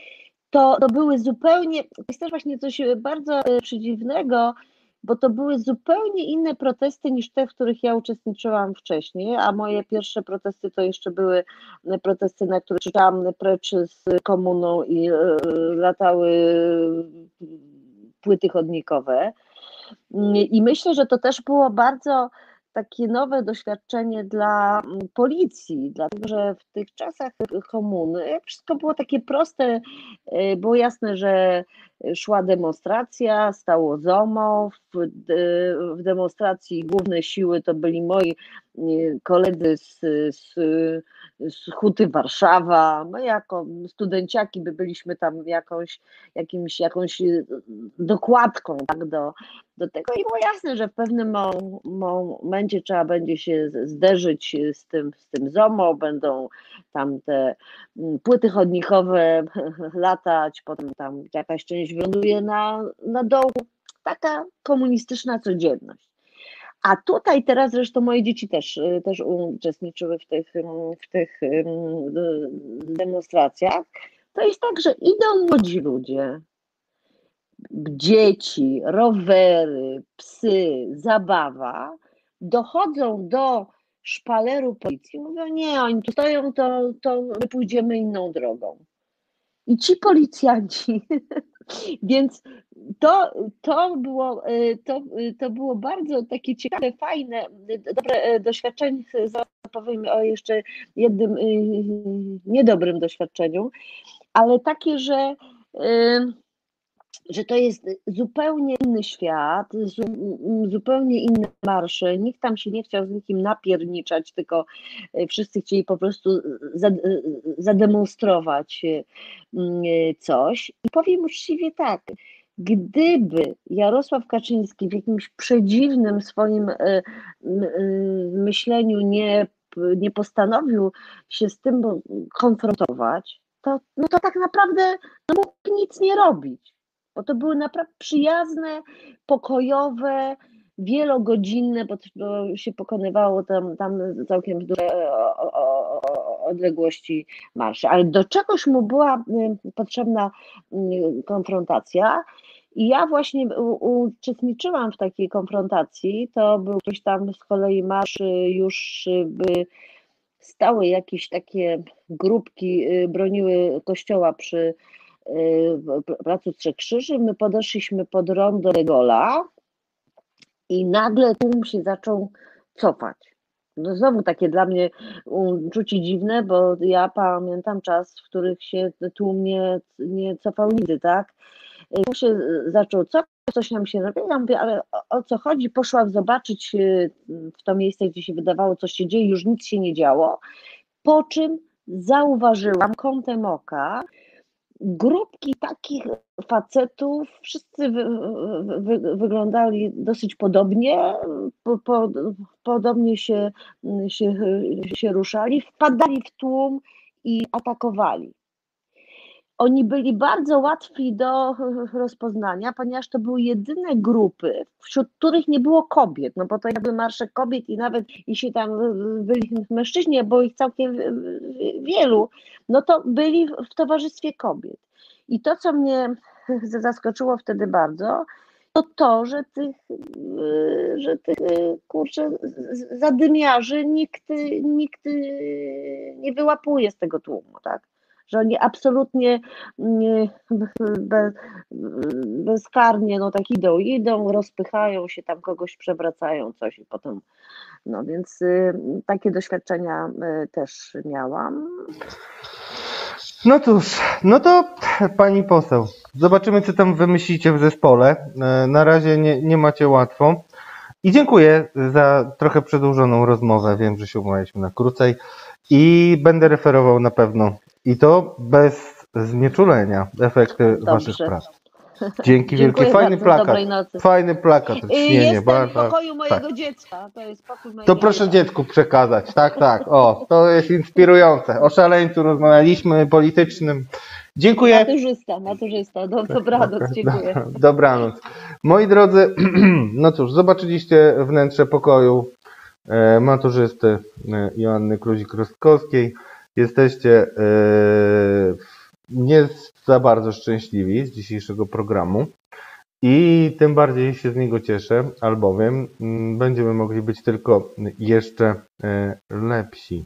to, to były zupełnie, to jest też właśnie coś bardzo przedziwnego, bo to były zupełnie inne protesty niż te, w których ja uczestniczyłam wcześniej, a moje pierwsze protesty to jeszcze były protesty, na których czytałam precz z komuną i e, latały płyty chodnikowe. I myślę, że to też było bardzo takie nowe doświadczenie dla policji, dlatego że w tych czasach komuny wszystko było takie proste, e, było jasne, że szła demonstracja, stało ZOMO, w, w demonstracji główne siły to byli moi koledzy z, z Huty Warszawa, my jako studenciaki by byliśmy tam jakąś, jakimś, jakąś dokładką tak, do, do tego i było jasne, że w pewnym momencie trzeba będzie się zderzyć z tym, z tym ZOMO, będą tam te mm, płyty chodnikowe latać, potem tam jakaś część wyląduje na, na dołu. Taka komunistyczna codzienność. A tutaj teraz zresztą moje dzieci też, też uczestniczyły w tych, w tych demonstracjach. To jest tak, że idą młodzi ludzie, dzieci, rowery, psy, zabawa, dochodzą do szpaleru policji, mówią, nie, oni tu stoją, to, to my pójdziemy inną drogą. I ci policjanci, więc to, to, było, to, to było bardzo takie ciekawe, fajne, dobre doświadczenie. Powiem o jeszcze jednym niedobrym doświadczeniu, ale takie, że że to jest zupełnie inny świat, zupełnie inne marsze. Nikt tam się nie chciał z nikim napierniczać, tylko e, wszyscy chcieli po prostu zademonstrować e, coś. I powiem uczciwie tak, gdyby Jarosław Kaczyński w jakimś przedziwnym swoim e, myśleniu nie, nie postanowił się z tym konfrontować, to, no to tak naprawdę no mógł nic nie robić bo to były naprawdę przyjazne, pokojowe, wielogodzinne, bo się pokonywało tam, tam całkiem duże odległości marsze. Ale do czegoś mu była y, potrzebna y, konfrontacja. I ja właśnie uczestniczyłam w takiej konfrontacji. To był jakiś tam z kolei marsz y, już by stały jakieś takie grupki, broniły kościoła przy Placu Trzech Krzyży, my podeszliśmy pod rondo Regola i nagle tłum się zaczął cofać. No znowu takie dla mnie uczucie dziwne, bo ja pamiętam czas, w których się tłum nie, nie cofał nigdy, tak? Tłum się zaczął cofać, coś nam się robiło, ja mówię, ale o, o co chodzi? Poszłam zobaczyć y, w to miejsce, gdzie się wydawało, coś się dzieje, już nic się nie działo, po czym zauważyłam kątem oka, grupki takich facetów, wszyscy wy, wy, wyglądali dosyć podobnie, po, po, podobnie się, się, się ruszali, wpadali w tłum i atakowali. Oni byli bardzo łatwi do rozpoznania, ponieważ to były jedyne grupy, wśród których nie było kobiet, no bo to jakby marsze kobiet i nawet jeśli tam byli mężczyźni, było ich całkiem wielu, no to byli w towarzystwie kobiet. I to, co mnie zaskoczyło wtedy bardzo, to to, że tych, że tych kurczę, zadymiarzy nikt, nikt nie wyłapuje z tego tłumu, tak? Że oni absolutnie bez, bezkarnie no tak idą, idą, rozpychają się tam, kogoś przewracają coś i potem, no więc y, takie doświadczenia y, też miałam. No cóż, no to pani poseł, zobaczymy co tam wymyślicie w zespole. E, na razie nie, nie macie łatwo. I dziękuję za trochę przedłużoną rozmowę. Wiem, że się umawialiśmy na krócej i będę referował na pewno i to bez znieczulenia efekty Dobrze. waszych prac. Dzięki wielkie. Fajny plakat. Fajny plakat. Jestem w bardzo. pokoju mojego tak. dziecka. To jest pokój mojego To proszę dziecka. dziecku przekazać. Tak, tak. O, to jest inspirujące. O szaleńcu rozmawialiśmy, politycznym. Dziękuję. Maturzysta, maturzysta. Do, dobranoc, dziękuję. Dobranoc. Moi drodzy, no cóż, zobaczyliście wnętrze pokoju e, maturzysty e, Joanny Kluzik-Rostkowskiej. Jesteście e, nie za bardzo szczęśliwi z dzisiejszego programu i tym bardziej się z niego cieszę, albowiem mm, będziemy mogli być tylko jeszcze e, lepsi.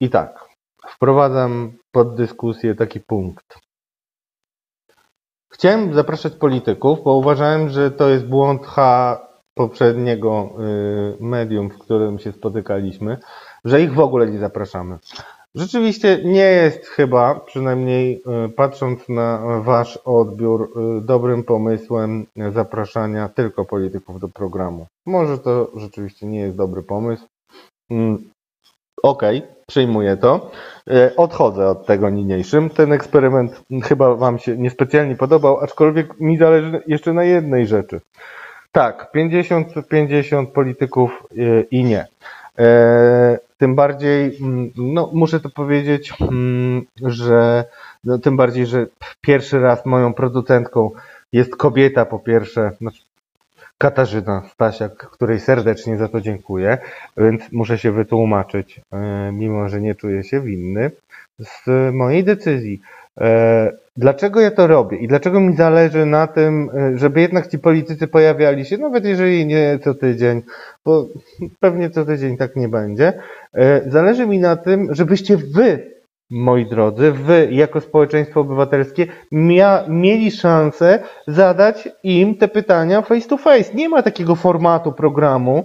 I tak, wprowadzam pod dyskusję taki punkt. Chciałem zapraszać polityków, bo uważałem, że to jest błąd H poprzedniego y, medium, w którym się spotykaliśmy, że ich w ogóle nie zapraszamy. Rzeczywiście nie jest chyba, przynajmniej y, patrząc na wasz odbiór, y, dobrym pomysłem zapraszania tylko polityków do programu. Może to rzeczywiście nie jest dobry pomysł. Mm, Okej, przyjmuję to. E, Odchodzę od tego niniejszym. Ten eksperyment chyba Wam się niespecjalnie podobał, aczkolwiek mi zależy jeszcze na jednej rzeczy. Tak, 50-50 polityków e, i nie. E, Tym bardziej, mm, no muszę to powiedzieć, mm, że no, tym bardziej, że pierwszy raz moją producentką jest kobieta po pierwsze, znaczy Katarzyna Stasiak, której serdecznie za to dziękuję, więc muszę się wytłumaczyć, e, mimo że nie czuję się winny, z mojej decyzji. Dlaczego ja to robię i dlaczego mi zależy na tym, e, żeby jednak ci politycy pojawiali się, nawet jeżeli nie co tydzień, bo pewnie co tydzień tak nie będzie. E, Zależy mi na tym, żebyście wy moi drodzy, wy jako społeczeństwo obywatelskie mia, mieli szansę zadać im te pytania face to face. Nie ma takiego formatu programu,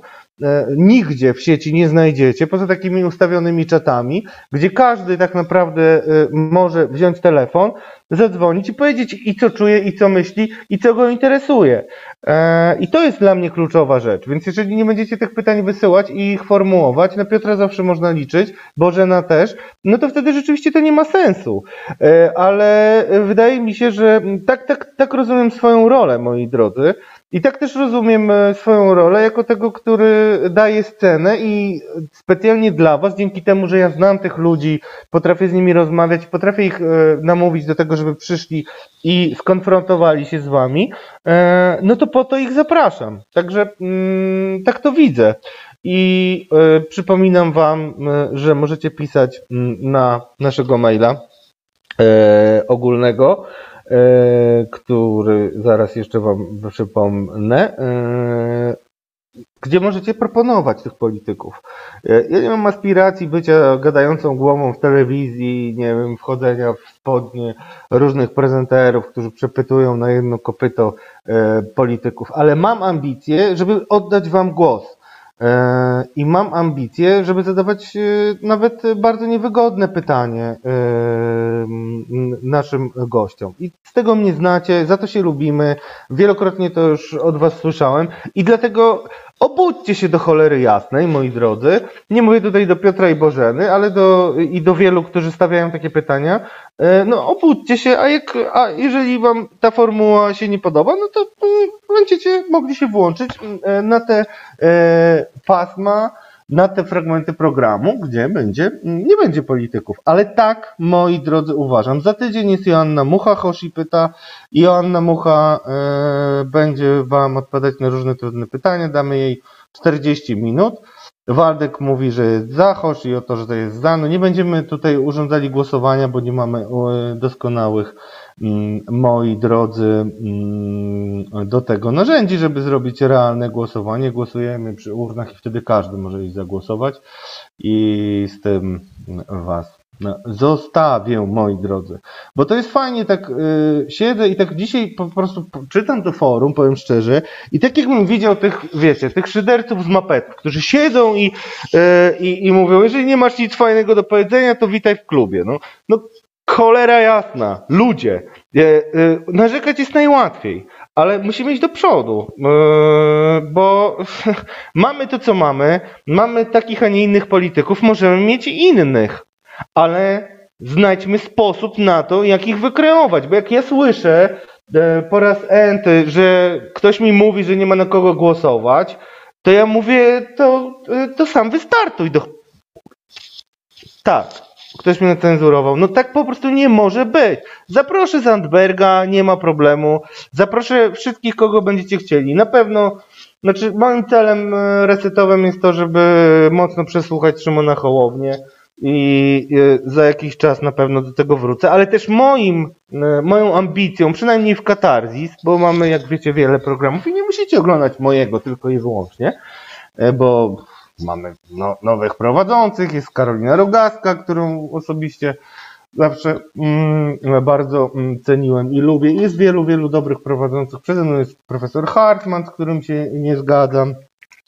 nigdzie w sieci nie znajdziecie, poza takimi ustawionymi czatami, gdzie każdy tak naprawdę e, może wziąć telefon, zadzwonić i powiedzieć i co czuje, i co myśli, i co go interesuje. E, I to jest dla mnie kluczowa rzecz. Więc jeżeli nie będziecie tych pytań wysyłać i ich formułować, na Piotra zawsze można liczyć, Bożena też, no to wtedy rzeczywiście to nie ma sensu. E, Ale wydaje mi się, że tak, tak, tak rozumiem swoją rolę, moi drodzy. I tak też rozumiem e, swoją rolę jako tego, który daje scenę i specjalnie dla Was, dzięki temu, że ja znam tych ludzi, potrafię z nimi rozmawiać, potrafię ich e, namówić do tego, żeby przyszli i skonfrontowali się z Wami, e, no to po to ich zapraszam. Także mm, tak to widzę. I przypominam Wam, że możecie pisać mm, na naszego maila ogólnego, który zaraz jeszcze Wam przypomnę, e, gdzie możecie proponować tych polityków. E, Ja nie mam aspiracji bycia gadającą głową w telewizji, nie wiem, wchodzenia w spodnie różnych prezenterów, którzy przepytują na jedno kopyto e, polityków, ale mam ambicje, żeby oddać Wam głos. E, I mam ambicje, żeby zadawać e, nawet bardzo niewygodne pytanie e, naszym gościom. I z tego mnie znacie, za to się lubimy. Wielokrotnie to już od Was słyszałem. I dlatego obudźcie się do cholery jasnej, moi drodzy. Nie mówię tutaj do Piotra i Bożeny, ale do, i do wielu, którzy stawiają takie pytania. E, No obudźcie się, a, jak, a jeżeli Wam ta formuła się nie podoba, no to e, będziecie mogli się włączyć e, na te pasma, na te fragmenty programu, gdzie będzie, nie będzie polityków. Ale tak, moi drodzy, uważam. Za tydzień jest Joanna Mucha, Hoshi pyta. Joanna Mucha e, będzie Wam odpowiadać na różne trudne pytania. Damy jej 40 minut. Waldek mówi, że jest za Hoshi i o to, że to jest za. No nie będziemy tutaj urządzali głosowania, bo nie mamy e, doskonałych, moi drodzy, mm, do tego narzędzi, żeby zrobić realne głosowanie. Głosujemy przy urnach i wtedy każdy może iść zagłosować i z tym Was zostawię, moi drodzy. Bo to jest fajnie, tak y, siedzę i tak dzisiaj po prostu czytam to forum, powiem szczerze, i tak jakbym widział tych, wiecie, tych szyderców z mapetów, którzy siedzą i, y, i, i mówią, jeżeli nie masz nic fajnego do powiedzenia, to witaj w klubie. No, no Cholera jasna, ludzie, e, e, narzekać jest najłatwiej, ale musimy iść do przodu, e, bo mamy to, co mamy, mamy takich, a nie innych polityków, możemy mieć innych, ale znajdźmy sposób na to, jak ich wykreować, bo jak ja słyszę po raz enty, że ktoś mi mówi, że nie ma na kogo głosować, to ja mówię, to, to sam wystartuj do... Tak, ktoś mnie cenzurował. No tak po prostu nie może być. Zaproszę Zandberga, nie ma problemu. Zaproszę wszystkich, kogo będziecie chcieli. Na pewno, znaczy moim celem e, resetowym jest to, żeby mocno przesłuchać Szymona Hołownię i e, za jakiś czas na pewno do tego wrócę, ale też moim, e, moją ambicją, przynajmniej w Katarzis, bo mamy, jak wiecie, wiele programów i nie musicie oglądać mojego tylko i wyłącznie, bo mamy no, nowych prowadzących, jest Karolina Rogaska, którą osobiście zawsze mm, bardzo mm, ceniłem i lubię. Jest wielu, wielu dobrych prowadzących. Przede mną jest profesor Hartman, z którym się nie zgadzam.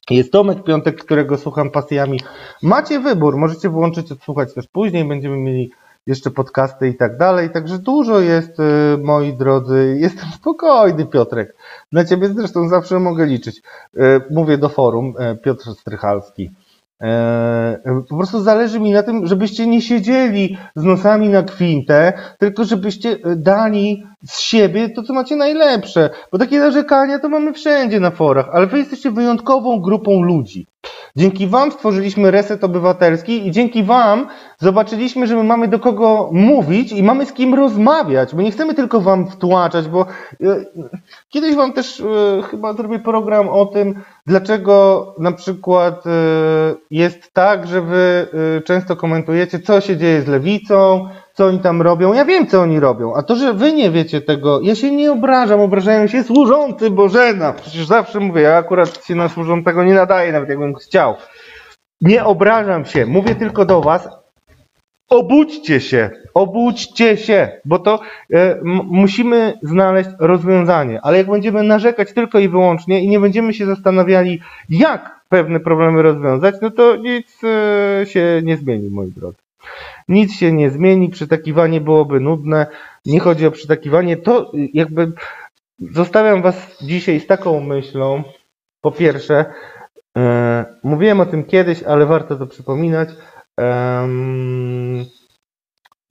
Jest Tomek Piątek, którego słucham pasjami. Macie wybór, możecie włączyć, odsłuchać też później, będziemy mieli jeszcze podcasty i tak dalej, także dużo jest, y, moi drodzy, jestem spokojny Piotrek, na ciebie zresztą zawsze mogę liczyć. Y, Mówię do forum, y, Piotr Strychalski. Po prostu zależy mi na tym, żebyście nie siedzieli z nosami na kwintę, tylko żebyście dali z siebie to, co macie najlepsze. Bo takie narzekania to mamy wszędzie na forach, ale wy jesteście wyjątkową grupą ludzi. Dzięki wam stworzyliśmy reset obywatelski i dzięki wam zobaczyliśmy, że my mamy do kogo mówić i mamy z kim rozmawiać, bo nie chcemy tylko wam wtłaczać, bo e, kiedyś wam też e, chyba zrobię program o tym, dlaczego na przykład e, jest tak, że wy często komentujecie, co się dzieje z lewicą, co oni tam robią. Ja wiem, co oni robią, a to, że wy nie wiecie tego, ja się nie obrażam, obrażają się służący Bożena. Przecież zawsze mówię, ja akurat się na służącego nie nadaję, nawet jakbym chciał. Nie obrażam się, mówię tylko do was, obudźcie się, obudźcie się, bo to e, musimy znaleźć rozwiązanie, ale jak będziemy narzekać tylko i wyłącznie i nie będziemy się zastanawiali, jak pewne problemy rozwiązać, no to nic e, się nie zmieni, moi drodzy. Nic się nie zmieni, przytakiwanie byłoby nudne, nie chodzi o przytakiwanie, to jakby zostawiam was dzisiaj z taką myślą, po pierwsze, e, mówiłem o tym kiedyś, ale warto to przypominać,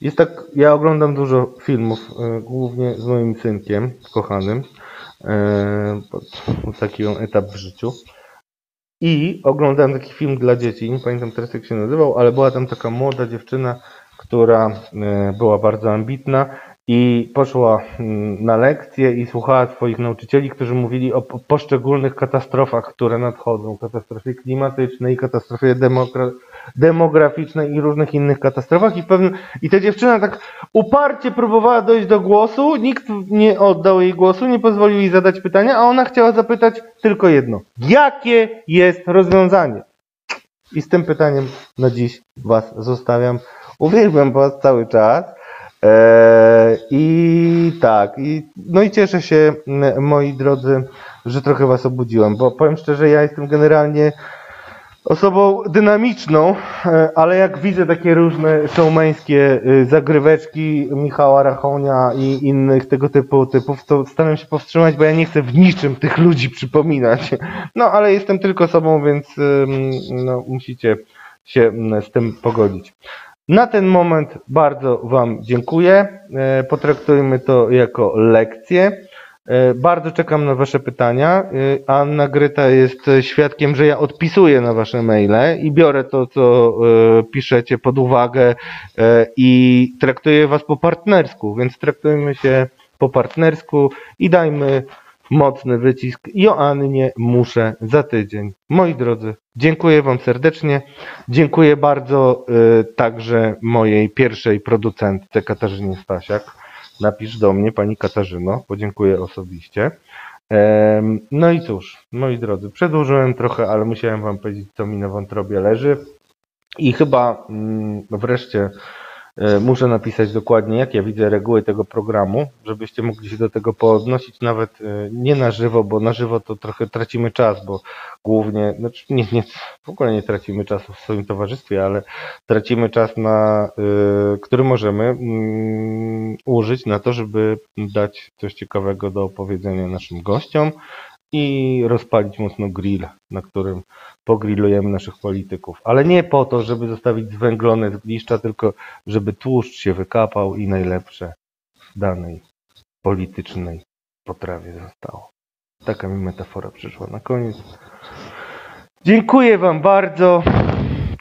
Jest tak, ja oglądam dużo filmów, e, głównie z moim synkiem kochanym, e, taki on etap w życiu. I oglądałem taki film dla dzieci, nie pamiętam teraz jak się nazywał, ale była tam taka młoda dziewczyna, która e, była bardzo ambitna i poszła mm, na lekcję i słuchała swoich nauczycieli, którzy mówili o po- poszczególnych katastrofach, które nadchodzą. Katastrofie klimatycznej, katastrofie demokra- demograficznej i różnych innych katastrofach. I, pewne, I ta dziewczyna tak uparcie próbowała dojść do głosu, nikt nie oddał jej głosu, nie pozwolił jej zadać pytania, a ona chciała zapytać tylko jedno. Jakie jest rozwiązanie? I z tym pytaniem na dziś Was zostawiam. Uwielbiam Was cały czas. Eee, I tak, i, no i cieszę się, moi drodzy, że trochę Was obudziłem, bo powiem szczerze, ja jestem generalnie osobą dynamiczną, e, ale jak widzę takie różne showmeńskie y, zagryweczki Michała Rachonia i innych tego typu typów, to staram się powstrzymać, bo ja nie chcę w niczym tych ludzi przypominać. No ale jestem tylko sobą, więc no, musicie się z tym pogodzić. Na ten moment bardzo Wam dziękuję. E, Potraktujmy to jako lekcję. E, Bardzo czekam na Wasze pytania. E, Anna Gryta jest świadkiem, że ja odpisuję na Wasze maile i biorę to, co e, piszecie pod uwagę i traktuję Was po partnersku, więc traktujmy się po partnersku i dajmy mocny wycisk Joannie muszę za tydzień. Moi drodzy, dziękuję Wam serdecznie. Dziękuję bardzo także mojej pierwszej producentce Katarzynie Stasiak. Napisz do mnie, Pani Katarzyno, podziękuję osobiście. No i cóż, moi drodzy, przedłużyłem trochę, ale musiałem Wam powiedzieć, co mi na wątrobie leży. I chyba mm, wreszcie muszę napisać dokładnie, jak ja widzę reguły tego programu, żebyście mogli się do tego poodnosić nawet e, nie na żywo, bo na żywo to trochę tracimy czas, bo głównie, znaczy nie, nie, w ogóle nie tracimy czasu w swoim towarzystwie, ale tracimy czas, na, y, który możemy mm, użyć na to, żeby dać coś ciekawego do opowiedzenia naszym gościom i rozpalić mocno grill, na którym pogrillujemy naszych polityków. Ale nie po to, żeby zostawić zwęglone zgliszcza, tylko żeby tłuszcz się wykapał i najlepsze w danej politycznej potrawie zostało. Taka mi metafora przyszła na koniec. Dziękuję Wam bardzo.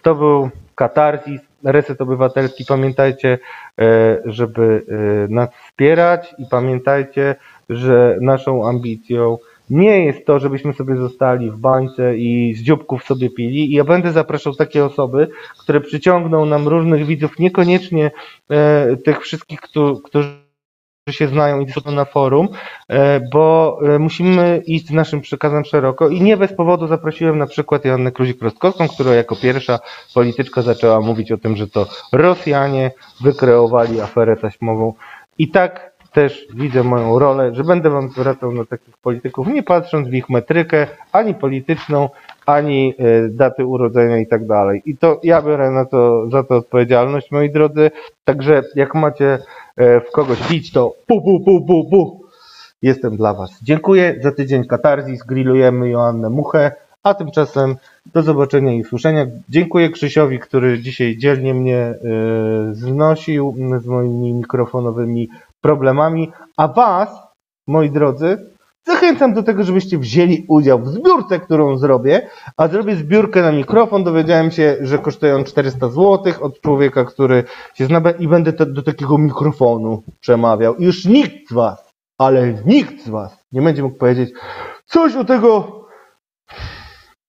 To był Katarzis, Reset Obywatelski. Pamiętajcie, e, żeby e, nas wspierać i pamiętajcie, że naszą ambicją nie jest to, żebyśmy sobie zostali w bańce i z dzióbków sobie pili. I ja będę zapraszał takie osoby, które przyciągną nam różnych widzów, niekoniecznie e, tych wszystkich, którzy się znają i dyskutują na forum, e, bo e, musimy iść z naszym przekazem szeroko i nie bez powodu zaprosiłem na przykład Joannę Kluzik-Rostkowską, która jako pierwsza polityczka zaczęła mówić o tym, że to Rosjanie wykreowali aferę taśmową i tak też widzę moją rolę, że będę wam zwracał na takich polityków, nie patrząc w ich metrykę, ani polityczną, ani e, daty urodzenia i tak dalej. I to ja biorę na to, za to odpowiedzialność, moi drodzy. Także jak macie e, w kogoś bić, to pu, pu, pu, pu, pu. Jestem dla was. Dziękuję. Za tydzień katarzis, grillujemy Joannę Muchę, a tymczasem do zobaczenia i usłyszenia. Dziękuję Krzysiowi, który dzisiaj dzielnie mnie e, znosił z moimi mikrofonowymi problemami, a was, moi drodzy, Zachęcam do tego, żebyście wzięli udział w zbiórce, którą zrobię, a zrobię zbiórkę na mikrofon. Dowiedziałem się, że kosztują 400 zł od człowieka, który się zna i będę te, do takiego mikrofonu przemawiał. I już nikt z was, ale nikt z was nie będzie mógł powiedzieć coś o tego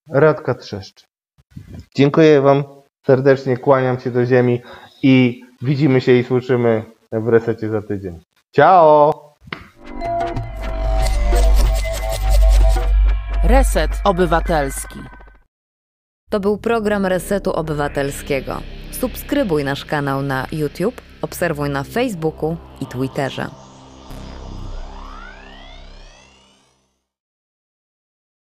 Radka Trzeszczy. Dziękuję wam serdecznie, kłaniam się do ziemi i widzimy się i słyszymy w resecie za tydzień. Ciao! Reset Obywatelski. To był program Resetu Obywatelskiego. Subskrybuj nasz kanał na YouTube, obserwuj na Facebooku i Twitterze.